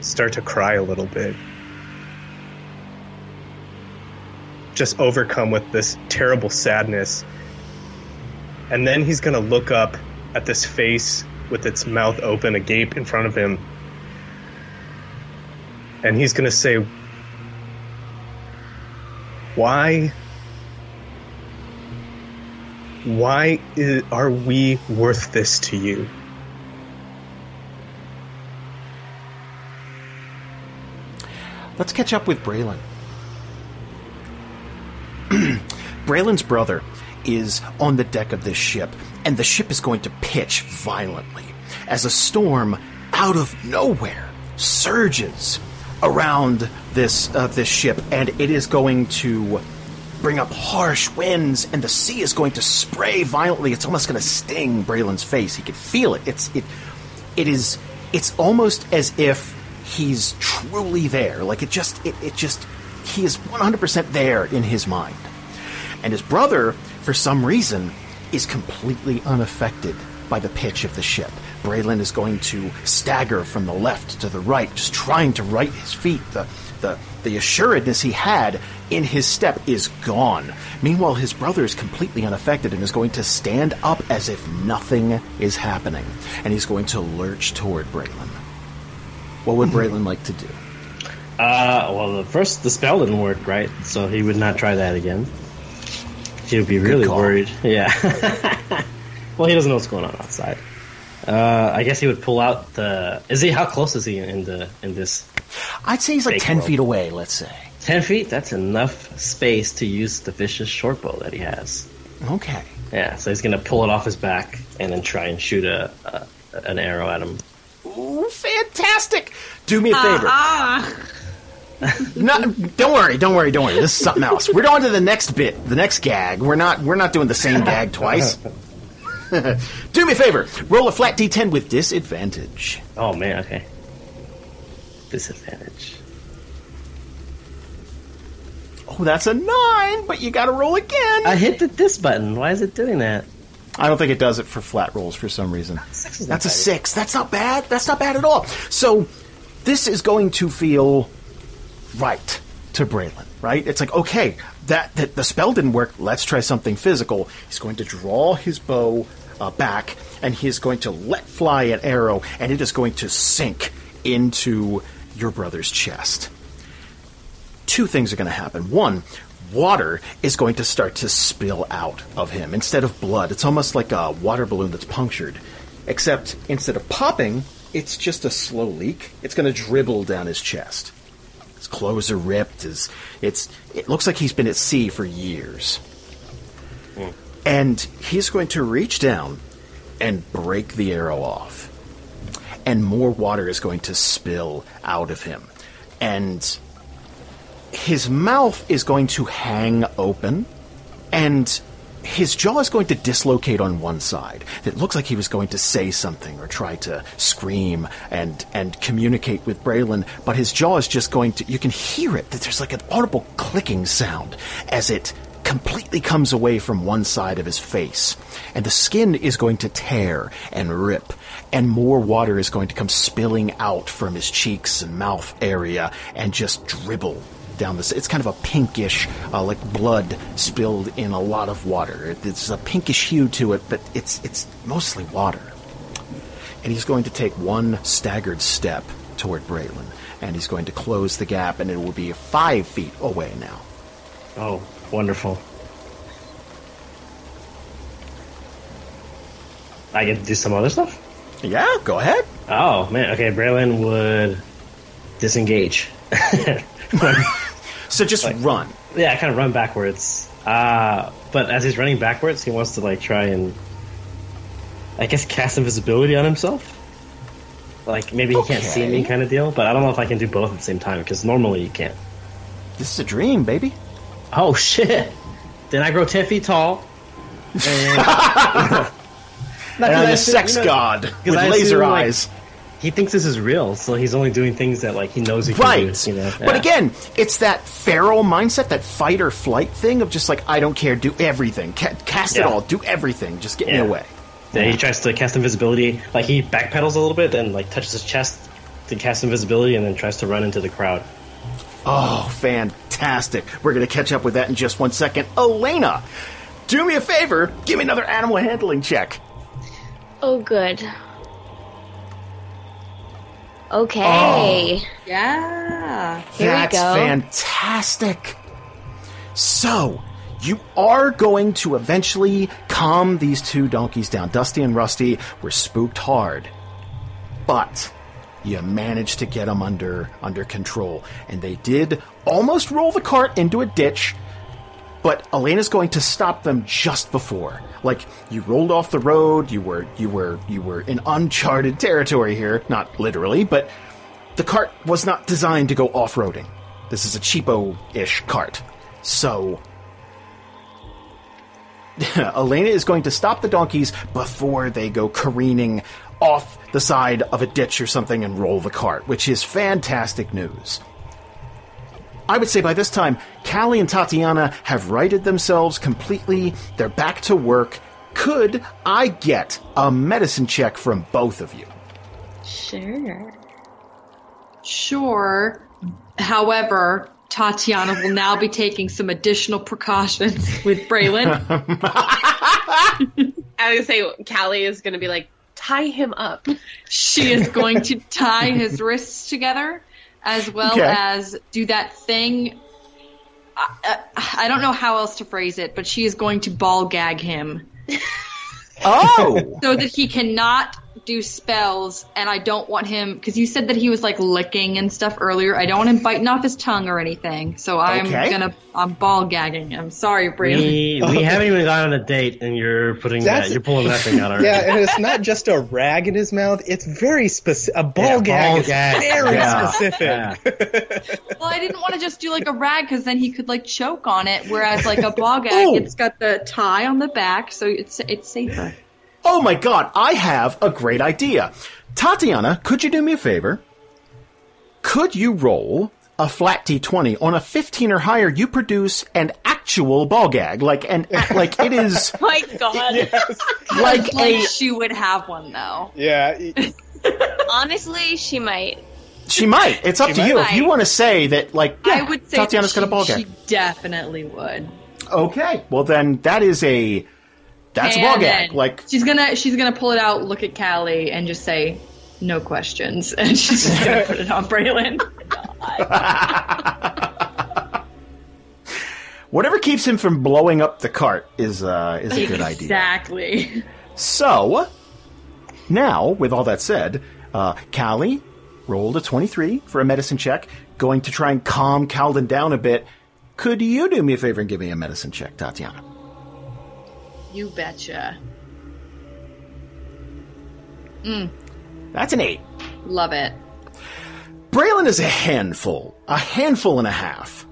[SPEAKER 8] start to cry a little bit. Just overcome with this terrible sadness And then he's gonna look up at this face with its mouth open, agape in front of him. And he's gonna say, Why? Why i are we worth this to you?
[SPEAKER 3] Let's catch up with Braylon. Braylon's brother is on the deck of this ship, and the ship is going to pitch violently as a storm out of nowhere surges around this uh, this ship, and it is going to bring up harsh winds, and the sea is going to spray violently. It's almost going to sting Braylon's face. He could feel it. It's it it is it's almost as if he's truly there. Like it just it, it just he is 100% there in his mind. And his brother, for some reason, is completely unaffected by the pitch of the ship. Braylon is going to stagger from the left to the right, just trying to right his feet. The, the, the assuredness he had in his step is gone. Meanwhile, his brother is completely unaffected and is going to stand up as if nothing is happening. And he's going to lurch toward Braylon. What would mm-hmm. Braylon like to do?
[SPEAKER 4] Uh, well, the first the spell didn't work, right? So he would not try that again. He would be really
[SPEAKER 3] call.
[SPEAKER 4] worried. Yeah. well, he doesn't know what's going on outside. Uh, I guess he would pull out the. Is he? How close is he in the in this?
[SPEAKER 3] I'd say he's like 10
[SPEAKER 4] world.
[SPEAKER 3] feet away, let's say.
[SPEAKER 4] Ten feet. That's enough space to use the vicious short bow that he has.
[SPEAKER 3] Okay.
[SPEAKER 4] Yeah. So he's gonna pull it off his back and then try and shoot a, a an arrow at him.
[SPEAKER 3] Ooh, fantastic! Do me a favor.
[SPEAKER 6] Ah,
[SPEAKER 3] No, don't worry, don't worry, don't worry. This is something else. We're on to the next bit, the next gag. We're not we're not doing the same gag twice. Do me a favor. Roll a flat d10 with disadvantage.
[SPEAKER 4] Oh man. Okay. Disadvantage.
[SPEAKER 3] Oh, that's a nine, but you got to roll again.
[SPEAKER 4] I hit the this button. Why is it doing that?
[SPEAKER 3] I don't think it does it for flat rolls for some reason.
[SPEAKER 4] Not
[SPEAKER 3] That's a
[SPEAKER 4] bad.
[SPEAKER 3] six. That's not bad. That's not bad at all. So this is going to feel right to Braylon, right? It's like, okay, that, that the spell didn't work. Let's try something physical. He's going to draw his bow uh, back, and he's going to let fly an arrow, and it is going to sink into your brother's chest two things are going to happen. One, water is going to start to spill out of him instead of blood. It's almost like a water balloon that's punctured, except instead of popping, it's just a slow leak. It's going to dribble down his chest. His clothes are ripped. His, it's, it looks like he's been at sea for years. Hmm. And he's going to reach down and break the arrow off. And more water is going to spill out of him. And his mouth is going to hang open and his jaw is going to dislocate on one side. It looks like he was going to say something or try to scream and and communicate with Braylon, but his jaw is just going to you can hear it that there's like an audible clicking sound as it completely comes away from one side of his face. And the skin is going to tear and rip, and more water is going to come spilling out from his cheeks and mouth area and just dribble down this. It's kind of a pinkish, uh, like blood spilled in a lot of water. It- It's a pinkish hue to it, but it's it's mostly water. And he's going to take one staggered step toward Braylon, and he's going to close the gap, and it will be five feet away now.
[SPEAKER 4] Oh, wonderful. I get to do some other stuff?
[SPEAKER 3] Yeah, go ahead.
[SPEAKER 4] Oh, man. Okay, Braylon would disengage.
[SPEAKER 3] So just run.
[SPEAKER 4] yeah, I kind of run backwards. Uh, but as he's running backwards, he wants to, like, try and, I guess, cast invisibility on himself. Like, maybe he can't see me kind of deal, but I don't know if I can do both at the same time, because normally you can't.
[SPEAKER 3] This is a dream, baby.
[SPEAKER 4] Oh, shit! Then I grow 10 feet tall. And
[SPEAKER 3] And
[SPEAKER 4] I
[SPEAKER 3] I'm the
[SPEAKER 4] assume-
[SPEAKER 3] sex
[SPEAKER 4] you know,
[SPEAKER 3] god
[SPEAKER 4] 'cause
[SPEAKER 3] with
[SPEAKER 4] I
[SPEAKER 3] laser
[SPEAKER 4] assume, like,
[SPEAKER 3] eyes.
[SPEAKER 4] He thinks this is real, so he's only doing things that like he knows he can
[SPEAKER 3] Right.
[SPEAKER 4] do. You know?
[SPEAKER 3] But again, it's that feral mindset, that fight or flight thing of just like, I don't care, do everything. Ca- cast it all, do everything, just get me away.
[SPEAKER 4] Yeah, he tries to cast invisibility. Like he backpedals a little bit and like touches his chest to cast invisibility, and then tries to run into the crowd.
[SPEAKER 3] Oh, fantastic. We're going to catch up with that in just one second. Elena, Do me a favor. Give me another animal handling check.
[SPEAKER 5] Oh, good. Okay. Oh.
[SPEAKER 7] Yeah.
[SPEAKER 5] Here we
[SPEAKER 3] That's
[SPEAKER 5] go.
[SPEAKER 3] fantastic. So, you are going to eventually calm these two donkeys down. Dusty and Rusty were spooked hard. But you managed to get them under under control. And they did almost roll the cart into a ditch, but Elena's going to stop them just before. Like you rolled off the road, you were you were you were in uncharted territory here, not literally, but the cart was not designed to go off-roading. This is a cheapo-ish cart. So Elena is going to stop the donkeys before they go careening off the side of a ditch or something and roll the cart, which is fantastic news. I would say by this time, Kallie and Tatiyana have righted themselves completely. They're back to work. Could I get a medicine check from both of you?
[SPEAKER 5] Sure.
[SPEAKER 7] Sure. However, Tatiyana will now be taking some additional precautions with Braylon.
[SPEAKER 6] I was gonna say Kallie is gonna be like, tie him up.
[SPEAKER 7] she is going to tie his wrists together as well
[SPEAKER 3] Okay.
[SPEAKER 7] as do that thing. I, uh, I don't know how else to phrase it, but she is going to ball gag him
[SPEAKER 3] Oh!
[SPEAKER 7] so that he cannot do spells. And I don't want him because you said that he was like licking and stuff earlier. I don't want him biting off his tongue or anything. So I'm
[SPEAKER 3] Okay.
[SPEAKER 7] gonna I'm ball gagging him. Sorry, Braylon.
[SPEAKER 4] We, we haven't even gone on a date, and you're putting
[SPEAKER 8] That's-
[SPEAKER 4] that. You're pulling that thing out already.
[SPEAKER 8] Yeah, and it's not just a rag in his mouth; it's very specific. A ball
[SPEAKER 4] Yeah,
[SPEAKER 8] gag
[SPEAKER 4] ball
[SPEAKER 8] is
[SPEAKER 4] gag.
[SPEAKER 8] very
[SPEAKER 3] Yeah.
[SPEAKER 8] specific.
[SPEAKER 4] Yeah.
[SPEAKER 7] Well, I didn't want to just do like a rag because then he could like choke on it. Whereas like a ball gag,
[SPEAKER 3] Oh.
[SPEAKER 7] it's got the tie on the back, so it's it's safer.
[SPEAKER 3] Oh my god, I have a great idea. Tatiyana, could you do me a favor? Could you roll a flat d20 on a 15 or higher you produce an actual ball gag like an like it is
[SPEAKER 5] My God.
[SPEAKER 3] like
[SPEAKER 7] Like
[SPEAKER 3] a
[SPEAKER 7] she would have one though.
[SPEAKER 8] Yeah,
[SPEAKER 5] Honestly, she might.
[SPEAKER 3] she might it's up
[SPEAKER 8] She
[SPEAKER 3] to you if you want to say that like yeah,
[SPEAKER 7] I would say
[SPEAKER 3] Tatiyana's
[SPEAKER 7] that
[SPEAKER 3] got a ball
[SPEAKER 7] she,
[SPEAKER 3] gag
[SPEAKER 7] She definitely would.
[SPEAKER 3] okay well then that is a that's
[SPEAKER 7] And
[SPEAKER 3] gag like
[SPEAKER 7] she's gonna she's gonna pull it out, look at Kallie, and just say no questions, and she's just gonna put it on Braylon.
[SPEAKER 3] whatever keeps him from blowing up the cart is uh is a good idea
[SPEAKER 7] Exactly.
[SPEAKER 3] So, now, with all that said, uh, Kallie rolled a 23 for a medicine check, going to try and calm Kalden down a bit. Could you do me a favor and give me a medicine check, Tatiyana?
[SPEAKER 7] You betcha. Mm.
[SPEAKER 3] That's an 8.
[SPEAKER 7] Love it.
[SPEAKER 3] Braylon is a handful, a handful and a half.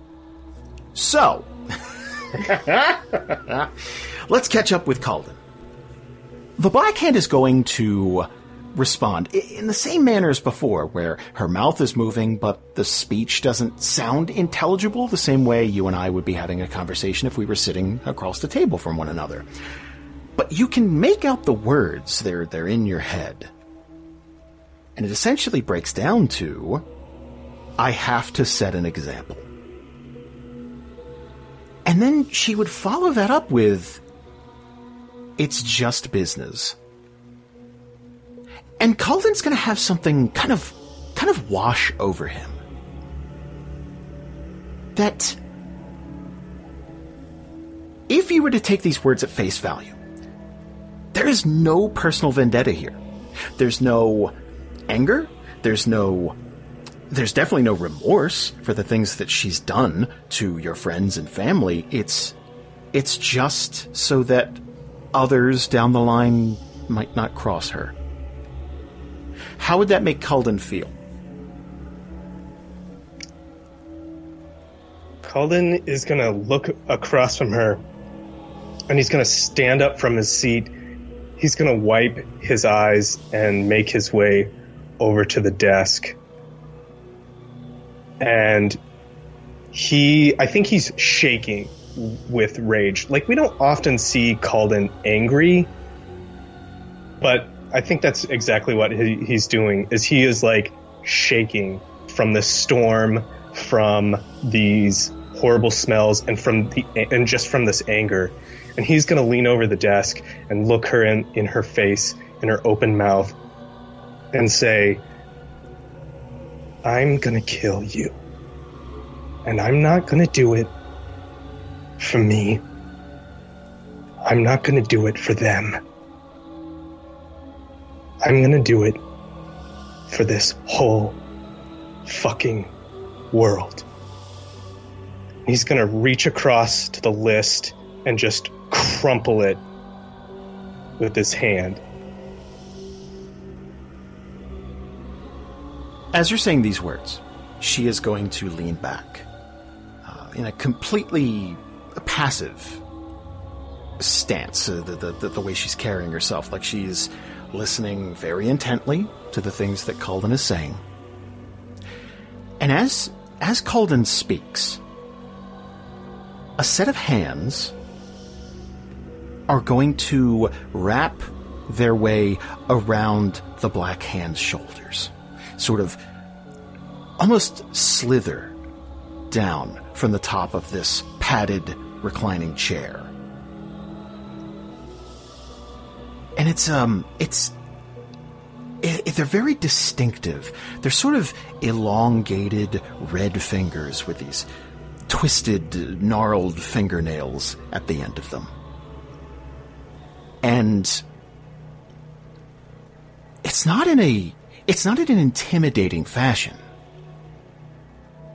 [SPEAKER 3] So, let's catch up with Kalden. The Black Hand is going to respond in the same manner as before, where her mouth is moving, but the speech doesn't sound intelligible the same way you and I would be having a conversation if we were sitting across the table from one another. But you can make out the words, they're, they're in your head. And it essentially breaks down to I have to set an example. And then she would follow that up with It's just business. And Kalden's going to have something kind of kind of wash over him. That if you were to take these words at face value, there is no personal vendetta here. There's no anger. There's no. There's definitely no remorse for the things that she's done to your friends and family. It's. It's just so that others down the line might not cross her. How would that make Kalden feel?
[SPEAKER 8] Kalden is gonna look across from her, and he's gonna stand up from his seat. He's gonna wipe his eyes and make his way over to the desk. And he, I think he's shaking with rage. Like we don't often see Kalden angry, but I think that's exactly what he, he's doing. Is he is like shaking from the storm, from these horrible smells, and from the and just from this anger. and he's gonna lean over the desk and look her in, in her face, in her open mouth, and say, I'm gonna kill you. And I'm not gonna do it for me. I'm not gonna do it for them. I'm gonna do it for this whole fucking world. He's gonna reach across to the list and just crumple it with his hand.
[SPEAKER 3] As you're saying these words, she is going to lean back uh, in a completely passive stance, uh, the, the, the way she's carrying herself, like she's listening very intently to the things that Kalden is saying. And as as Kalden speaks, a set of hands are going to wrap their way around the black hand's shoulders, sort of almost slither down from the top of this padded reclining chair. And it's um it's it, they're very distinctive. They're sort of elongated red fingers with these twisted, gnarled fingernails at the end of them. And it's not in a it's not in an intimidating fashion.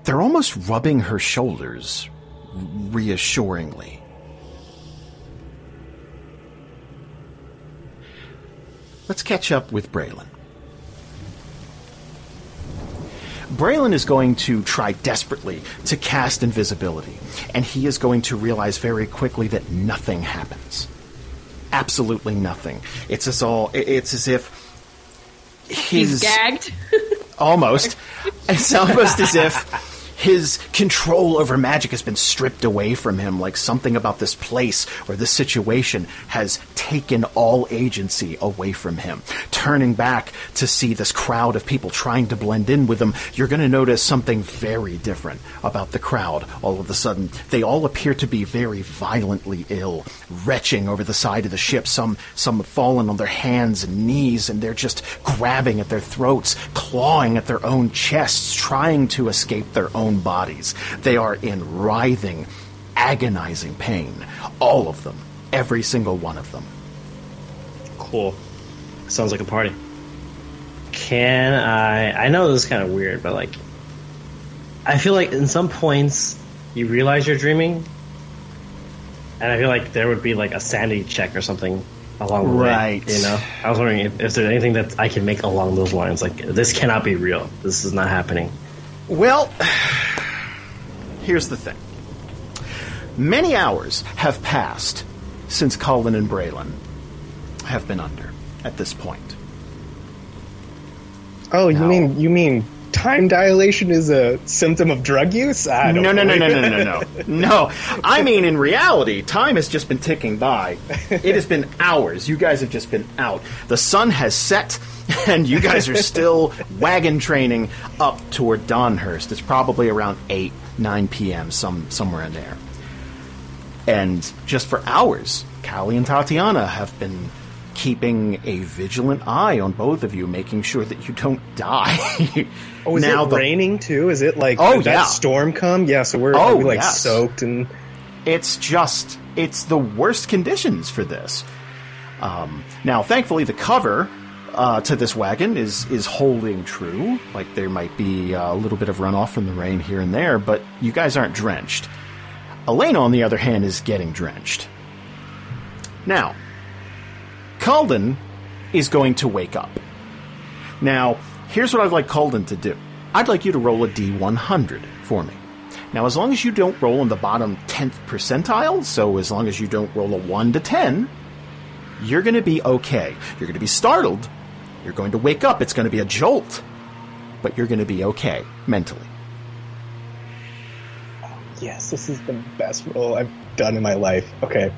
[SPEAKER 3] They're almost rubbing her shoulders reassuringly. Let's catch up with Braylon. Braylon is going to try desperately to cast invisibility, and he is going to realize very quickly that nothing happens. Absolutely nothing. It's as all. It's as if his
[SPEAKER 6] He's gagged.
[SPEAKER 3] almost. It's almost as if his control over magic has been stripped away from him, like something about this place or this situation has taken all agency away from him. Turning back to see this crowd of people trying to blend in with him, you're going to notice something very different about the crowd all of a sudden. They all appear to be very violently ill, retching over the side of the ship. Some, some have fallen on their hands and knees, and they're just grabbing at their throats, clawing at their own chests, trying to escape their own bodies. They are in writhing, agonizing pain. All of them. Every single one of them.
[SPEAKER 4] Cool. Sounds like a party. Can I? I know this is kind of weird, but like, I feel like in some points you realize you're dreaming, and I feel like there would be like a sanity check or something along the
[SPEAKER 3] Right.
[SPEAKER 4] way. You know, I was wondering if, if there's anything that I can make along those lines. Like, this cannot be real. This is not happening.
[SPEAKER 3] Well, here's the thing. Many hours have passed since Colin and Braylon have been under at this point.
[SPEAKER 8] Oh, you mean you mean time dilation is a symptom of drug use? I don't
[SPEAKER 3] No, no, no, no, no, no, no, no. I mean, in reality, time has just been ticking by. It has been hours. You guys have just been out. The sun has set, and you guys are still wagon training up toward Donhurst. It's probably around 8, 9 p.m., some, somewhere in there. And just for hours, Kallie and Tatiyana have been keeping a vigilant eye on both of you, making sure that you don't die.
[SPEAKER 8] Oh, is
[SPEAKER 3] now
[SPEAKER 8] it
[SPEAKER 3] the-
[SPEAKER 8] raining too? Is it like
[SPEAKER 3] Oh,
[SPEAKER 8] did that
[SPEAKER 3] yeah.
[SPEAKER 8] storm come? Yeah, so we're
[SPEAKER 3] Oh,
[SPEAKER 8] we like
[SPEAKER 3] yes.
[SPEAKER 8] soaked and
[SPEAKER 3] it's just it's the worst conditions for this. Um, now, thankfully, the cover uh, to this wagon is is holding true. Like there might be a little bit of runoff from the rain here and there, but you guys aren't drenched. Elena, on the other hand, is getting drenched. Now, Kalden is going to wake up. Now, here's what I'd like Kalden to do. I'd like you to roll a D100 for me. Now, as long as you don't roll in the bottom 10th percentile, so as long as you don't roll a 1 to 10, you're going to be okay. You're going to be startled. You're going to wake up. It's going to be a jolt. But you're going to be okay mentally.
[SPEAKER 8] yes, this is the best roll I've done in my life. Okay,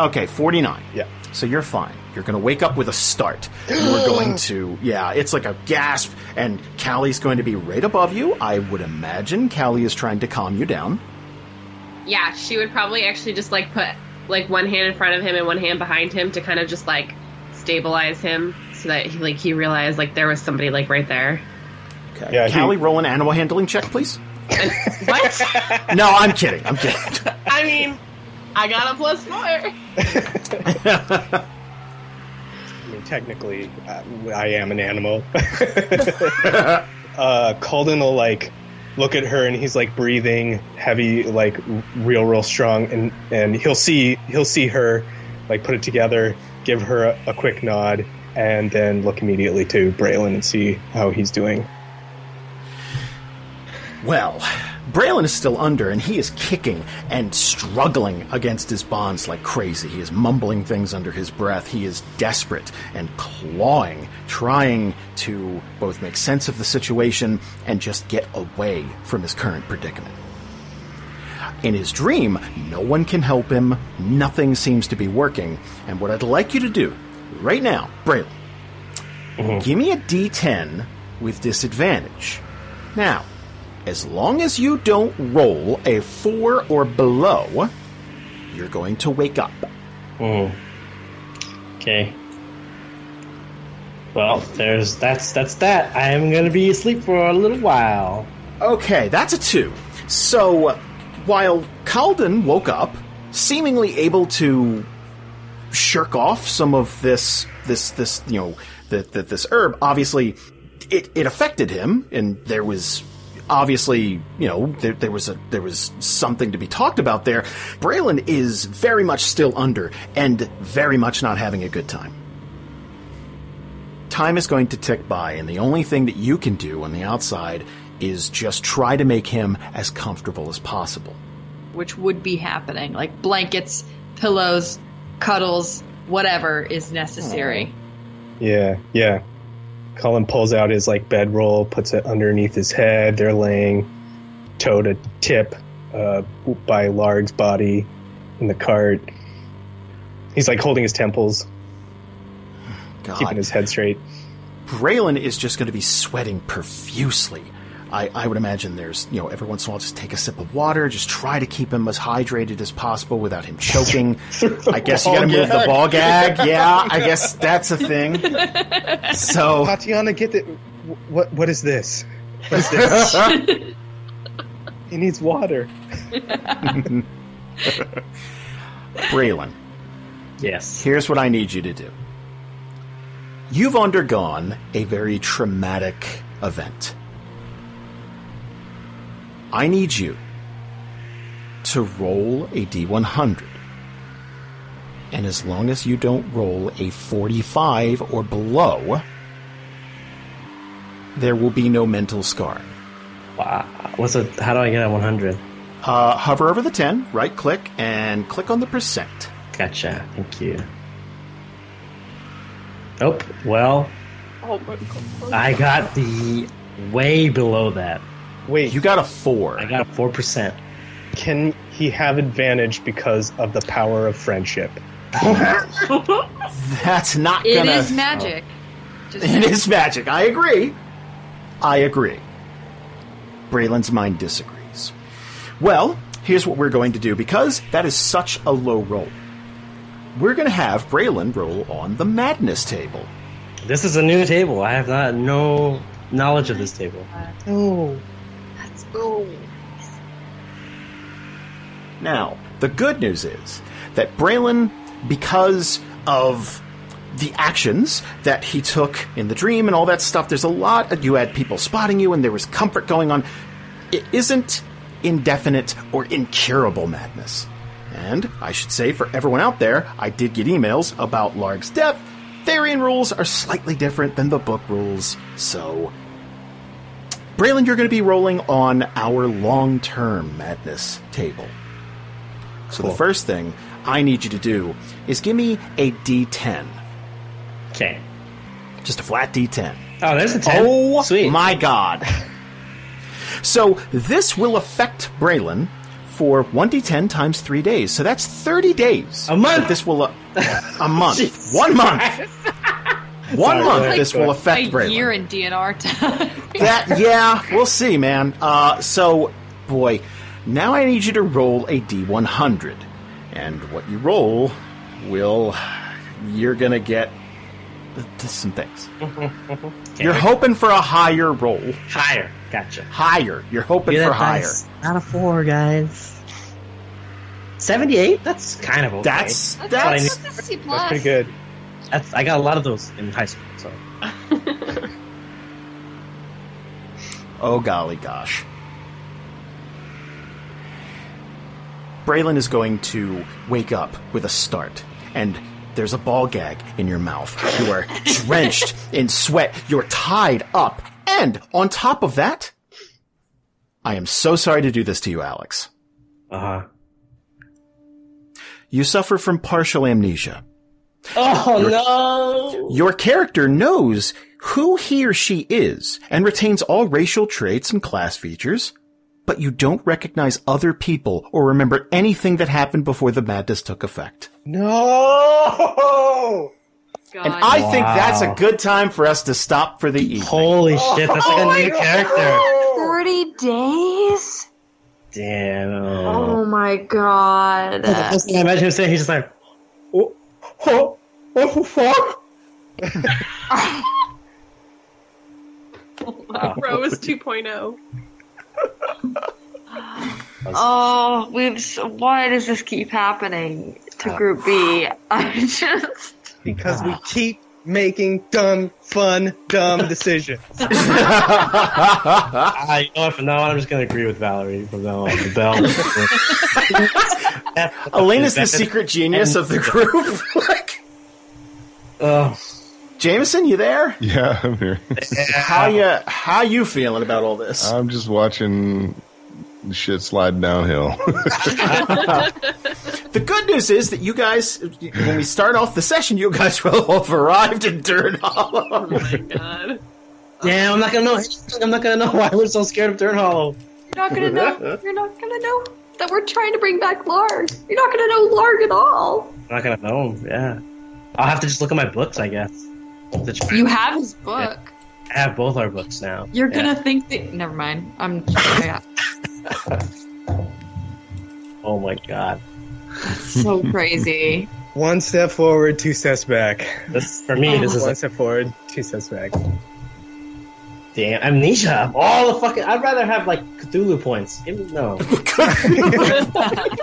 [SPEAKER 3] Okay, 49.
[SPEAKER 8] yeah.
[SPEAKER 3] So you're fine. You're going to wake up with a start. You're going to, yeah, it's like a gasp, and Kallie's going to be right above you. I would imagine Kallie is trying to calm you down.
[SPEAKER 6] Yeah, she would probably actually just like put like one hand in front of him and one hand behind him to kind of just like stabilize him so that he like he realized like there was somebody like right there.
[SPEAKER 3] Okay.
[SPEAKER 8] Yeah, he-
[SPEAKER 3] Kallie, roll an animal handling check, please.
[SPEAKER 6] What?
[SPEAKER 3] No, I'm kidding. I'm kidding.
[SPEAKER 6] I mean, I got a plus four.
[SPEAKER 8] I mean, technically, uh, I am an animal. uh, Kalden will like look at her, and he's like breathing heavy, like real, real strong, and and he'll see he'll see her like put it together, give her a, a quick nod, and then look immediately to Braylon and see how he's doing.
[SPEAKER 3] Well, Braylon is still under, and he is kicking and struggling against his bonds like crazy. He is mumbling things under his breath. He is desperate and clawing, trying to both make sense of the situation and just get away from his current predicament. In his dream, no one can help him, nothing seems to be working, and what I'd like you to do right now, Braylon, mm-hmm. give me a d10 with disadvantage. Now, as long as you don't roll a four or below, you're going to wake up. Oh.
[SPEAKER 4] Okay. Well, there's that's that's that. I am gonna be asleep for a little while.
[SPEAKER 3] Okay, that's a two. So, while Kalden woke up, seemingly able to shirk off some of this, this, this, you know, the, the, this herb, obviously, it, it affected him, and there was obviously, you know, there, there was a there was something to be talked about there. Braylon is very much still under and very much not having a good time. Time is going to tick by, and the only thing that you can do on the outside is just try to make him as comfortable as possible.
[SPEAKER 7] which would be happening. Like blankets, pillows, cuddles, whatever is necessary.
[SPEAKER 8] Yeah, yeah. Colin pulls out his like bedroll, puts it underneath his head. They're laying toe to tip uh, by Larg's body in the cart. He's like holding his temples,
[SPEAKER 3] God.
[SPEAKER 8] keeping his head straight.
[SPEAKER 3] Braylon is just going to be sweating profusely. I, I would imagine there's, you know, every once in a while just take a sip of water, just try to keep him as hydrated as possible without him choking. I guess you got to move the ball gag. Yeah, I guess that's a thing. So,
[SPEAKER 8] Tatiyana, get it. What? What is this? What is this? he needs water.
[SPEAKER 3] Braylon,
[SPEAKER 4] Yes.
[SPEAKER 3] here's what I need you to do. You've undergone a very traumatic event. I need you to roll a d100. And as long as you don't roll a 45 or below, there will be no mental scarring.
[SPEAKER 4] Wow. What's a? How do I get a 100?
[SPEAKER 3] Uh, hover over the 10, right click, and click on the percent.
[SPEAKER 4] Gotcha. Thank you. Oh well.
[SPEAKER 6] Oh my god.
[SPEAKER 4] I got the way below that.
[SPEAKER 8] Wait,
[SPEAKER 3] You got a 4.
[SPEAKER 4] I got a four percent.
[SPEAKER 8] can he have advantage because of the power of friendship?
[SPEAKER 3] That's not
[SPEAKER 7] It
[SPEAKER 3] gonna.
[SPEAKER 7] is oh. magic. Just
[SPEAKER 3] It is magic. I agree. I agree. Braylon's mind disagrees. Well, here's what we're going to do because that is such a low roll. We're going to have Braylon roll on the madness table.
[SPEAKER 4] This is a new table. I have not no knowledge of this table.
[SPEAKER 8] No.
[SPEAKER 3] Now, the good news is that Braylon, because of the actions that he took in the dream and all that stuff, there's a lot. You had people spotting you, and there was comfort going on. It isn't indefinite or incurable madness. And I should say, for everyone out there, I did get emails about Larg's death. Therian rules are slightly different than the book rules, so. Braylon, you're going to be rolling on our long term madness table. So the first thing I need you to do is give me a D10.
[SPEAKER 4] Okay.
[SPEAKER 3] Just a flat D10.
[SPEAKER 4] Oh, there's a ten.
[SPEAKER 3] Oh
[SPEAKER 4] sweet.
[SPEAKER 3] my god. So this will affect Braylon for 1d10 times 3 days. So that's 30 days.
[SPEAKER 4] A month?
[SPEAKER 3] This will uh, a month. One month. One
[SPEAKER 4] Sorry,
[SPEAKER 3] month
[SPEAKER 4] go
[SPEAKER 3] this will affect
[SPEAKER 7] A
[SPEAKER 3] Braylon.
[SPEAKER 7] year in DNR time.
[SPEAKER 3] That yeah, we'll see, man. Uh, so boy, now I need you to roll a d100. And what you roll will. You're gonna get some things. You're hoping for a higher roll.
[SPEAKER 4] Higher. Gotcha.
[SPEAKER 3] Higher. You're hoping
[SPEAKER 9] Get
[SPEAKER 3] for
[SPEAKER 9] that
[SPEAKER 3] higher.
[SPEAKER 9] dice. Not a four, guys. 78?
[SPEAKER 4] That's kind of okay.
[SPEAKER 3] That's
[SPEAKER 4] what I
[SPEAKER 3] that's.
[SPEAKER 6] That's a C
[SPEAKER 8] That's pretty good.
[SPEAKER 4] That's, I got a lot of those in high school. So
[SPEAKER 3] Oh, golly gosh. Braylon is going to wake up with a start, and there's a ball gag in your mouth. You are drenched in sweat. You're tied up. And on top of that, I am so sorry to do this to you, Alex.
[SPEAKER 4] uh huh.
[SPEAKER 3] You suffer from partial amnesia.
[SPEAKER 4] Oh no!
[SPEAKER 3] Your character knows who he or she is and retains all racial traits and class features, but you don't recognize other people or remember anything that happened before the madness took effect.
[SPEAKER 8] No!
[SPEAKER 6] God.
[SPEAKER 3] And I think that's a good time for us to stop for the evening.
[SPEAKER 4] Holy oh, shit! That's like a new character.
[SPEAKER 7] 30 days?
[SPEAKER 4] Damn.
[SPEAKER 7] Oh my god.
[SPEAKER 4] The first thing I imagine him saying, he's just like, oh, oh, oh, fuck.
[SPEAKER 6] Rose 2.0.
[SPEAKER 7] Oh, we've. Why does this keep happening to Group B? I just.
[SPEAKER 8] Because we keep making dumb, fun, dumb decisions.
[SPEAKER 4] Ah, you know what? From now on, I'm just gonna agree with Valerie. From now on, the bell.
[SPEAKER 3] Elena's the secret genius of the group. like,
[SPEAKER 4] Oh,
[SPEAKER 3] Jamieson, you there?
[SPEAKER 2] Yeah, I'm here.
[SPEAKER 3] How you how you feeling about all this?
[SPEAKER 2] I'm just watching shit slide downhill.
[SPEAKER 3] The good news is that you guys, when we start off the session, you guys will have arrived in Dirt Hollow.
[SPEAKER 6] Oh my god.
[SPEAKER 4] damn! I'm not gonna know. I'm not gonna know why we're so scared of Dirt Hollow.
[SPEAKER 7] You're not gonna know. You're not gonna know that we're trying to bring back Larg. You're not gonna know Larg at all.
[SPEAKER 4] I'm not gonna know. Yeah, I'll have to just look at my books, I guess.
[SPEAKER 7] You have his book.
[SPEAKER 4] I have both our books now.
[SPEAKER 7] You're
[SPEAKER 4] Yeah.
[SPEAKER 7] gonna think that. Never mind. I'm.
[SPEAKER 4] Oh my god!
[SPEAKER 7] so crazy.
[SPEAKER 8] One step forward, two steps back.
[SPEAKER 4] This for me. This is
[SPEAKER 8] One
[SPEAKER 4] like,
[SPEAKER 8] step forward, two steps back.
[SPEAKER 4] Damn amnesia. All the fucking. I'd rather have like Cthulhu points. No.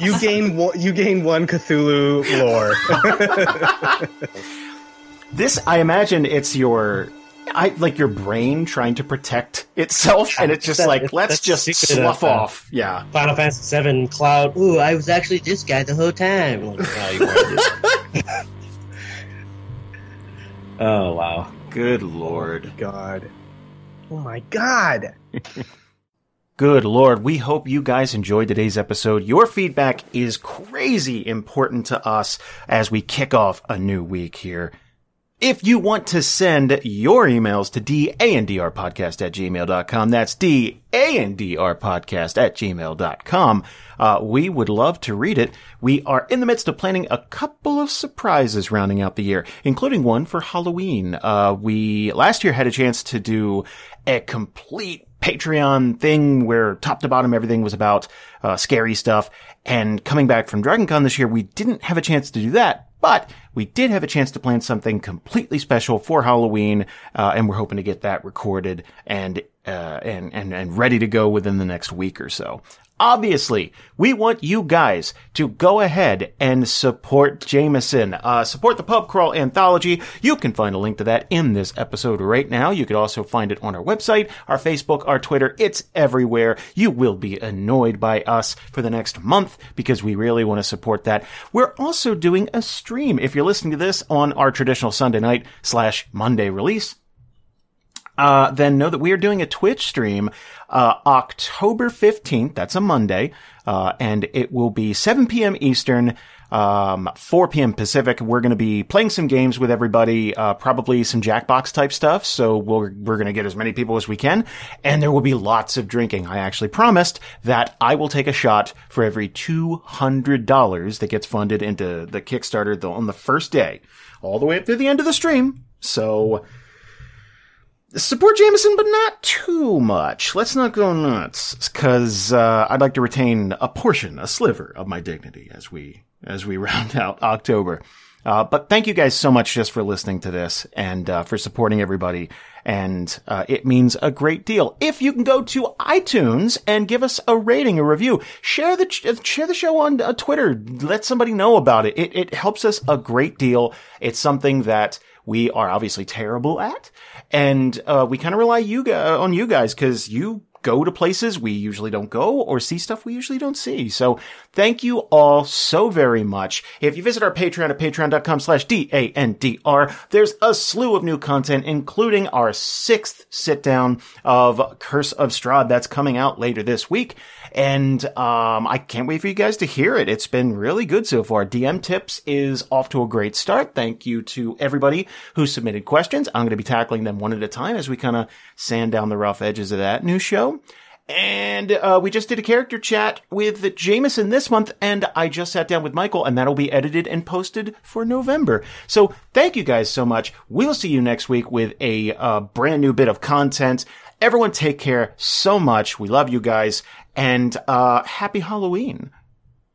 [SPEAKER 8] You gain one, you gain one Cthulhu lore.
[SPEAKER 3] This, I imagine, it's your, I like your brain trying to protect itself, and it's just
[SPEAKER 4] That-
[SPEAKER 3] like let's just
[SPEAKER 4] secret of,
[SPEAKER 3] slough
[SPEAKER 4] uh,
[SPEAKER 3] off. Yeah.
[SPEAKER 4] Final Fantasy VII Cloud. Ooh, I was actually this guy the whole time. Like, oh, oh wow.
[SPEAKER 3] Good lord.
[SPEAKER 8] God. Oh my god.
[SPEAKER 3] Good lord. We hope you guys enjoyed today's episode. Your feedback is crazy important to us as we kick off a new week here. If you want to send your emails to dandrpodcast at gmail.com, that's dandrpodcast at gmail.com, uh, we would love to read it. We are in the midst of planning a couple of surprises rounding out the year, including one for Halloween. Uh, we last year had a chance to do a complete Patreon thing where top to bottom everything was about uh, scary stuff. And coming back from DragonCon this year, we didn't have a chance to do that. But we did have a chance to plan something completely special for Halloween, uh, and we're hoping to get that recorded and uh, and and and ready to go within the next week or so. Obviously, we want you guys to go ahead and support Jamieson. Uh, support the Pub Crawl Anthology. You can find a link to that in this episode right now. You could also find it on our website, our Facebook, our Twitter. It's everywhere. You will be annoyed by us for the next month because we really want to support that. We're also doing a stream. If you're listening to this on our traditional Sunday night slash Monday release, uh, then know that we are doing a Twitch stream uh, October 15th. That's a Monday. Uh, and it will be 7 p.m. Eastern, um, 4 p.m. Pacific. We're going to be playing some games with everybody, uh, probably some Jackbox type stuff. So we're, we're going to get as many people as we can. And there will be lots of drinking. I actually promised that I will take a shot for every $200 that gets funded into the Kickstarter on the first day, all the way up through the end of the stream. So, support Jamieson, but not too much. Let's not go nuts, because uh, I'd like to retain a portion, a sliver of my dignity as we as we round out October. Uh, but thank you guys so much just for listening to this and uh, for supporting everybody. And uh, it means a great deal. If you can go to iTunes and give us a rating, a review, share the share the show on uh, Twitter. Let somebody know about it. It it helps us a great deal. It's something that we are obviously terrible at, and uh, we kind of rely you on you guys because you go to places we usually don't go or see stuff we usually don't see. So thank you all so very much. If you visit our Patreon at patreon.com slash D-A-N-D-R, there's a slew of new content, including our sixth sit down of Curse of Strahd that's coming out later this week. And um, I can't wait for you guys to hear it. It's been really good so far. DM Tips is off to a great start. Thank you to everybody who submitted questions. I'm going to be tackling them one at a time as we kind of sand down the rough edges of that new show. And uh, we just did a character chat with Jamieson this month, and I just sat down with Michael, and that'll be edited and posted for November. So thank you guys so much. We'll see you next week with a uh, brand new bit of content. Everyone take care so much. We love you guys and uh, happy Halloween.